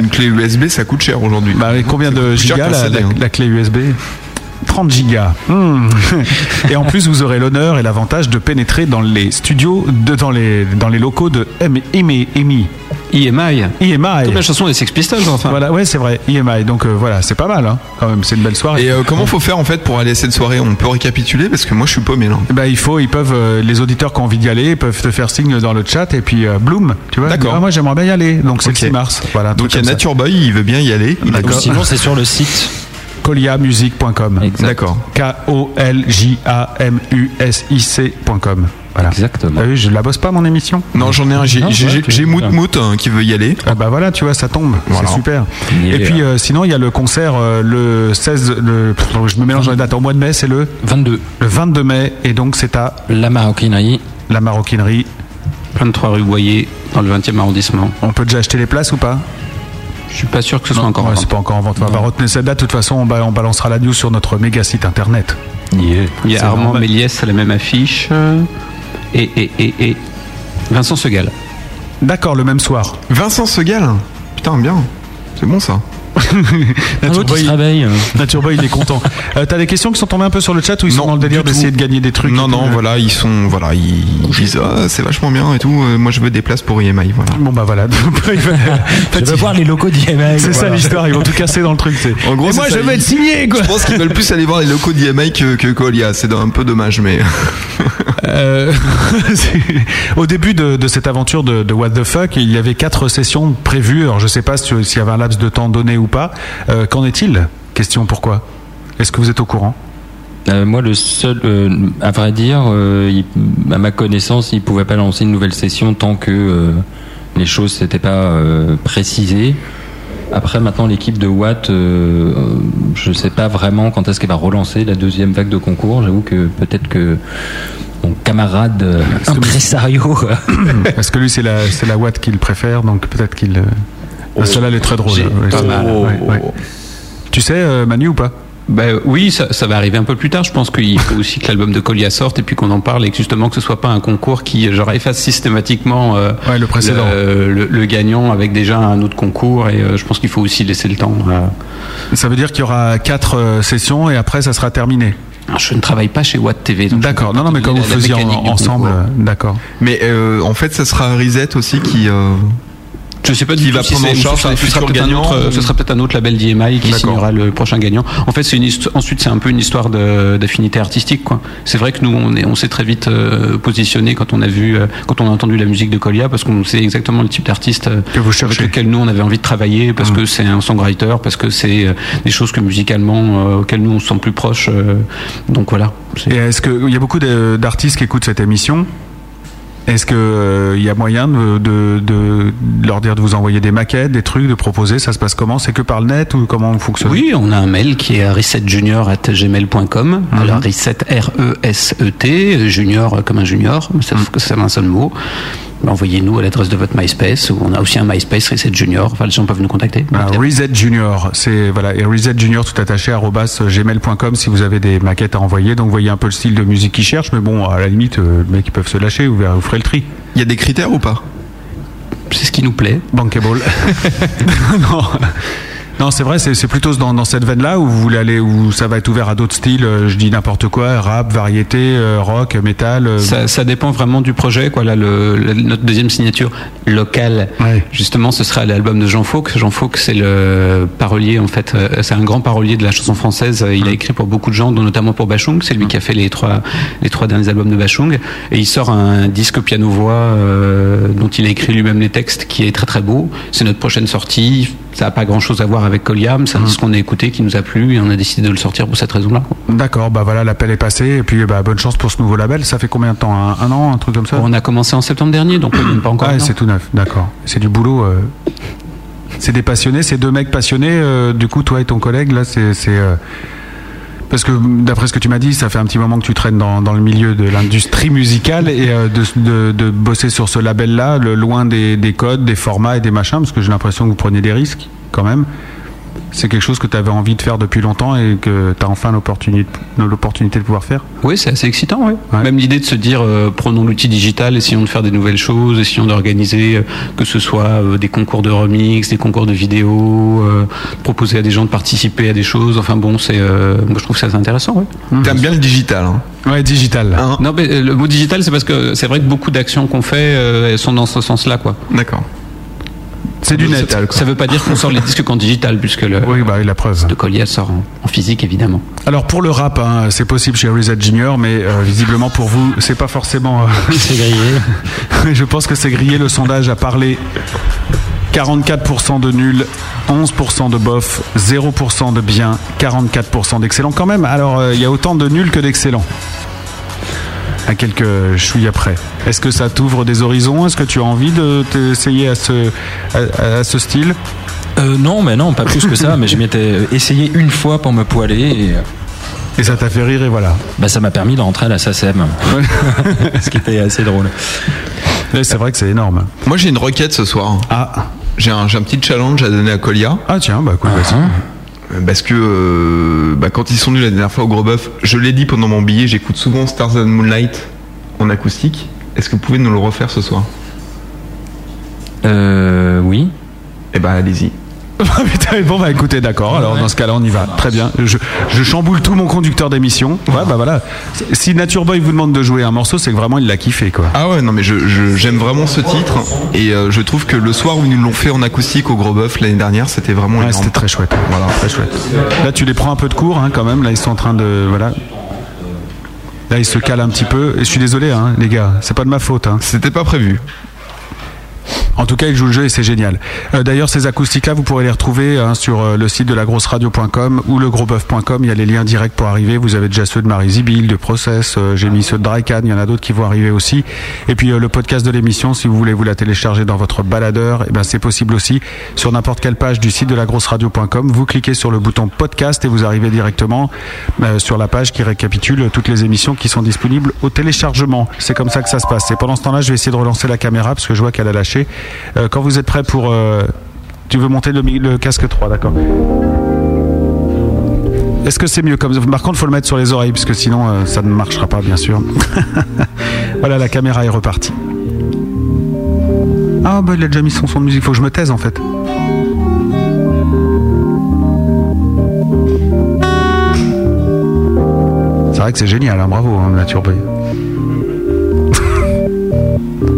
Une clé USB, ça coûte cher aujourd'hui. Bah, avec combien de gigas la, la- hein. la clé USB 30 gigas. Hmm. Et en plus, vous aurez l'honneur et l'avantage de pénétrer dans les studios, de, dans, les, dans les locaux de M- EMI. EMI. EMI. EMI. Comme la chanson des Sex Pistols, enfin. Voilà, ouais, c'est vrai, EMI. Donc euh, voilà, c'est pas mal, hein, quand même, c'est une belle soirée. Et euh, comment faut faire en fait pour aller à cette soirée? On peut récapituler parce que moi je suis paumé là. Bah, il faut, ils peuvent, euh, les auditeurs qui ont envie d'y aller, peuvent te faire signe dans le chat et puis euh, Bloom, tu vois. D'accord. Ah, moi j'aimerais bien y aller, donc c'est Ok. le 6 mars. Voilà, Donc il y a ça. Nature Boy, il veut bien y aller. Sinon, c'est sur le site. Coliamusic.com. D'accord. K-O-L-J-A-M-U-S-I-C.com. Voilà. Exactement. T'as vu, je la bosse pas mon émission? Non, j'en ai un. J'ai Non, j'ai- ouais, Mout Mout hein, qui veut y aller. Ah bah voilà, tu vois, ça tombe. Voilà. C'est super. Et est, puis euh, sinon, il y a le concert euh, le 16, le, pff, je me mélange dans les dates. Au mois de mai, c'est le, 22. le 22 mai. Et donc, c'est à La maroquinerie. la maroquinerie. 23 rue Boyer, dans le 20e arrondissement. On peut déjà acheter les places ou pas? Je suis pas sûr que ce soit encore en Ouais, vente. C'est pas encore en vente. On va retenir cette date. De toute façon, on, ba- on balancera la news sur notre méga site internet. Il y a Armand normal. Méliès à la même affiche. euh, Et, et, et, et Vincent Segal. D'accord, le même soir. Vincent Segal? Putain, bien. C'est bon ça. Nature Boy, se réveille. Nature Boy, il est content. Euh, T'as des questions qui sont tombées un peu sur le chat ou ils sont dans le délire d'essayer de gagner des trucs Non, tout, non, voilà, ils sont, voilà, ils disent ah, c'est vachement bien et tout. euh, moi, je veux des places pour IMI, voilà. Bon bah voilà. Il va- Je veux voir les locaux d'IMA. C'est ça l'histoire, ils vont tout casser dans le truc. En gros, Et moi je veux être signé quoi. Je pense qu'ils veulent plus aller voir les locaux d'IMI que, que Colia. C'est un peu dommage, mais. Euh, Au début de, cette aventure de, What the Fuck, il y avait quatre sessions prévues. Alors je sais pas si- s'il y avait un laps de temps donné ou pas. Euh, Qu'en est-il? Question pourquoi? Est-ce que vous êtes au courant? Euh, moi, le seul, à vrai dire, à ma connaissance, il pouvait pas lancer une nouvelle session tant que les choses n'étaient pas précisées. Après, maintenant, l'équipe de Watt, je sais pas vraiment quand est-ce qu'elle va relancer la deuxième vague de concours. J'avoue que peut-être que mon camarade euh, impresario. Parce que lui c'est la c'est la Watt qu'il préfère, donc peut-être qu'il. euh, ah, Celle-là elle est très drôle. Ouais, pas mal. ouais, ouais. Tu sais euh, Manu ou pas? Ben oui, ça, ça va arriver un peu plus tard. Je pense qu'il faut aussi que l'album de Colia sorte et puis qu'on en parle et que justement que ce soit pas un concours qui genre efface systématiquement euh, Ouais, le précédent. le, le- le gagnant avec déjà un autre concours et euh, je pense qu'il faut aussi laisser le temps. euh. Ça veut dire qu'il y aura quatre euh, sessions et après ça sera terminé? Alors, je ne travaille pas chez Watt TV. donc je D'accord. Non non mais quand vous faisiez ensemble, d'accord. Mais euh, en fait, ça sera Reset aussi qui. euh, Je sais pas Qui du va tout si prendre en charge un gagnants, autre- ou- Ce sera peut-être un autre label d'EMI qui signera le prochain gagnant. En fait, c'est une ensuite c'est un peu une histoire d'affinité artistique. C'est vrai que nous on est- on s'est très vite euh, positionné quand on a vu, euh, quand on a entendu la musique de Colia, parce qu'on sait exactement le type d'artiste euh, avec lequel nous on avait envie de travailler, parce que c'est un songwriter, parce que c'est euh, des choses que musicalement euh, auxquelles nous on se sent plus proche. euh, donc voilà. Et est-ce qu'il y a beaucoup d'artistes qui écoutent cette émission Est-ce qu'il y a moyen de, de- de leur dire de vous envoyer des maquettes, des trucs, de proposer Ça se passe comment? C'est que par le net ou comment vous fonctionnez? Oui, on a un mail qui est resetjunior@gmail.com. Alors reset R E S E T junior comme un junior, sauf que c'est un seul mot. Ben, Envoyez-nous à l'adresse de votre MySpace ou on a aussi un MySpace Reset Junior. Enfin, les gens peuvent nous contacter. Ah, Reset Junior, c'est voilà, et Reset Junior tout attaché arobase gmail.com si vous avez des maquettes à envoyer. Donc vous voyez un peu le style de musique qu'ils cherchent, mais bon, à la limite, euh, les mecs ils peuvent se lâcher, vous, verrez, vous ferez le tri. Il y a des critères ou pas? C'est ce qui nous plaît. Bankable. non. Non, c'est vrai, c'est plutôt dans, dans cette veine-là où vous voulez aller, où ça va être ouvert à d'autres styles. euh, Je dis n'importe quoi, rap, variété, euh, rock, métal. euh, Ça, ça dépend vraiment du projet. Quoi. Là, le, le- notre deuxième signature locale, justement, ce sera l'album de Jean Fauque. Jean Fauque, c'est le parolier, en fait. C'est un grand parolier de la chanson française. Il a écrit pour beaucoup de gens, dont notamment pour Bachung. C'est lui qui a fait les trois, les trois derniers albums de Bachung. Et il sort un disque piano-voix euh, dont il a écrit lui-même les textes, qui est très très beau. C'est notre prochaine sortie. Ça n'a pas grand-chose à voir avec Coliam. C'est un disque qu'on a écouté, qui nous a plu, et on a décidé de le sortir pour cette raison-là. D'accord, bah voilà, l'appel est passé, et puis bah, bonne chance pour ce nouveau label. Ça fait combien de temps un, un an, un truc comme ça? On a commencé en septembre dernier, donc pas encore. Ah, c'est tout neuf, d'accord. C'est du boulot. euh, C'est des passionnés, c'est deux mecs passionnés. euh, du coup, toi et ton collègue, là, c'est. Parce que d'après ce que tu m'as dit, ça fait un petit moment que tu traînes dans, le milieu de l'industrie musicale et euh, de, de- de bosser sur ce label-là, loin des codes, des formats et des machins, parce que j'ai l'impression que vous prenez des risques quand même. C'est quelque chose que tu avais envie de faire depuis longtemps et que tu as enfin l'opportunité de pouvoir faire Oui, c'est assez excitant, oui. Même l'idée de se dire, euh, prenons l'outil digital, essayons de faire des nouvelles choses, essayons d'organiser, euh, que ce soit euh, des concours de remix, des concours de vidéos, euh, proposer à des gens de participer à des choses. Enfin bon, c'est, euh, moi je trouve ça assez intéressant, oui. T'aimes bien le digital, hein Ouais, digital. Non, mais le mot digital, c'est parce que c'est vrai que beaucoup d'actions qu'on fait euh, elles sont dans ce sens-là, quoi. D'accord. C'est du net. Ça veut pas dire qu'on sort les disques qu'en digital, puisque le oui, bah, la preuve. de Collier sort en, en physique, évidemment. Alors pour le rap, hein, c'est possible chez Reset Junior, mais euh, visiblement pour vous, c'est pas forcément. c'est grillé. Je pense que c'est grillé. Le sondage a parlé. 44% de nul, 11% de bof, 0% de bien, 44% d'excellent quand même. Alors euh, il y a autant de nuls que d'excellents. À quelques chouilles après. Est-ce que ça t'ouvre des horizons? Est-ce que tu as envie de t'essayer à ce, à, à ce style? Euh, non, mais non, pas plus que ça. mais je m'étais essayé une fois pour me poiler et. Et ça t'a fait rire et voilà. Bah, ça m'a permis d'entrer à la SACEM. Ce qui était assez drôle. C'est vrai que c'est énorme. Moi j'ai une requête ce soir. Ah. J'ai un, j'ai un petit challenge à donner à Colia. Ah tiens, bah écoute, vas-y. Euh, Parce que euh, bah, quand ils sont venus la dernière fois au Gros Bœuf, je l'ai dit pendant mon billet, j'écoute souvent Stars and Moonlight en acoustique. Est-ce que vous pouvez nous le refaire ce soir? Euh, oui. Eh ben allez-y. Ah, bon bah écoutez d'accord alors dans ce cas là on y va. Très bien. Je, je chamboule tout mon conducteur d'émission. Ouais bah voilà. Si Nature Boy vous demande de jouer un morceau c'est que vraiment il l'a kiffé quoi. Ah ouais, non mais je- je- j'aime vraiment ce titre. Et euh, je trouve que le soir où ils nous l'ont fait en acoustique au Gros Bœuf l'année dernière, c'était vraiment Ouais, c'était très chouette. Voilà. Très chouette. Là tu les prends un peu de cours hein, quand même. Là ils sont en train de voilà. Là ils se calent un petit peu. Et je suis désolé hein, les gars. C'est pas de ma faute hein. C'était pas prévu. En tout cas, il joue le jeu et c'est génial. Euh, D'ailleurs, ces acoustiques-là, vous pourrez les retrouver hein, sur euh, le site de lagrosseradio.com ou legrosboeuf.com. Il y a les liens directs pour arriver. Vous avez déjà ceux de Marie Zibil, de Process. euh, J'ai mis ceux de Drycan. Il y en a d'autres qui vont arriver aussi. Et puis le podcast de l'émission, si vous voulez vous la télécharger dans votre baladeur, eh ben c'est possible aussi sur n'importe quelle page du site de lagrosseradio.com. Vous cliquez sur le bouton podcast et vous arrivez directement sur la page qui récapitule toutes les émissions qui sont disponibles au téléchargement. C'est comme ça que ça se passe. Et pendant ce temps-là, je vais essayer de relancer la caméra parce que je vois qu'elle a lâché. Euh, quand vous êtes prêt pour... euh, tu veux monter le, casque 3, d'accord Est-ce que c'est mieux comme Par contre, il faut le mettre sur les oreilles parce que sinon, euh, ça ne marchera pas, bien sûr. voilà, la caméra est repartie. Ah bah il a déjà mis son son de musique, faut que je me taise en fait. C'est vrai que c'est génial, hein, bravo hein, Boy.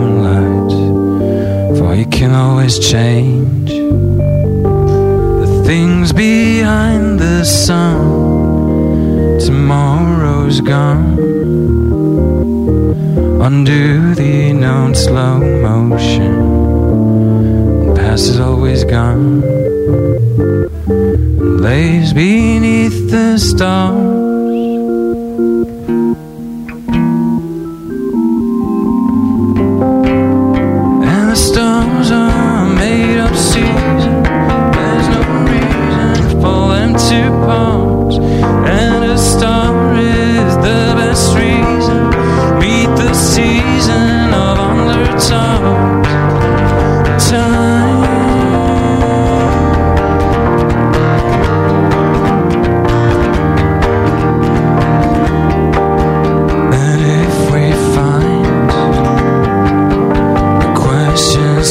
can always change the things behind the sun. Tomorrow's gone. Undo the known slow motion. Past is always gone. Lays beneath the stars.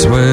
Questions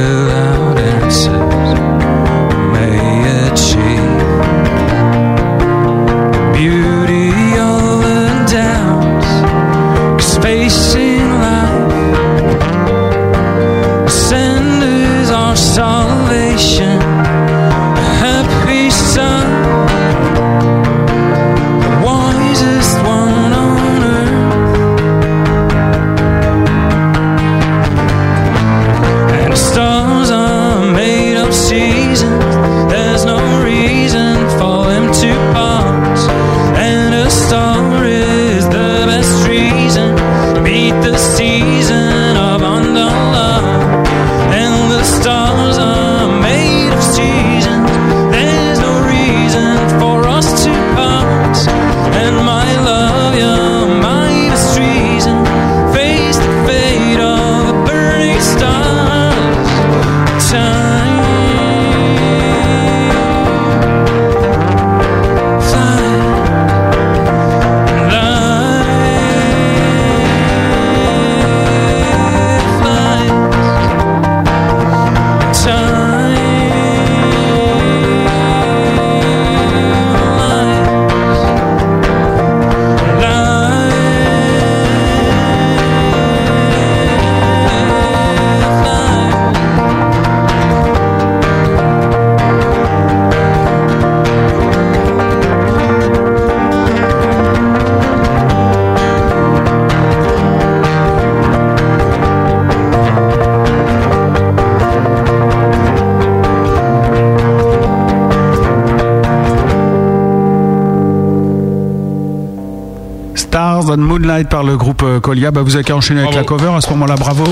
par le groupe euh, Colia. Bah, vous avez qu'à enchaîner avec la cover à ce moment-là, bravo.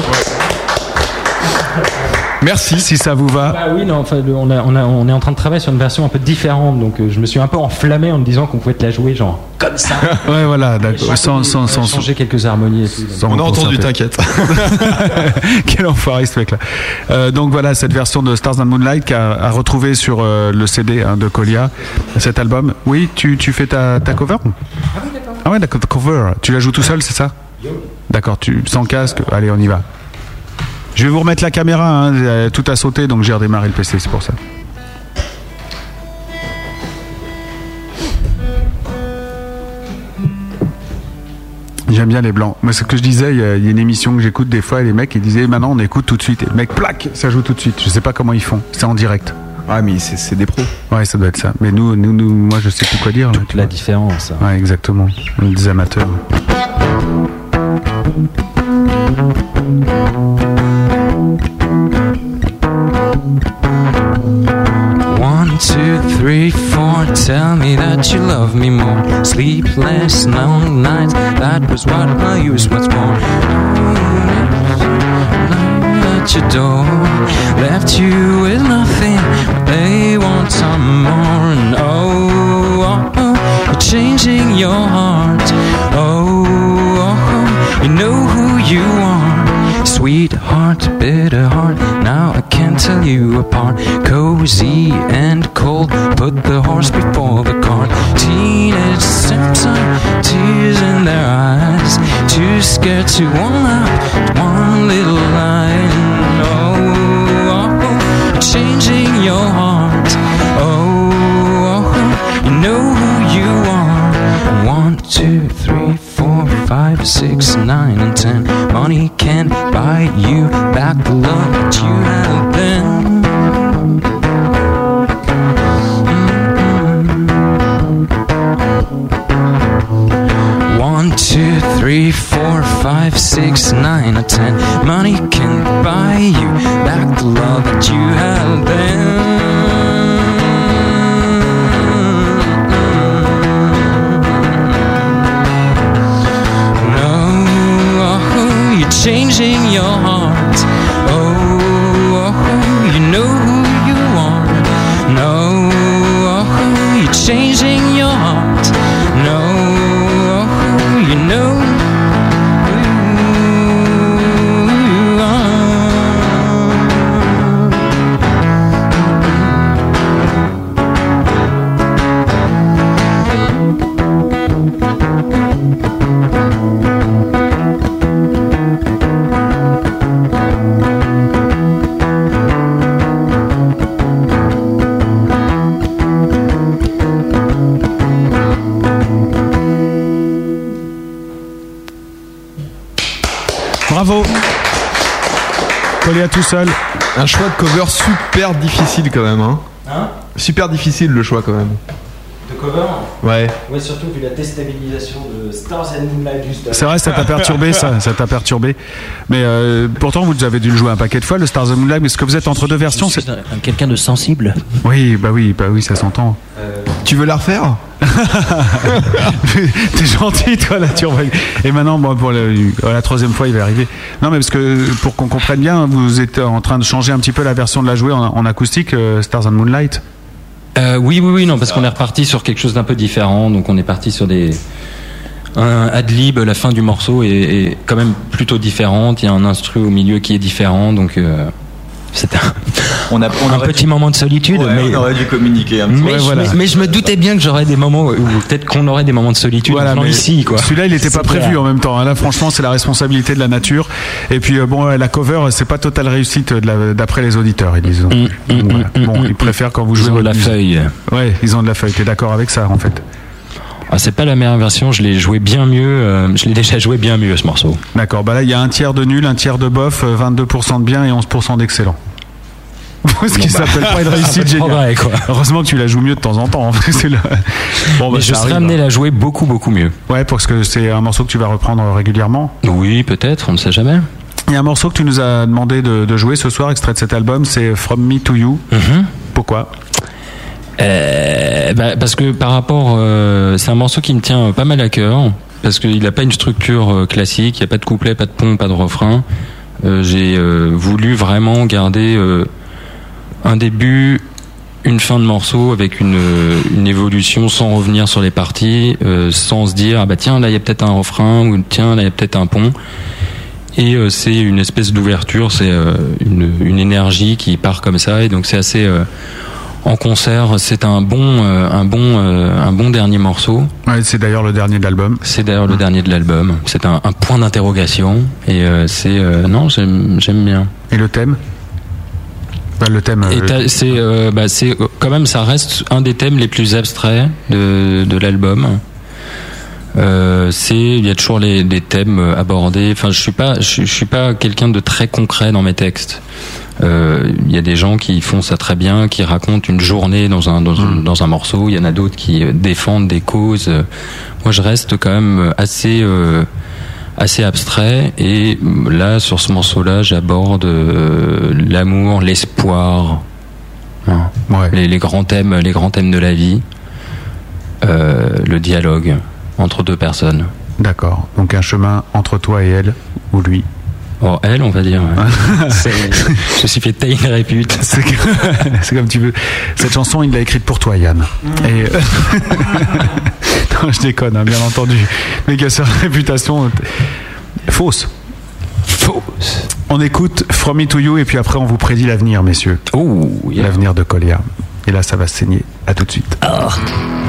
Merci. Si ça vous va. Bah oui, non, enfin, on, a- on a- on est en train de travailler sur une version un peu différente, donc euh, je me suis un peu enflammé en me disant qu'on pouvait te la jouer genre comme ça. Ouais, voilà, d'accord. Sans, sans, sans, changer quelques harmonies et tout. sans On a entendu, t'inquiète. Quel enfoiré ce mec-là. Euh, donc voilà, cette version de Stars and Moonlight qu'a à retrouver sur euh, le CD hein, de Colia, cet album. Oui, tu, tu fais ta, ta cover cover. Tu la joues tout seul, c'est ça D'accord, tu sans casque. Allez, on y va. Je vais vous remettre la caméra, hein, tout a sauté, donc j'ai redémarré le PC, c'est pour ça. J'aime bien les blancs. Moi, ce que je disais, il y, a il y a une émission que j'écoute des fois, et les mecs, ils disaient, maintenant, on écoute tout de suite. Et le mec, plaque, ça joue tout de suite. Je sais pas comment ils font. C'est en direct. Ah, mais c'est des pros. Ouais, ça doit être ça. Mais nous, nous, nous moi, je sais plus quoi dire. Toute la différence. Ouais, exactement. Des amateurs. One, two, three, four. Tell me that you love me more. Sleepless long nights. That was what I used once more. At your door, left you with nothing. But they want some more. And oh, oh, oh, you're changing your heart. Oh, oh, oh, you know who you are. Sweetheart, bitter heart, now I can't tell you apart. Cozy and cold, put the horse before the cart. Teenage symptom, tears in their eyes. Too scared to own up one little line. Your heart. Oh, you know seul. Un choix de cover super difficile quand même. Hein. Hein super difficile le choix quand même. De cover Ouais. Ouais, surtout vu la déstabilisation de Stars and Moonlight juste C'est vrai, ça t'a perturbé, ça, ça t'a perturbé. Mais euh, pourtant, vous avez dû le jouer un paquet de fois, le Stars of Moonlight. Mais est-ce que vous êtes entre deux versions c'est... Quelqu'un de sensible. Oui, bah oui, bah oui, ça s'entend. Tu veux la refaire? T'es gentil, toi, la turbague. Et maintenant, bon, pour le- la troisième fois, il va arriver. Non, mais parce que pour qu'on comprenne bien, vous êtes en train de changer un petit peu la version de la jouer en, acoustique, euh, Stars and Moonlight. Euh, oui, oui, oui, non, parce qu'on est reparti sur quelque chose d'un peu différent. Donc on est parti sur des un ad-lib. La fin du morceau est, quand même plutôt différente. Il y a un instru au milieu qui est différent. Donc euh, un, On a, on un petit moment de solitude. Ouais, mais, on aurait dû communiquer un petit mais, peu. je, mais- mais je me doutais bien que j'aurais des moments, où- ou peut-être qu'on aurait des moments de solitude Voilà, mais ici, quoi. Celui-là, il n'était pas clair. prévu en même temps. hein. Là, franchement, c'est la responsabilité de la nature. Et puis, euh, bon, la cover, c'est pas totale réussite d'après les auditeurs, ils disent. Donc, voilà. Bon, ils préfèrent quand vous Mm, Ils jouez ont de la musique. feuille. Ouais, ils ont de la feuille. T'es d'accord avec ça, en fait Ah, c'est pas la meilleure version. Je l'ai joué bien mieux. euh, je l'ai déjà joué bien mieux ce morceau. D'accord. Bah là, il y a un tiers de nul, un tiers de bof, euh, 22% de bien et 11% d'excellent. Ce qui Bon, bah, s'appelle pas une réussite géniale. Heureusement que tu la joues mieux de temps en temps. Bon, bah, Mais je ça serais amené à la jouer beaucoup, beaucoup mieux. Ouais, parce que c'est un morceau que tu vas reprendre régulièrement. Oui, peut-être. On ne sait jamais. Il y a un morceau que tu nous as demandé de, de jouer ce soir, extrait de cet album, c'est From Me to You. Pourquoi? Euh, bah, parce que par rapport, euh, c'est un morceau qui me tient pas mal à cœur parce qu'il n'a pas une structure euh, classique, il n'y a pas de couplet, pas de pont, pas de refrain. Euh, J'ai voulu vraiment garder un début, une fin de morceau avec une, une évolution sans revenir sur les parties, euh, sans se dire ah bah tiens là il y a peut-être un refrain ou tiens là il y a peut-être un pont. Et euh, c'est une espèce d'ouverture, c'est euh, une, une énergie qui part comme ça et donc c'est assez en concert, c'est un bon, euh, un bon, euh, un bon dernier morceau. Ouais, c'est d'ailleurs le dernier de l'album. C'est d'ailleurs le dernier de l'album. C'est un, un point d'interrogation et euh, c'est non, j'aime bien. Et le thème? Bah, Le thème. Euh, c'est euh, bah, c'est euh, quand même ça reste un des thèmes les plus abstraits de, de l'album. Euh, c'est il y a toujours les, des thèmes euh, abordés. Enfin, je suis pas je, je suis pas quelqu'un de très concret dans mes textes. Euh, Il y a des gens qui font ça très bien, qui racontent une journée dans un dans, un- dans un morceau. Il y en a d'autres qui défendent des causes. Moi, je reste quand même assez euh, assez abstrait. Et là, sur ce morceau-là, j'aborde euh, l'amour, l'espoir, hein, les, les grands thèmes, les grands thèmes de la vie, euh, le dialogue entre deux personnes. D'accord. Donc un chemin entre toi et elle, ou lui. Oh, elle, on va dire. je suis fait tailler une répute. C'est comme tu veux. Cette chanson, il l'a écrite pour toi, Yann. Et euh, non, je déconne, hein, bien entendu. Mais que sa réputation euh, fausse. Fausse. On écoute From Me to You et puis après on vous prédit l'avenir, messieurs. L'avenir de Colia. Et là, ça va se saigner. À tout de suite. Thank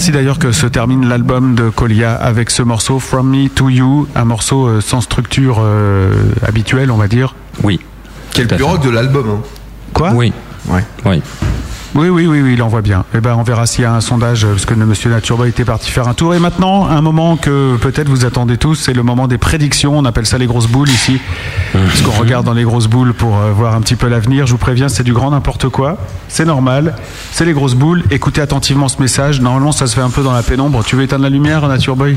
ainsi d'ailleurs que se termine l'album de Colia avec ce morceau From Me to You, un morceau euh, sans structure euh, habituelle, on va dire. Oui. Quel plus rock de l'album. hein. Quoi? Oui. Ouais. Oui. Oui, oui, oui, oui, il envoie bien. Eh ben, on verra s'il y a un sondage, euh, parce que monsieur Natureboy était parti faire un tour. Et maintenant, un moment que peut-être vous attendez tous, c'est le moment des prédictions. On appelle ça les grosses boules ici. Parce qu'on regarde dans les grosses boules pour euh, voir un petit peu l'avenir. Je vous préviens, c'est du grand n'importe quoi. C'est normal. C'est les grosses boules. Écoutez attentivement ce message. Normalement, ça se fait un peu dans la pénombre. Tu veux éteindre la lumière, Natureboy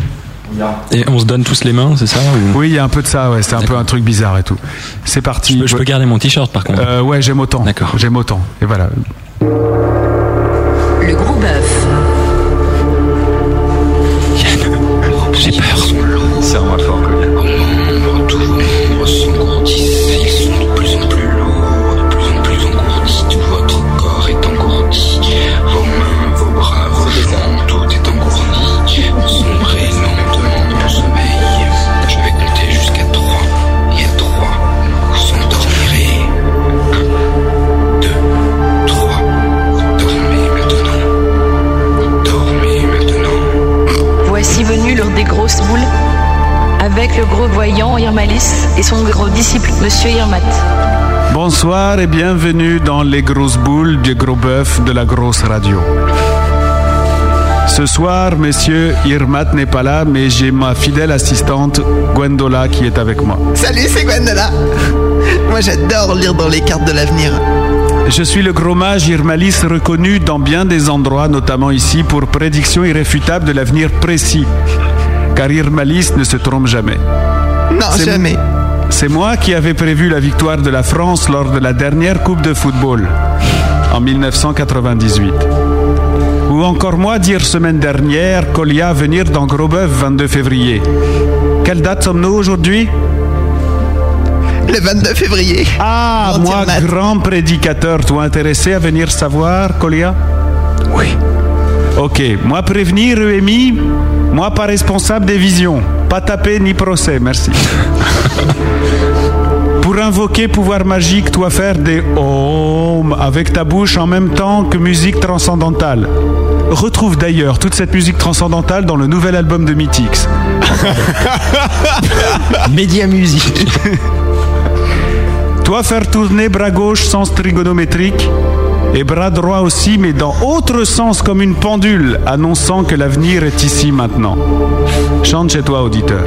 Et on se donne tous les mains, c'est ça ou- Oui, il y a un peu de ça, ouais. C'est un peu un truc bizarre et tout. C'est parti. Je peux, je peux garder mon t-shirt par contre. Euh, ouais, j'aime autant. D'accord. J'aime autant. Et voilà. Le gros bœuf. J'ai peur. Et son gros disciple, Monsieur Irmat. Bonsoir et bienvenue dans les grosses boules du gros bœuf de la grosse radio. Ce soir, monsieur Irmat n'est pas là, mais j'ai ma fidèle assistante Gwendola qui est avec moi. Salut, c'est Gwendola. Moi, j'adore lire dans les cartes de l'avenir. Je suis le gros mage Irmalis reconnu dans bien des endroits, notamment ici, pour prédiction irréfutable de l'avenir précis. Car Irmalis ne se trompe jamais. Non, jamais. C'est moi qui avais prévu la victoire de la France lors de la dernière Coupe de football en 1998. Ou encore moi dire semaine dernière Colia venir dans Grosboeuf 22 février. Quelle date sommes-nous aujourd'hui? Le 22 février. Ah, moi, grand prédicateur, toi intéressé à venir savoir, Colia Oui. Ok, moi prévenir EMI, moi pas responsable des visions. Pas taper ni procès, merci. Pour invoquer pouvoir magique, toi faire des ohms avec ta bouche en même temps que musique transcendantale. Retrouve d'ailleurs toute cette musique transcendantale dans le nouvel album de Mythix. Média musique. Toi faire tourner bras gauche sens trigonométrique et bras droit aussi, mais dans autre sens comme une pendule, annonçant que l'avenir est ici maintenant. Chante chez toi, auditeur.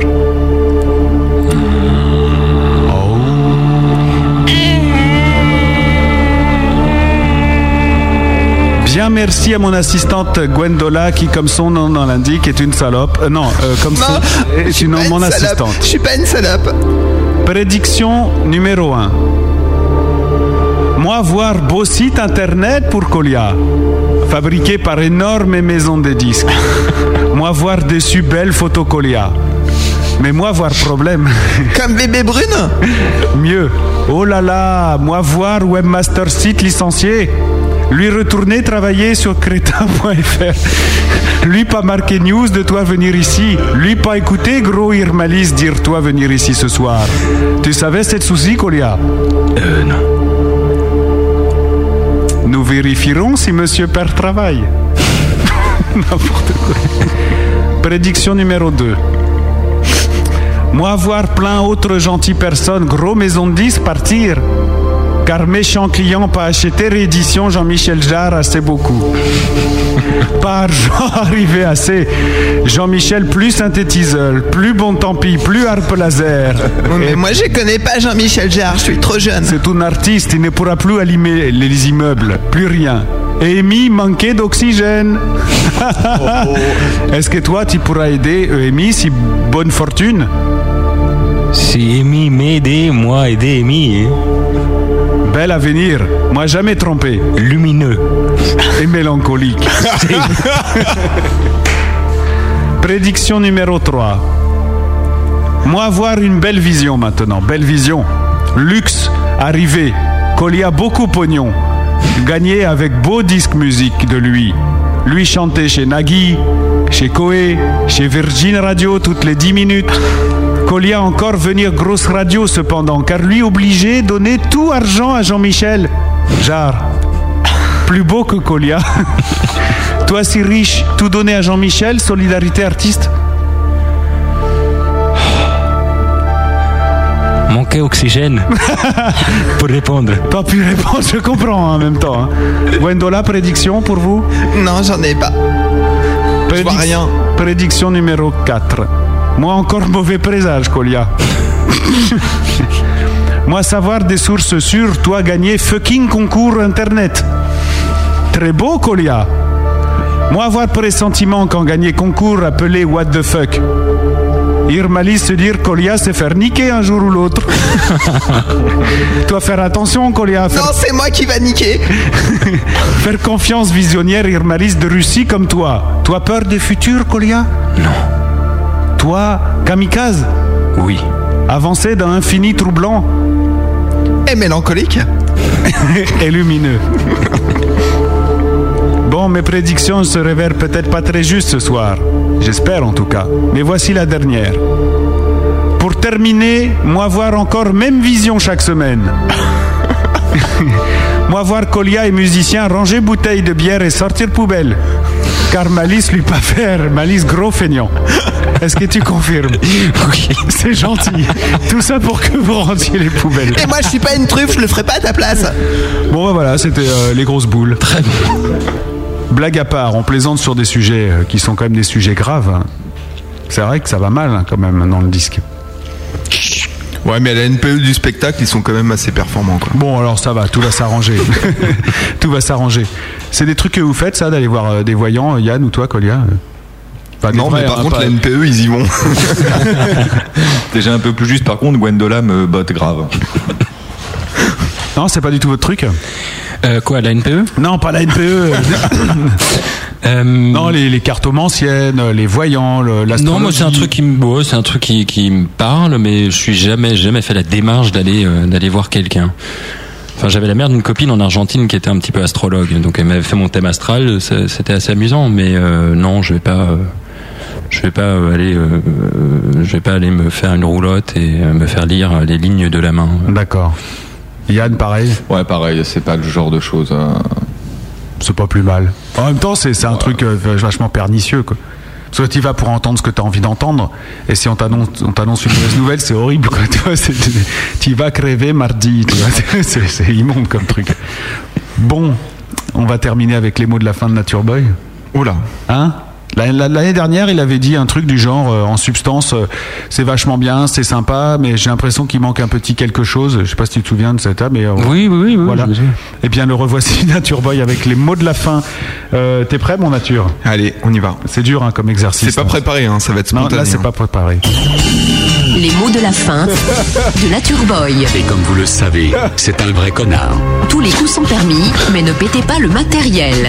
Bien merci à mon assistante Gwendola qui, comme son nom l'indique, est une salope. Euh, non, euh, comme Non, son- je est suis une, mon salope. assistante. Je suis pas une salope. Prédiction numéro 1. Moi voir beau site internet pour Colia, fabriqué par énorme maison de disques. Moi voir dessus belle photo Colia. Mais moi voir problème. Comme bébé brune Mieux. Oh là là, moi voir webmaster site licencié. Lui retourner travailler sur crétin.fr. Lui pas marqué news de toi venir ici. Lui pas écouter gros Irmalis dire toi venir ici ce soir. Tu savais cette souci, Colia? Euh, non. Vérifierons si monsieur perd travail. N'importe quoi. Prédiction numéro 2. Moi voir plein autres gentilles personnes, gros maison de 10 partir. Car méchant client pas acheté réédition Jean-Michel Jarre assez beaucoup. pas argent arrivé assez. Jean-Michel plus synthétiseur, plus bon tant pis, plus harpe laser. Mais moi, je connais pas Jean-Michel Jarre, je suis trop jeune. C'est un artiste, il ne pourra plus allumer les immeubles, plus rien. Et Amy manquait d'oxygène. Est-ce que toi, tu pourras aider Amy si bonne fortune? Si Amy m'aider, moi aider Amy. hein. Bel avenir, moi jamais trompé. Lumineux. Et mélancolique. Prédiction numéro 3. Moi voir une belle vision maintenant, belle vision. Luxe, arrivé, Colia beaucoup pognon. Gagné avec beau disque musique de lui. Lui chantait chez Nagui, chez Koé, chez Virgin Radio toutes les 10 minutes. Colia encore venir grosse radio cependant, car lui obligé donner tout argent à Jean-Michel. Genre, plus beau que Colia. Toi si riche, tout donner à Jean-Michel, solidarité artiste Manquait oxygène pour répondre. Pas pu répondre, je comprends en même temps. hein. Wendola, prédiction pour vous? Non, j'en ai pas. Je vois rien. Prédiction numéro 4. Moi encore mauvais présage, Colia. Moi savoir des sources sûres, toi gagner fucking concours internet. Très beau, Colia. Moi avoir pressentiment quand gagner concours appelé What the fuck. Irmali se dire Colia se faire niquer un jour ou l'autre. toi faire attention, Colia. Faire... Non, c'est moi qui va niquer. Faire confiance visionnaire Irmalis de Russie comme toi. Toi peur des futurs, Colia? Non. Toi, kamikaze Oui. Avancé d'un infini troublant Et mélancolique et lumineux. Bon, mes prédictions se révèrent peut-être pas très justes ce soir. J'espère en tout cas. Mais voici la dernière. Pour terminer, moi voir encore même vision chaque semaine. moi voir Colia et musiciens ranger bouteilles de bière et sortir poubelle. Car Malice lui pas faire, Malice gros feignant. Est-ce que tu confirmes Oui. C'est gentil. Tout ça pour que vous rendiez les poubelles. Et moi, je suis pas une truffe, je le ferai pas à ta place. Bon, bah voilà, c'était euh, les grosses boules. Très bien. Blague à part, on plaisante sur des sujets euh, qui sont quand même des sujets graves. hein. C'est vrai que ça va mal hein, quand même dans le disque. Ouais, mais à la NPE du spectacle, ils sont quand même assez performants. Quoi. Bon, alors ça va, tout va s'arranger. tout va s'arranger. C'est des trucs que vous faites, ça, d'aller voir euh, des voyants, Yann ou toi, Colia euh des Non, vrais, mais par hein, contre, pas- la NPE, ils y vont. Déjà un peu plus juste, par contre, Gwendola me botte grave. Non, c'est pas du tout votre truc Euh, quoi, la NPE Non, pas la NPE. non, les, les cartomanciennes, les voyants, l'astrologie. Non, moi c'est un truc qui me, ouais, c'est un truc qui, qui me parle, mais je suis jamais, jamais fait la démarche d'aller, euh, d'aller voir quelqu'un. Enfin, j'avais la mère d'une copine en Argentine qui était un petit peu astrologue, donc elle m'avait fait mon thème astral, c'était assez amusant, mais euh, non, je vais pas, euh, je vais pas euh, aller, euh, euh, je vais pas aller me faire une roulotte et euh, me faire lire les lignes de la main. D'accord. Yann, pareil Ouais, pareil, c'est pas le genre de choses. euh, C'est pas plus mal. En même temps, c'est c'est un truc euh, vachement pernicieux, quoi. Parce que tu vas pour entendre ce que tu as envie d'entendre, et si on t'annonce, on t'annonce une mauvaise nouvelle, c'est horrible, quoi. Tu vois, tu vas crever mardi, tu vois. C'est immonde comme truc. Bon, on va terminer avec les mots de la fin de Nature Boy. Oula. Hein? L'année dernière, il avait dit un truc du genre, euh, en substance, euh, c'est vachement bien, c'est sympa, mais j'ai l'impression qu'il manque un petit quelque chose. Je sais pas si tu te souviens de ça, mais euh, Oui, oui, oui. voilà. Eh bien, le revoici Nature Boy avec les mots de la fin. Euh, T'es prêt, mon Nature? Allez, on y va. C'est dur hein, comme exercice. C'est pas préparé, hein, ça va être Non, spontané. là, c'est hein. pas préparé. Les mots de la fin de Nature Boy. Et comme vous le savez, c'est un vrai connard. Tous les coups sont permis, mais ne pétez pas le matériel.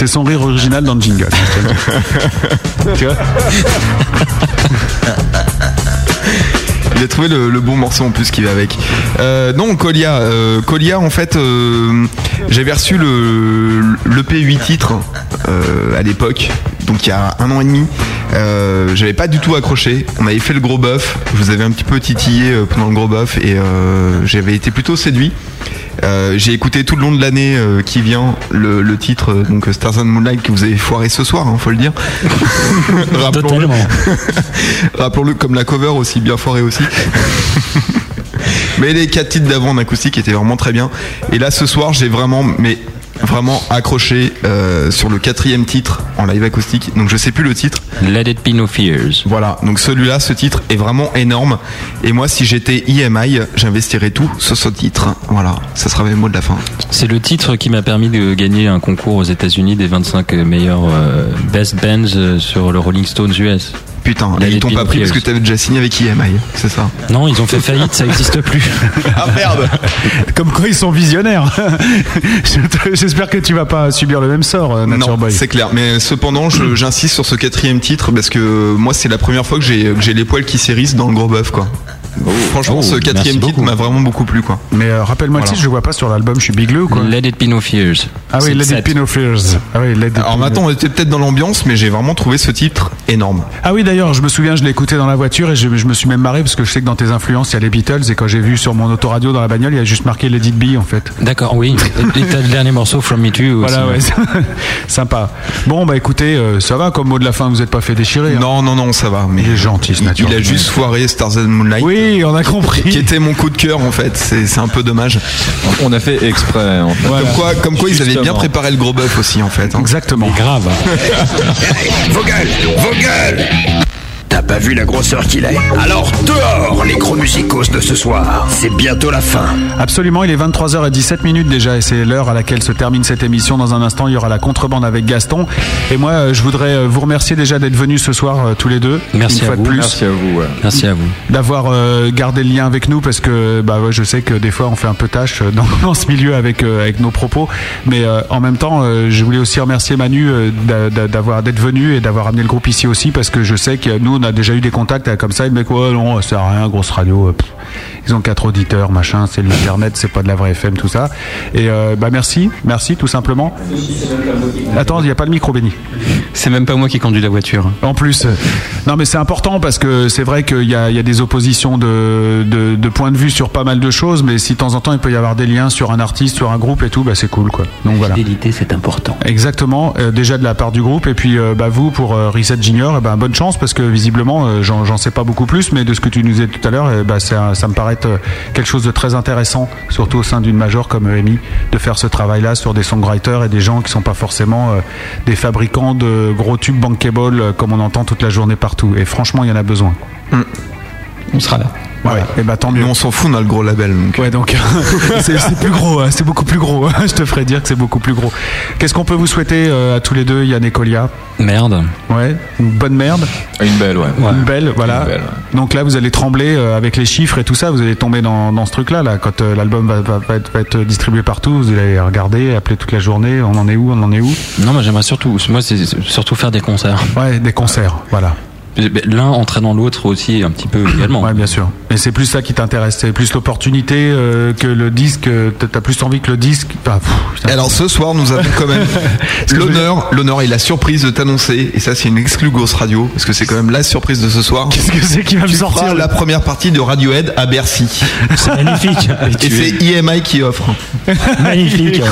C'est son rire original dans le jingle. tu Il a trouvé le, le bon morceau en plus qui va avec. Euh, non, Colia. euh, Colia, en fait, euh, j'avais reçu le l'EP 8 titres euh, à l'époque, donc il y a un an et demi. J'avais pas du tout accroché. On avait fait le gros bœuf. Je vous avais un petit peu titillé pendant le gros bœuf et j'avais été plutôt séduit. J'ai écouté tout le long de l'année qui vient le, le titre donc Stars and Moonlight que vous avez foiré ce soir, hein, faut le dire. Rappelons-le. Rappelons-le comme la cover aussi bien foirée aussi. mais les quatre titres d'avant en acoustique étaient vraiment très bien. Et là ce soir j'ai vraiment mais vraiment accroché euh, sur le quatrième titre en live acoustique. Donc je sais plus le titre. Let it be no fears. Voilà, donc celui-là, ce titre est vraiment énorme. Et moi, si j'étais EMI, j'investirais tout sur ce titre. Voilà, ça sera mes mots de la fin. C'est le titre qui m'a permis de gagner un concours aux États-Unis des 25 meilleurs euh, best bands euh, sur le Rolling Stones US. Putain, ils t'ont pas pris parce que t'avais déjà signé avec EMI, c'est ça Non, ils ont fait faillite, ça n'existe plus. Ah merde Comme quoi ils sont visionnaires. J'espère que tu vas pas subir le même sort, euh, Nature Non, Boy. c'est clair. Mais cependant, j'insiste sur ce quatrième titre parce que moi, c'est la première fois que j'ai que j'ai les poils qui s'hérissent dans le gros bœuf, quoi. Franchement, Oh, ce quatrième titre m'a vraiment beaucoup plu, quoi. Mais euh, rappelle-moi Voilà. le titre, je vois pas sur l'album, je suis bigleux ou quoi Let it be no fears. Ah oui, C'est le Lady sept. Pinofears. Ah oui, Lady Alors maintenant, on était peut-être dans l'ambiance, mais j'ai vraiment trouvé ce titre énorme. Ah oui, d'ailleurs, je me souviens, je l'ai écouté dans la voiture et je, je me suis même marré parce que je sais que dans tes influences, il y a les Beatles et quand j'ai vu sur mon autoradio dans la bagnole, il y a juste marqué Let It Be en fait. D'accord, oui. Et t'as le dernier morceau, From Me To You aussi. Voilà, ouais, sympa. Bon, bah écoutez, euh, ça va comme mot de la fin, vous n'êtes pas fait déchirer. hein. Non, non, non, ça va. Mais il est gentil, ce. Il a juste foiré Stars and Moonlight. Oui, on a compris. Qui était mon coup de cœur en fait. C'est c'est un peu dommage. On a fait exprès. En fait. Comme quoi, comme quoi ils avaient bien préparé le gros bœuf aussi en fait. hein. Exactement. grave. Vos gueules, vos gueules T'as pas vu la grosseur qu'il est Alors dehors les gros musicos de ce soir. C'est bientôt la fin. Absolument, il est 23h17 minutes déjà et c'est l'heure à laquelle se termine cette émission. Dans un instant, il y aura la contrebande avec Gaston. Et moi, euh, je voudrais euh, vous remercier déjà d'être venus ce soir euh, tous les deux. Merci une à fois vous. de plus. Merci à vous. ouais. Merci à vous. D'avoir euh, gardé le lien avec nous parce que bah ouais, je sais que des fois on fait un peu tâche dans, dans ce milieu avec euh, avec nos propos, mais euh, en même temps, je voulais aussi remercier Manu d'a- d'a- d'avoir d'être venu et d'avoir amené le groupe ici aussi parce que je sais que nous on a déjà eu des contacts comme ça, et le mec ouais non, ça sert à rien, grosse radio. euh, ils ont quatre auditeurs, machin, c'est l'internet, c'est pas de la vraie FM, tout ça. Et euh, bah merci, merci tout simplement. Attends, il n'y a pas le micro, Béni. C'est même pas moi qui conduis la voiture. En plus, euh, non mais c'est important parce que c'est vrai qu'il y a, il y a des oppositions de, de, de points de vue sur pas mal de choses, mais si de temps en temps il peut y avoir des liens sur un artiste, sur un groupe et tout, bah c'est cool quoi. Donc voilà. Fidélité, c'est important. Exactement, euh, déjà de la part du groupe et puis euh, bah, vous pour euh, Reset Junior, eh ben, bonne chance parce que visiblement euh, j'en sais pas beaucoup plus, mais de ce que tu nous disais tout à l'heure, eh ben, ça me paraît être quelque chose de très intéressant, surtout au sein d'une major comme EMI, de faire ce travail-là sur des songwriters et des gens qui sont pas forcément euh, des fabricants de gros tubes bankable euh, comme on entend toute la journée partout. Et franchement, il y en a besoin. On sera là. Ouais. Et bah tant mieux. On s'en fout, on a le gros label. Donc. Ouais, donc c'est c'est plus gros, hein, c'est beaucoup plus gros. hein, Je te ferai dire que c'est beaucoup plus gros. Qu'est-ce qu'on peut vous souhaiter euh, à tous les deux, Yann et Colia? Merde. Ouais, une bonne merde? Une belle, ouais. Une belle, voilà. Une belle, Donc là, vous allez trembler euh, avec les chiffres et tout ça. Vous allez tomber dans, dans ce truc-là. Là, quand euh, l'album va, va- va être, va être distribué partout, vous allez regarder, appeler toute la journée. On en est où On en est où? Non, moi j'aimerais surtout, moi c'est surtout faire des concerts. Ouais, des concerts, voilà. L'un entraînant l'autre aussi un petit peu également. Ouais, bien sûr. Et c'est plus ça qui t'intéresse. C'est plus l'opportunité euh, que le disque. euh, T'as plus envie que le disque. Pff. Alors ce soir, nous avons quand même l'honneur, l'honneur et la surprise de t'annoncer, et ça c'est une exclu Ghost Radio, parce que c'est quand même la surprise de ce soir. Qu'est-ce que c'est qui va me Tu sortir feras là la première partie de Radiohead à Bercy. C'est magnifique. Et c'est IMI qui offre. magnifique.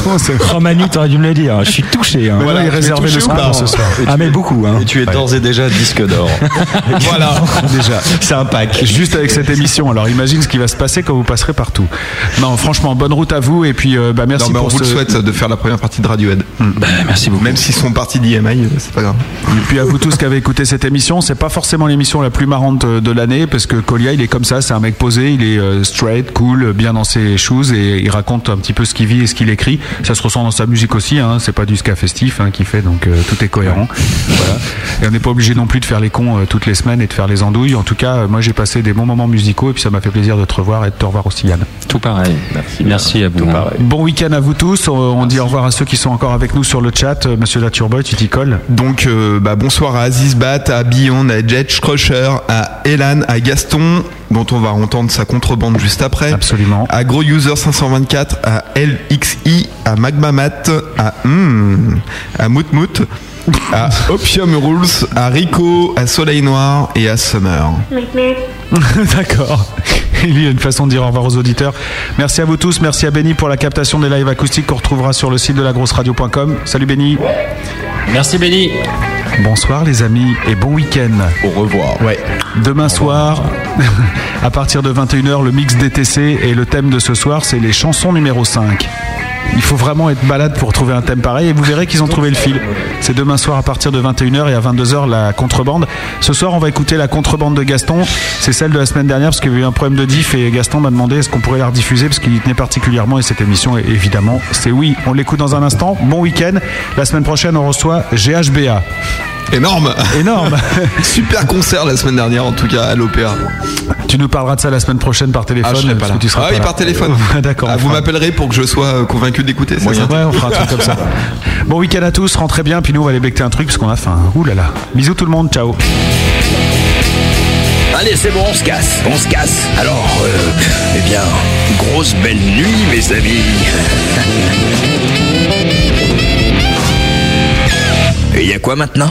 Oh Manu, t'aurais dû me le dire. Je suis touché. hein. Voilà, il réservait le pas pour ce soir. Ah mais beaucoup. Hein. Et tu es d'ores et déjà disque d'or. Voilà, déjà. C'est un pack. Juste avec cette émission. Alors imagine ce qui va se passer quand vous passerez partout. Non, franchement, bonne route à vous et puis euh, bah, merci non, mais on pour vous le souhaite de faire la première partie de Radiohead. Bah, merci beaucoup. Même s'ils sont partis d'IMI, euh, c'est pas grave. Et puis à vous tous qui avez écouté cette émission, c'est pas forcément l'émission la plus marrante euh, de l'année parce que Colia il est comme ça, c'est un mec posé, il est euh, straight, cool, bien dans ses shoes et il raconte un petit peu ce qu'il vit et ce qu'il écrit. Ça se ressent dans sa musique aussi, hein, c'est pas du ska festif hein, qu'il fait donc euh, tout est cohérent. Voilà. Et on n'est pas obligé non plus de faire les cons euh, toutes les semaines et de faire les andouilles. En tout cas, euh, moi j'ai passé des bons moments musicaux et puis ça m'a fait plaisir de te revoir et de te revoir aussi Yann. Tout pareil. Merci. Merci à vous. Bon week-end à vous tous. On, on dit au revoir à ceux qui sont encore avec nous sur le chat. Euh, Monsieur Laturboy, tu t'y colles? Donc, euh, bah, bonsoir à Aziz Bat, à Beyond, à Jet Crusher, à Elan, à Gaston, dont on va entendre sa contrebande juste après. Absolument. À Gros User 524, à LXI, à Magmamat, à hmm, à Moutmout, à Opium Rules, à Rico, à Soleil Noir et à Summer. D'accord. Il y a une façon de dire au revoir aux auditeurs. Merci à vous tous. Merci à Benny pour la captation des lives acoustiques qu'on retrouvera sur le site de lagrosseradio.com. Salut Benny. Merci Benny. Bonsoir les amis et bon week-end. Au revoir. Ouais. Demain soir, à partir de 21h, le mix DTC et le thème de ce soir, c'est les chansons numéro 5. Il faut vraiment être balade pour trouver un thème pareil et vous verrez qu'ils ont trouvé le fil. C'est demain soir à partir de 21h et à 22h la contrebande. Ce soir, on va écouter la contrebande de Gaston. C'est celle de la semaine dernière parce qu'il y avait eu un problème de diff et Gaston m'a demandé est-ce qu'on pourrait la rediffuser parce qu'il y tenait particulièrement et cette émission, évidemment, c'est oui. On l'écoute dans un instant. Bon week-end. La semaine prochaine, on reçoit GHBA. Énorme Énorme Super concert la semaine dernière, en tout cas, à l'opéra. Tu nous parleras de ça la semaine prochaine par téléphone. Ah, je pas là. tu seras Ah pas oui, là. par téléphone. D'accord. Ah, vous fera- m'appellerez pour que je sois euh, convaincu d'écouter, c'est ça Ouais, on fera un truc comme ça. Bon week-end à tous, rentrez bien, puis nous on va aller becter un truc parce qu'on a faim. Ouh là là. Bisous tout le monde, ciao. Allez, c'est bon, on se casse, on se casse. Alors, euh, eh bien, grosse belle nuit, mes amis. Et y a quoi maintenant?